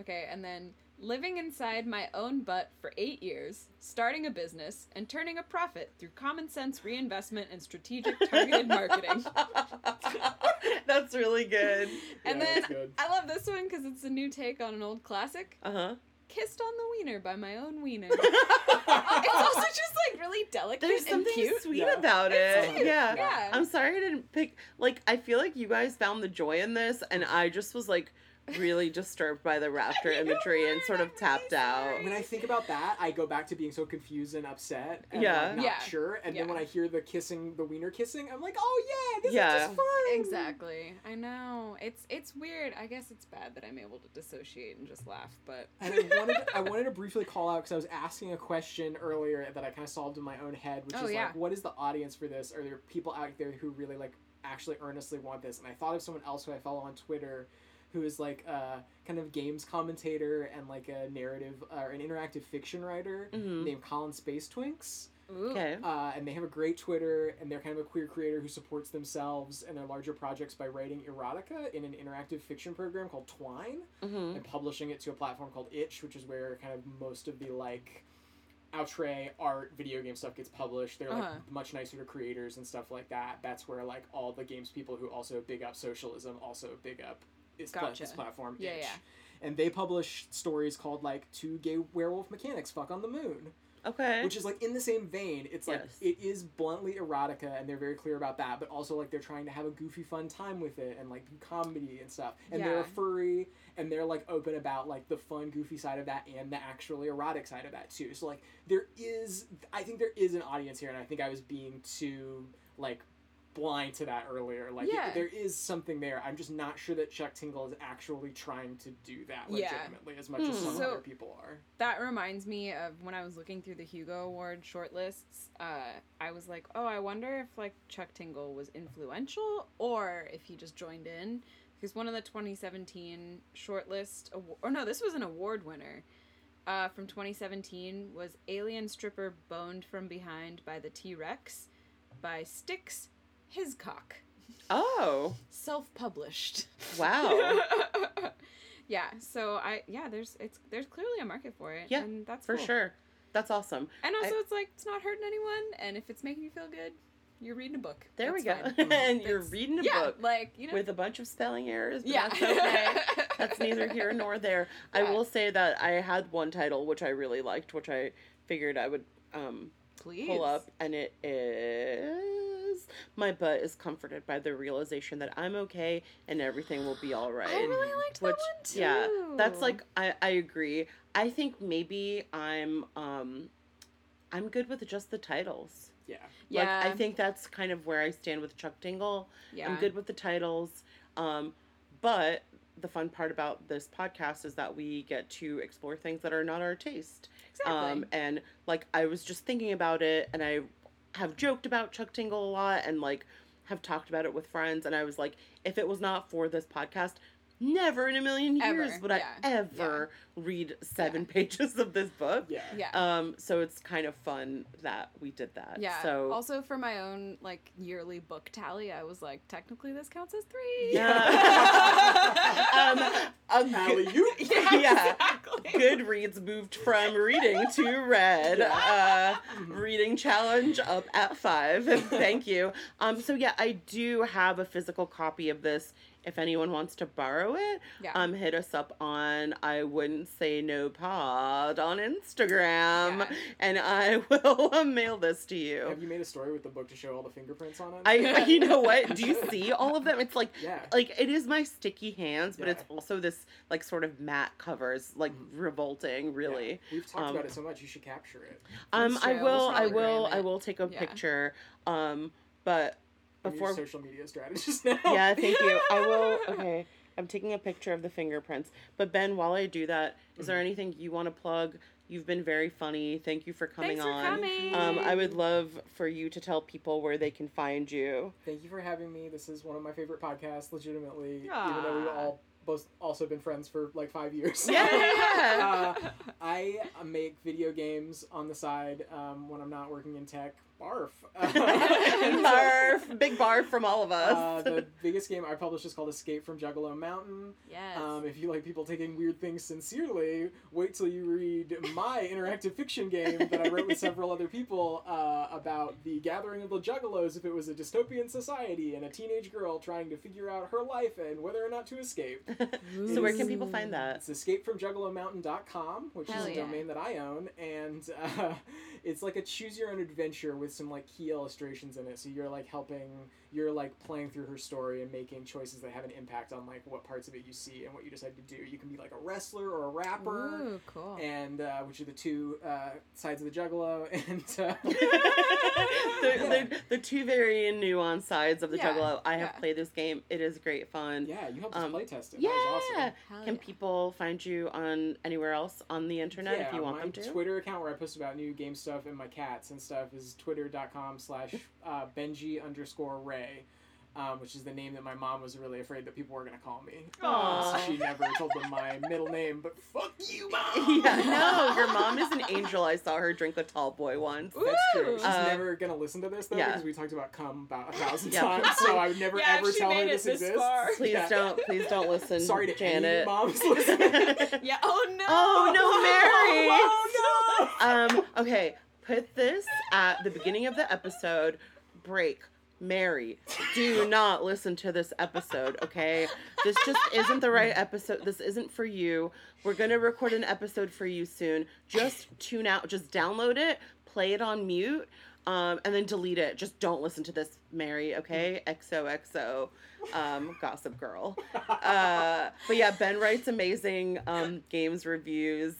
A: okay, and then living inside my own butt for eight years, starting a business, and turning a profit through common sense reinvestment and strategic targeted marketing.
B: That's really good.
A: And
C: Yeah,
A: then
C: that's good.
A: I love this one because it's a new take on an old classic.
B: Uh huh.
A: Kissed on the wiener by my own wiener. it's also just like really delicate
B: There's
A: and
B: something
A: cute.
B: sweet
C: Yeah.
B: about
A: It's
B: it.
A: cute.
B: Yeah.
A: Yeah.
B: I'm sorry I didn't pick. Like, I feel like you guys found the joy in this, and I just was like really disturbed by the raptor imagery and sort of tapped out.
C: When I think about that, I go back to being so confused and upset and
B: Yeah.
C: like, not
A: Yeah.
C: sure. And then when I hear the kissing, the wiener kissing, I'm like, oh yeah, this
B: Yeah.
C: is just fun.
A: Exactly. I know. It's it's weird. I guess it's bad that I'm able to dissociate and just laugh, but
C: And I wanted, I wanted to briefly call out because I was asking a question earlier that I kind of solved in my own head, which
A: Oh,
C: is
A: yeah.
C: like, what is the audience for this? Are there people out there who really like actually earnestly want this? And I thought of someone else who I follow on Twitter, who is like a kind of games commentator and like a narrative or an interactive fiction writer
B: Mhm.
C: named Colin Space Twinks.
B: Okay.
C: Uh, and they have a great Twitter, and they're kind of a queer creator who supports themselves and their larger projects by writing erotica in an interactive fiction program called Twine
B: hmm
C: and publishing it to a platform called Itch, which is where kind of most of the like outre art video game stuff gets published. They're like
A: Uh-huh.
C: much nicer to creators and stuff like that. That's where like all the games people who also big up socialism also big up is
A: Gotcha.
C: this platform
A: Yeah,
C: Itch.
A: yeah.
C: And they publish stories called like Two Gay Werewolf Mechanics Fuck on the Moon
B: Okay.
C: which is like in the same vein. It's like
B: Yes.
C: it is bluntly erotica, and they're very clear about that. But also like they're trying to have a goofy, fun time with it, and like do comedy and stuff. And they're furry, and they're like open about like the fun, goofy side of that, and the actually erotic side of that too. So like there is, I think there is an audience here, and I think I was being too like blind to that earlier. Like it-
A: Yeah.
C: there is something there. I'm just not sure that Chuck Tingle is actually trying to do that
A: Yeah.
C: legitimately as much as
B: Hmm.
C: some
A: So-
C: other people are.
A: That reminds me of when I was looking through the Hugo Award shortlists. Uh, I was like, oh, I wonder if like Chuck Tingle was influential or if he just joined in. Because one of the 2017 shortlist, or no, this was an award winner. Uh, from 2017 was Alien Stripper Boned from Behind by the T Rex by Stix Hiscock.
B: oh.
A: Self published.
B: Wow.
A: yeah, so I yeah, there's it's there's clearly a market for it.
B: Yeah,
A: and that's
B: For
A: cool.
B: sure. That's awesome.
A: And also,
B: I-
A: it's like it's not hurting anyone, and if it's making you feel good, you're reading a book.
B: There we go.
A: That's
B: and you're reading a
A: yeah,
B: book
A: like you know,
B: with a bunch of spelling errors. But
A: yeah,
B: That's okay. That's neither here nor there. I will say that I had one title which I really liked, which I figured I would um,
A: Please
B: pull up, and it is My Butt is Comforted by the Realization that I'm okay and everything will be all right.
A: I really liked that one too.
B: yeah, that's like, I, I agree. I think maybe I'm, um, I'm good with just the titles.
C: Yeah.
A: yeah.
B: Like, I think that's kind of where I stand with Chuck Tingle.
A: yeah.
B: I'm good with the titles. Um, but the fun part about this podcast is that we get to explore things that are not our taste.
A: Exactly.
B: Um, and like I was just thinking about it, and I have joked about Chuck Tingle a lot, and like have talked about it with friends. And I was like, if it was not for this podcast, never in a million years
A: Ever,
B: would
A: yeah,
B: I ever read seven pages of this book.
C: Yeah.
A: yeah.
B: Um, so it's kind of fun that we did that.
A: yeah.
B: So
A: also for my own like yearly book tally, I was like, technically this counts as three.
B: Yeah. um, a good,
C: Alley-oop.
A: yeah.
B: Yeah.
A: Exactly.
B: Goodreads moved from reading to read. Uh, reading challenge up at five. Thank you. Um, so yeah, I do have a physical copy of this if anyone wants to borrow it,
A: Yeah.
B: um, hit us up on I wouldn't say no pod on Instagram,
A: Yeah.
B: and I will uh, mail this to you.
C: Have you made a story with the book to show all the fingerprints on it?
B: I, you know what? Do you see all of them? It's like
C: yeah.
B: like it is my sticky hands, but
C: Yeah.
B: it's also this like sort of matte covers, like
C: Mhm.
B: revolting, really.
C: We've talked
B: Um,
C: about it so much. You should capture it.
B: Um, I will, I will, I will take a picture. Um, but before,
C: social media strategist now.
B: yeah, thank you. I will. Okay, I'm taking a picture of the fingerprints. But Ben, while I do that, is there
C: Mhm.
B: anything you want to plug? You've been very funny. Thank you for coming
A: Thanks for
B: on.
A: coming.
B: Um, I would love for you to tell people where they can find you.
C: Thank you for having me. This is one of my favorite podcasts, legitimately. Even though we've all both also been friends for like five years.
B: Yeah.
C: Uh, I uh, make video games on the side um, when I'm not working in tech. Barf.
B: barf, big barf from all of us.
C: Uh, the biggest game I published is called Escape from Juggalo Mountain.
A: yes.
C: Um, if you like people taking weird things sincerely, wait till you read my interactive fiction game that I wrote with several other people uh, about the gathering of the Juggalos if it was a dystopian society and a teenage girl trying to figure out her life and whether or not to escape.
B: so where can people find that?
C: It's escapefromjuggalomountain.com, which
A: Hell
C: is a
A: yeah.
C: domain that I own, and uh, it's like a choose your own adventure with some like key illustrations in it. So you're like helping, you're like playing through her story and making choices that have an impact on like what parts of it you see and what you decide to do. You can be like a wrestler or a rapper.
A: Ooh, cool.
C: And uh, which are the two uh, sides of the juggalo, and uh,
B: the, the, the two very nuanced sides of the
A: Yeah,
B: Juggalo. I have
A: yeah.
B: played this game. It is great fun.
C: yeah, you helped us
B: Um,
C: play test it.
B: Yeah.
C: That was awesome.
A: Hell
B: Can
A: yeah.
B: people find you on anywhere else on the internet
C: yeah,
B: if you want
C: my
B: them to?
C: Twitter account where I post about new game stuff and my cats and stuff is twitter.com slash uh, Benji underscore Ray, um, which is the name that my mom was really afraid that people were going to call me.
B: Aw.
C: So she never told them my middle name, but fuck you, mom!
B: yeah, no, your mom is an angel. I saw her drink a tall boy once.
A: Ooh.
C: That's true. She's
B: Uh,
C: never gonna listen to this though
B: yeah.
C: because we talked about cum about a thousand
B: Yeah.
C: times, so I would never
A: Yeah,
C: ever
A: she
C: tell her this,
A: this
C: exists.
A: far.
B: Please
C: Yeah.
B: don't, please don't listen,
C: Sorry to any
B: Janet.
C: moms listening.
A: yeah. Oh no.
B: Oh, no, Mary.
C: Oh, no!
B: um, okay, put this at the beginning of the episode. Break. Mary, do not listen to this episode, okay? This just isn't the right episode. This isn't for you. We're going to record an episode for you soon. Just tune out, just download it, play it on mute, um, and then delete it. Just don't listen to this, Mary, okay? XOXO, um, Gossip Girl. Uh, but yeah, Ben writes amazing um, games reviews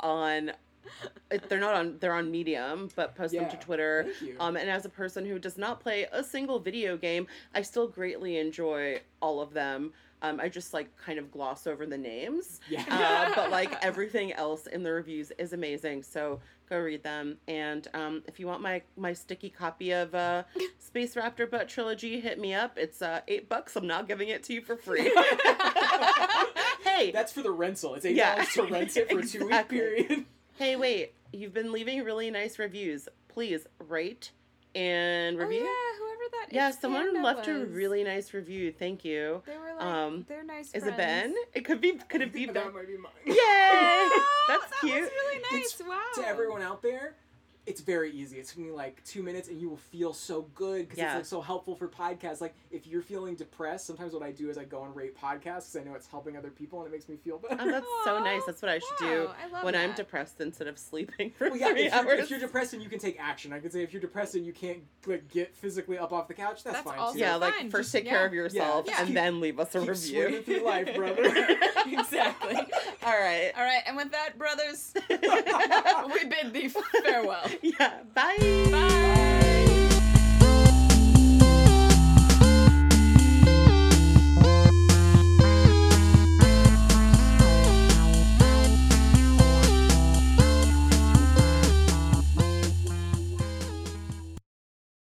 B: on. it- They're not on. They're on Medium, but post them to Twitter. Um, and as a person who does not play a single video game, I still greatly enjoy all of them. Um, I just like kind of gloss over the names,
C: yeah.
B: uh, but like everything else in the reviews is amazing. So go read them. And um, if you want my my sticky copy of uh, Space Raptor Butt Trilogy, hit me up. It's uh, eight bucks. I'm not giving it to you for free. hey,
C: That's for the rental. It's eight
B: Yeah,
C: dollars to rent it for a two week period.
B: Hey, wait! You've been leaving really nice reviews. Please rate and review.
A: Oh,
B: review.
A: yeah, whoever that
B: Yeah,
A: is.
B: someone
A: Panda
B: left a really nice review. Thank you.
A: They were like,
B: um,
A: they're nice.
B: Is
A: friends.
B: it Ben? It could be. Could it be Ben?
C: that might be mine.
B: Yay!
A: Oh,
B: That's
A: that
B: cute.
A: Was really nice.
C: It's-
A: wow.
C: to everyone out there, it's very easy. It's me like two minutes, and you will feel so good because
B: Yeah.
C: it's like so helpful for podcasts. Like if you're feeling depressed, sometimes what I do is I go and rate podcasts because I know it's helping other people and it makes me feel better.
B: Oh, that's so nice. That's what I should do
A: I love
B: when I'm depressed instead of sleeping for
C: Well, yeah,
B: three
C: if you're,
B: hours.
C: if you're depressed and you can take action, I could say if you're depressed and you can't like get physically up off the couch, that's,
A: That's
C: fine
A: also
C: too.
B: yeah, like
A: fine,
B: first
A: just-
B: take care
A: yeah.
B: of yourself
C: Yeah,
B: and
C: keep-
B: then leave us a
C: keep
B: review.
C: swimming through life, brother.
A: exactly.
B: All right.
A: All right, and with that, brothers, we bid thee farewell.
B: yeah. Bye.
A: Bye.